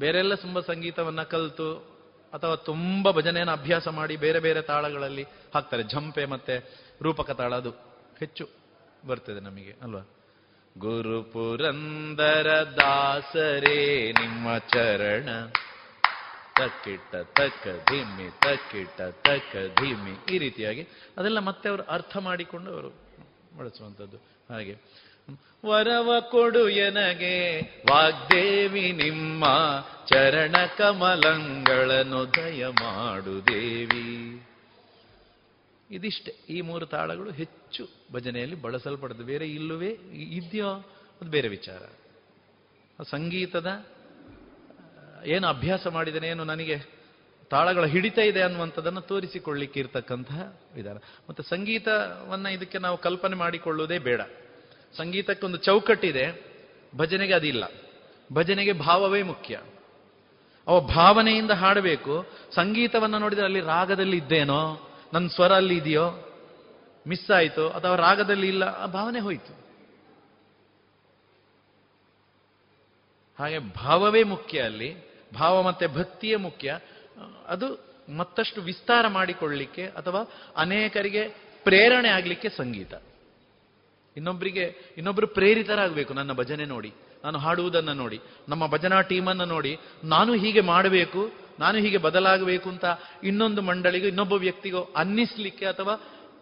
ಬೇರೆಲ್ಲ ತುಂಬ ಸಂಗೀತವನ್ನು ಕಲಿತು ಅಥವಾ ತುಂಬ ಭಜನೆಯನ್ನು ಅಭ್ಯಾಸ ಮಾಡಿ ಬೇರೆ ಬೇರೆ ತಾಳಗಳಲ್ಲಿ ಹಾಕ್ತಾರೆ. ಝಂಪೆ ಮತ್ತೆ ರೂಪಕ ತಾಳ ಅದು ಹೆಚ್ಚು ಬರ್ತದೆ ನಮಗೆ, ಅಲ್ವಾ? ಗುರು ಪುರಂದರ ದಾಸರೇ ನಿಮ್ಮ ಚರಣ. ತಕ್ಕಿಟ್ಟ ತಕ್ಕ ಧಿಮಿ ತಕ್ಕಿಟ್ಟ ತಕ್ಕ ಧಿಮಿ ಈ ರೀತಿಯಾಗಿ ಅದೆಲ್ಲ ಮತ್ತೆ ಅವರು ಅರ್ಥ ಮಾಡಿಕೊಂಡು ಅವರು ಬಳಸುವಂಥದ್ದು. ಹಾಗೆ. ವರವ ಕೊಡು ಎನಗೆ, ವಾಗ್ದೇವಿ ನಿಮ್ಮ ಚರಣ ಕಮಲಂಗಳನ್ನು ದಯ ಮಾಡು ದೇವಿ. ಇದಿಷ್ಟೇ, ಈ ಮೂರು ತಾಳಗಳು ಹೆಚ್ಚು ಭಜನೆಯಲ್ಲಿ ಬಳಸಲ್ಪಡದು. ಬೇರೆ ಇಲ್ಲವೇ? ಇದೆಯೋ? ಅದು ಬೇರೆ ವಿಚಾರ. ಸಂಗೀತದ ಏನು ಅಭ್ಯಾಸ ಮಾಡಿದ್ದೇನೆ ಏನು ನನಗೆ? ತಾಳಗಳ ಹಿಡಿತ ಇದೆ ಅನ್ನುವಂಥದ್ದನ್ನು ತೋರಿಸಿಕೊಳ್ಳಿಕ್ಕೆ ಇರ್ತಕ್ಕಂತಹ ವಿಧಾನ. ಮತ್ತು ಸಂಗೀತವನ್ನು ಇದಕ್ಕೆ ನಾವು ಕಲ್ಪನೆ ಮಾಡಿಕೊಳ್ಳುವುದೇ ಬೇಡ. ಸಂಗೀತಕ್ಕೊಂದು ಚೌಕಟ್ಟಿದೆ, ಭಜನೆಗೆ ಅದಿಲ್ಲ. ಭಜನೆಗೆ ಭಾವವೇ ಮುಖ್ಯ. ಅವ ಭಾವನೆಯಿಂದ ಹಾಡಬೇಕು, ಸಂಗೀತವನ್ನು ನೋಡಿದರೆ ಅಲ್ಲಿ ರಾಗದಲ್ಲಿ ಇದ್ದೇನೋ ನನ್ನ ಸ್ವರ ಅಲ್ಲಿ ಇದೆಯೋ ಮಿಸ್ ಆಯಿತು, ಅಥವಾ ರಾಗದಲ್ಲಿ ಇಲ್ಲ, ಆ ಭಾವನೆ ಹೋಯಿತು. ಹಾಗೆ ಭಾವವೇ ಮುಖ್ಯ ಅಲ್ಲಿ, ಭಾವ ಮತ್ತೆ ಭಕ್ತಿಯೇ ಮುಖ್ಯ. ಅದು ಮತ್ತಷ್ಟು ವಿಸ್ತಾರ ಮಾಡಿಕೊಳ್ಳಲಿಕ್ಕೆ ಅಥವಾ ಅನೇಕರಿಗೆ ಪ್ರೇರಣೆ ಆಗಲಿಕ್ಕೆ ಸಂಗೀತ. ಇನ್ನೊಬ್ಬರಿಗೆ ಇನ್ನೊಬ್ಬರು ಪ್ರೇರಿತರಾಗಬೇಕು ನನ್ನ ಭಜನೆ ನೋಡಿ, ನಾನು ಹಾಡುವುದನ್ನು ನೋಡಿ, ನಮ್ಮ ಭಜನಾ ಟೀಮನ್ನು ನೋಡಿ, ನಾನು ಹೀಗೆ ಮಾಡಬೇಕು, ನಾನು ಹೀಗೆ ಬದಲಾಗಬೇಕು ಅಂತ ಇನ್ನೊಂದು ಮಂಡಳಿಗೂ, ಇನ್ನೊಬ್ಬ ವ್ಯಕ್ತಿಗೋ ಅನ್ನಿಸ್ಲಿಕ್ಕೆ ಅಥವಾ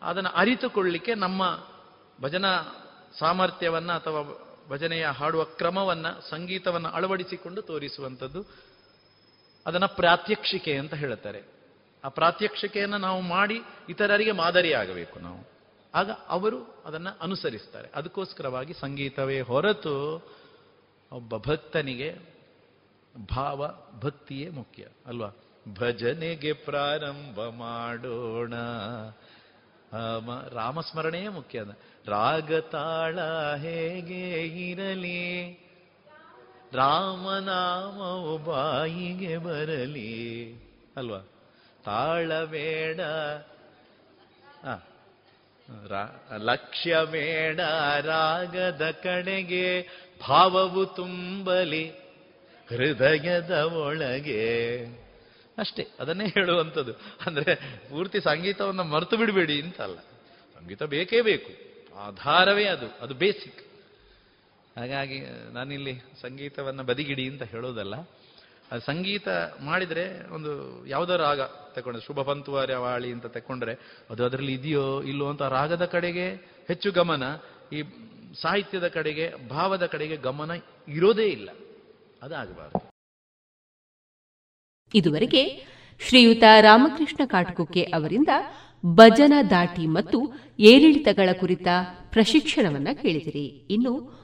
ಅದನ್ನು ಅರಿತುಕೊಳ್ಳಲಿಕ್ಕೆ ನಮ್ಮ ಭಜನಾ ಸಾಮರ್ಥ್ಯವನ್ನ ಅಥವಾ ಭಜನೆಯ ಹಾಡುವ ಕ್ರಮವನ್ನ, ಸಂಗೀತವನ್ನು ಅಳವಡಿಸಿಕೊಂಡು ತೋರಿಸುವಂಥದ್ದು ಅದನ್ನ ಪ್ರಾತ್ಯಕ್ಷಿಕೆ ಅಂತ ಹೇಳುತ್ತಾರೆ. ಆ ಪ್ರಾತ್ಯಕ್ಷಿಕೆಯನ್ನು ನಾವು ಮಾಡಿ ಇತರರಿಗೆ ಮಾದರಿಯಾಗಬೇಕು ನಾವು. ಆಗ ಅವರು ಅದನ್ನು ಅನುಸರಿಸ್ತಾರೆ. ಅದಕ್ಕೋಸ್ಕರವಾಗಿ ಸಂಗೀತವೇ ಹೊರತು ಒಬ್ಬ ಭಕ್ತನಿಗೆ ಭಾವ ಭಕ್ತಿಯೇ ಮುಖ್ಯ, ಅಲ್ವಾ? ಭಜನೆಗೆ ಪ್ರಾರಂಭ ಮಾಡೋಣ. ರಾಮಸ್ಮರಣೆಯೇ ಮುಖ್ಯ. ಅದ ರಾಗತಾಳ ಹೇಗೆ ಇರಲಿ? ರಾಮನಾಮವು ಬಾಯಿಗೆ ಬರಲಿ. ಅಲ್ವಾ? ತಾಳಬೇಡ. ಲಕ್ಷ್ಯ ಬೇಡ ರಾಗದ ಕಡೆಗೆ ಭಾವವು ತುಂಬಲಿ. ಹೃದಯದ ಒಳಗೆ. ಅಷ್ಟೇ, ಅದನ್ನೇ ಹೇಳುವಂಥದ್ದು. ಅಂದ್ರೆ ಪೂರ್ತಿ ಸಂಗೀತವನ್ನು ಮರೆತು ಬಿಡಬೇಡಿ ಅಂತಲ್ಲ ಸಂಗೀತ ಬೇಕೇ ಬೇಕು. ಆಧಾರವೇ ಅದು. ಅದು ಬೇಸಿಕ್. ಹಾಗಾಗಿ ನಾನಿಲ್ಲಿ ಸಂಗೀತವನ್ನು ಬದಿಗಿಡಿ ಅಂತ ಹೇಳೋದಲ್ಲ. ಸಂಗೀತ ಮಾಡಿದ್ರೆ ಒಂದು ಯಾವುದೋ ರಾಗ ತಗೊಂಡ್ರೆ ಶುಭ ಪಂತುವಾರ್ಯವಾಳಿ ಅಂತ ತಕೊಂಡ್ರೆ, ಅದು ಅದರಲ್ಲಿ ಇದೆಯೋ ಇಲ್ಲೋ ಅಂತ ರಾಗದ ಕಡೆಗೆ ಹೆಚ್ಚು ಗಮನ, ಈ ಸಾಹಿತ್ಯದ ಕಡೆಗೆ, ಭಾವದ ಕಡೆಗೆ ಗಮನ ಇರೋದೇ ಇಲ್ಲ. ಅದಾಗಬಾರದು. ಇದುವರೆಗೆ ಶ್ರೀಯುತ ರಾಮಕೃಷ್ಣ ಕಾಟ್ಕುಕ್ಕೆ ಅವರಿಂದ ಭಜನ ದಾಟಿ ಮತ್ತು ಏರಿಳಿತಗಳ ಕುರಿತ ಪ್ರಶಿಕ್ಷಣವನ್ನ ಕೇಳಿದಿರಿ. ಇನ್ನು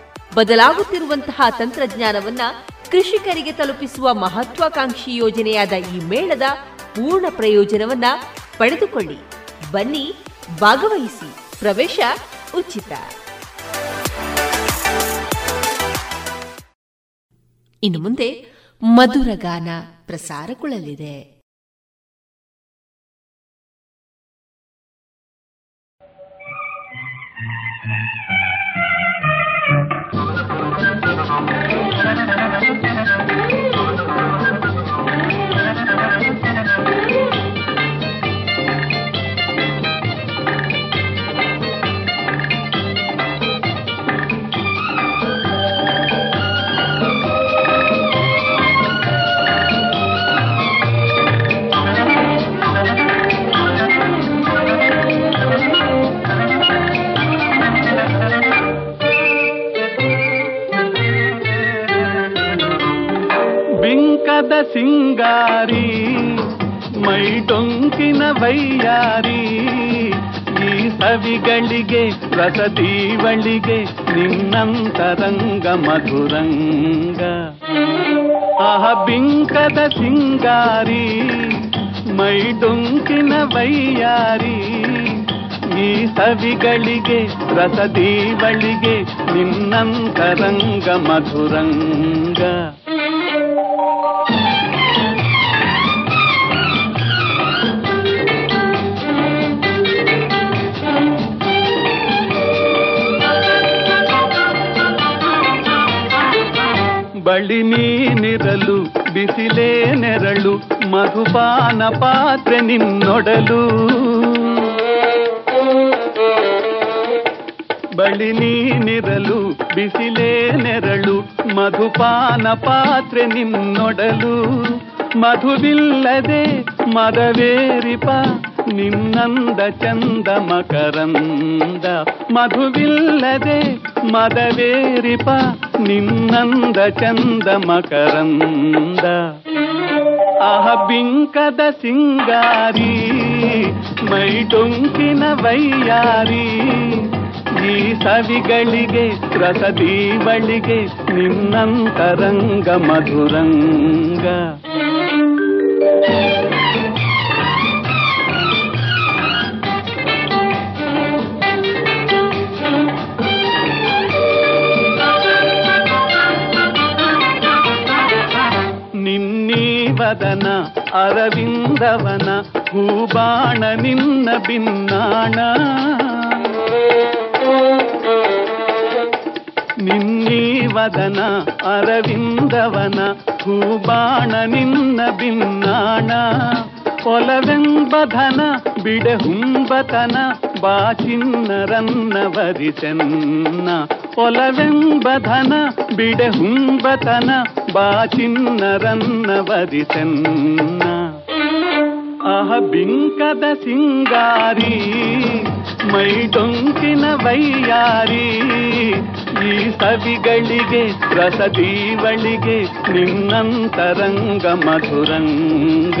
ಬದಲಾಗುತ್ತಿರುವಂತಹ ತಂತ್ರಜ್ಞಾನವನ್ನ ಕೃಷಿಕರಿಗೆ ತಲುಪಿಸುವ ಮಹತ್ವಾಕಾಂಕ್ಷಿ ಯೋಜನೆಯಾದ ಈ ಮೇಳದ ಪೂರ್ಣ ಪ್ರಯೋಜನವನ್ನ ಪಡೆದುಕೊಳ್ಳಿ. ಬನ್ನಿ, ಭಾಗವಹಿಸಿ. ಪ್ರವೇಶ ಉಚಿತ. ಇನ್ನು ಮುಂದೆ ಮಧುರಗಾನ ಪ್ರಸಾರಗೊಳ್ಳಲಿದೆ. ಸವಿಗಳಿಗೆ ರಸದೀವಳಿಗೆ ನಿನ್ನಂತರಂಗ ಮಧುರಂಗ ಆಹ ಬಿಂಕದ ಸಿಂಗಾರಿ ಮೈ ಡೊಂಕಿನ ವೈಯಾರಿ ಈ ಸವಿಗಳಿಗೆ ರಸದೀವಳಿಗೆ ನಿನ್ನಂತರಂಗ ಮಧುರಂಗ ಬಳಿ ನೀನಿರಲು, ಬಿಸಿಲೇ ನೆರಳು, ಮಧುಪಾನ ಪಾತ್ರೆ ನಿನ್ನೊಡಲು. ಬಳಿ ನೀನಿರಲು, ಬಿಸಿಲೇ ನೆರಳು, ಮಧುಪಾನ ಪಾತ್ರೆ ನಿನ್ನೊಡಲು. ಮಧುವಿಲ್ಲದೆ ಮದವೇರಿಪ, ನಿನ್ನಂದ ಚಂದ ಮಕರಂದ. ಮಧುವಿಲ್ಲದೆ ಮದವೇರಿಪ ನಿನ್ನಂದ ಚಂದ ಮಕರಂದ ಆಹ ಬಿಂಕದ ಸಿಂಗಾರಿ ಮೈ ಡೊಂಕಿನ ವೈಯಾರಿ ಈ ಸವಿಗಳಿಗೆ ರಸದೀವಳಿಗೆ ನಿನ್ನಂತರಂಗ ಮಧುರಂಗ ನಿನ್ನೀವದನ ಅರವಿಂದವನ ಹೂಬಾಣ ನಿನ್ನ ಬಿನ್ನಾಣ. ನಿನ್ನೀವದನ ಅರವಿಂದವನ ಹೂಬಾಣ ನಿನ್ನ ಬಿನ್ನಾಣ. ಒಲವೆಂಬಧನ ಬಿಡೆ ಹುಂಬತನ ಬಾಚಿನ್ನರನ್ನ ವರಿಸೆನ್ನ. ಒಲವೆಂಬಧನ ಬಿಡೆ ಹುಂಬತನ ಬಾಚಿನ್ನರನ್ನ ವರಿಸೆನ್ನ ಆಹ ಬಿಂಕದ ಸಿಂಗಾರಿ ಮೈ ಡೊಂಕಿನ ವೈಯಾರಿ ಈ ಸವಿಗಳಿಗೆ ರಸದೀವಳಿಗೆ ನಿನ್ನಂತರಂಗ ಮಧುರಂಗ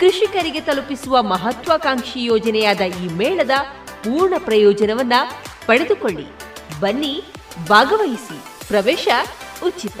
ಕೃಷಿಕರಿಗೆ ತಲುಪಿಸುವ ಮಹತ್ವಾಕಾಂಕ್ಷಿ ಯೋಜನೆಯಾದ ಈ ಮೇಳದ ಪೂರ್ಣ ಪ್ರಯೋಜನವನ್ನ ಪಡೆದುಕೊಳ್ಳಿ. ಬನ್ನಿ ಭಾಗವಹಿಸಿ. ಪ್ರವೇಶ ಉಚಿತ.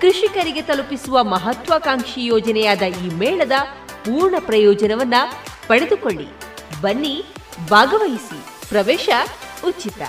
ಕೃಷಿಕರಿಗೆ ತಲುಪಿಸುವ ಮಹತ್ವಾಕಾಂಕ್ಷಿ ಯೋಜನೆಯಾದ ಈ ಮೇಳದ ಪೂರ್ಣ ಪ್ರಯೋಜನವನ್ನ ಪಡೆದುಕೊಳ್ಳಿ. ಬನ್ನಿ ಭಾಗವಹಿಸಿ. ಪ್ರವೇಶ ಉಚಿತ.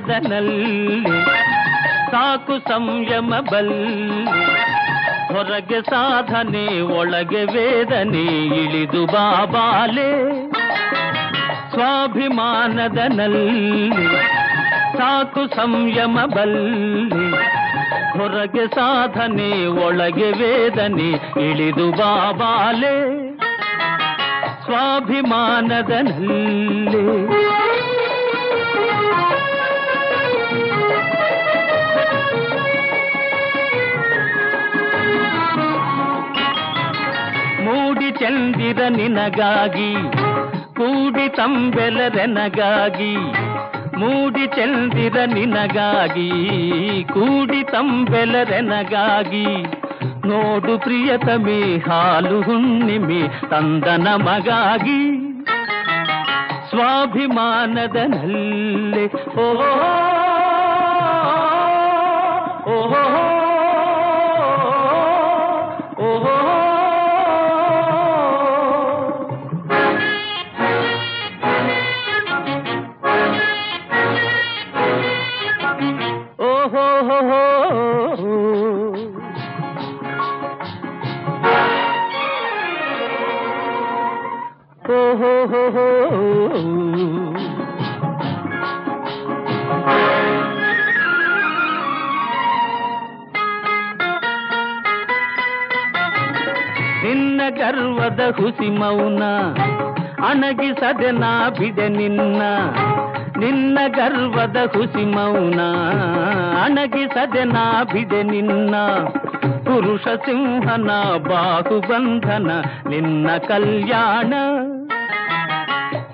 ಸ್ವಾಭಿಮಾನದನಲ್ಲಿ ಸಾಕು ಸಂಯಮ ಬಲ್ಲಿ. ಹೊರಗೆ ಸಾಧನೆ, ಒಳಗೆ ವೇದನೆ, ಇಳಿದು ಬಾಬಾಲೆ ಸ್ವಾಭಿಮಾನದನಲ್ಲಿ ಸಾಕು ಸಂಯಮ ಬಲ್ಲಿ. ಹೊರಗೆ ಸಾಧನೆ, ಒಳಗೆ ವೇದನೆ, ಇಳಿದು ಬಾಬಾಲೆ ಸ್ವಾಭಿಮಾನದನಲ್ಲಿ ಮೂಡಿ ಚಂದಿರ ನಿನಗಾಗಿ, ಕೂಡಿ ತಂಬೆಲರೆನಗಾಗಿ, ಮೂಡಿ ಚಂದಿರ ನಿನಗಾಗಿ, ಕೂಡಿ ತಂಬೆಲರೆನಗಾಗಿ. ನೋಡು ಪ್ರಿಯತಮೆ ಹಾಲು ಹುಣ್ಣಿಮೆ ತಂದ ಮಗಾಗಿ. ಸ್ವಾಭಿಮಾನದ ನಲ್ಲೆ ಓಹೋ ಓಹೋ. ನಿನ್ನ ಗರ್ವದ ಹುಸಿ ಮೌನ, ಅಣಗಿಸದೆ ನಾ ಬಿಡೆ ನಿನ್ನ. ನಿನ್ನ ಗರ್ವದ ಹುಸಿ ಮೌನ, ಅಣಗಿಸದೆ ನಾ ಬಿಡೆ ನಿನ್ನ. ಪುರುಷ ಸಿಂಹನ ಬಾಹುಬಂಧನ, ನಿನ್ನ ಕಲ್ಯಾಣ.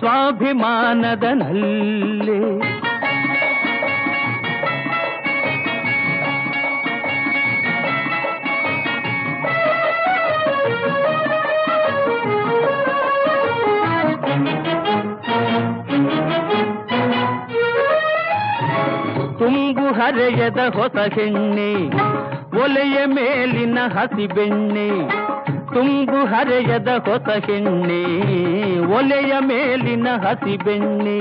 ಸ್ವಾಭಿಮಾನದನಲ್ಲೇ. ತುಂಬು ಹರೆಯದ ಹೊಸ ಹೆಣ್ಣೆ ಒಲೆಯ ಮೇಲಿನ ಹಸಿ ಬೆಣ್ಣೆ ತುಂಬು ಹರೆಯದ ಹೊಸ ಹೆಣ್ಣೆ, ಒಲೆಯ ಮೇಲಿನ ಹಸಿ ಬೆಣ್ಣಿ.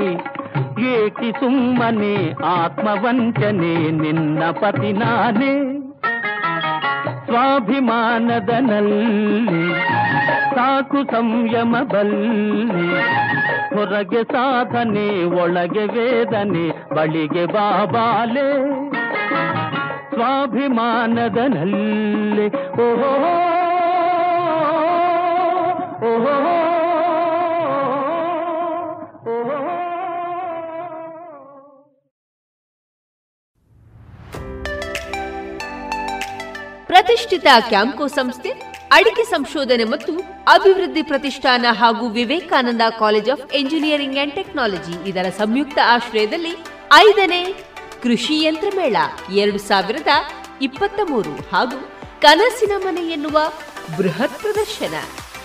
ಏಕಿ ಸುಮ್ಮನೆ ಆತ್ಮವಂಚನೆ, ನಿನ್ನ ಪತಿ ನಾನೇ. ಸ್ವಾಭಿಮಾನದನಲ್ಲಿ ಸಾಕು ಸಂಯಮ ಬಲ್ಲಿ ಹೊರಗೆ ಸಾಧನೆ, ಒಳಗೆ ವೇದನೆ, ಬಳಿಗೆ ಬಾಬಾಲೆ ಸ್ವಾಭಿಮಾನದ ನಲ್ಲಿ ಓಹೋ ಪ್ರತಿಷ್ಠಿತ ಕ್ಯಾಂಕೋ ಸಂಸ್ಥೆ, ಅಡಿಕೆ ಸಂಶೋಧನೆ ಮತ್ತು ಅಭಿವೃದ್ಧಿ ಪ್ರತಿಷ್ಠಾನ ಹಾಗೂ Vivekananda college of engineering and technology ಇದರ ಸಂಯುಕ್ತ ಆಶ್ರಯದಲ್ಲಿ ಐದನೇ ಕೃಷಿ ಯಂತ್ರ ಮೇಳ ಎರಡು ಸಾವಿರದ ಇಪ್ಪತ್ತ ಮೂರು ಹಾಗೂ ಕನಸಿನ ಮನೆ ಎನ್ನುವ ಬೃಹತ್ ಪ್ರದರ್ಶನ.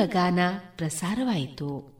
ಮಧುರ ಗಾನ ಪ್ರಸಾರವಾಯಿತು.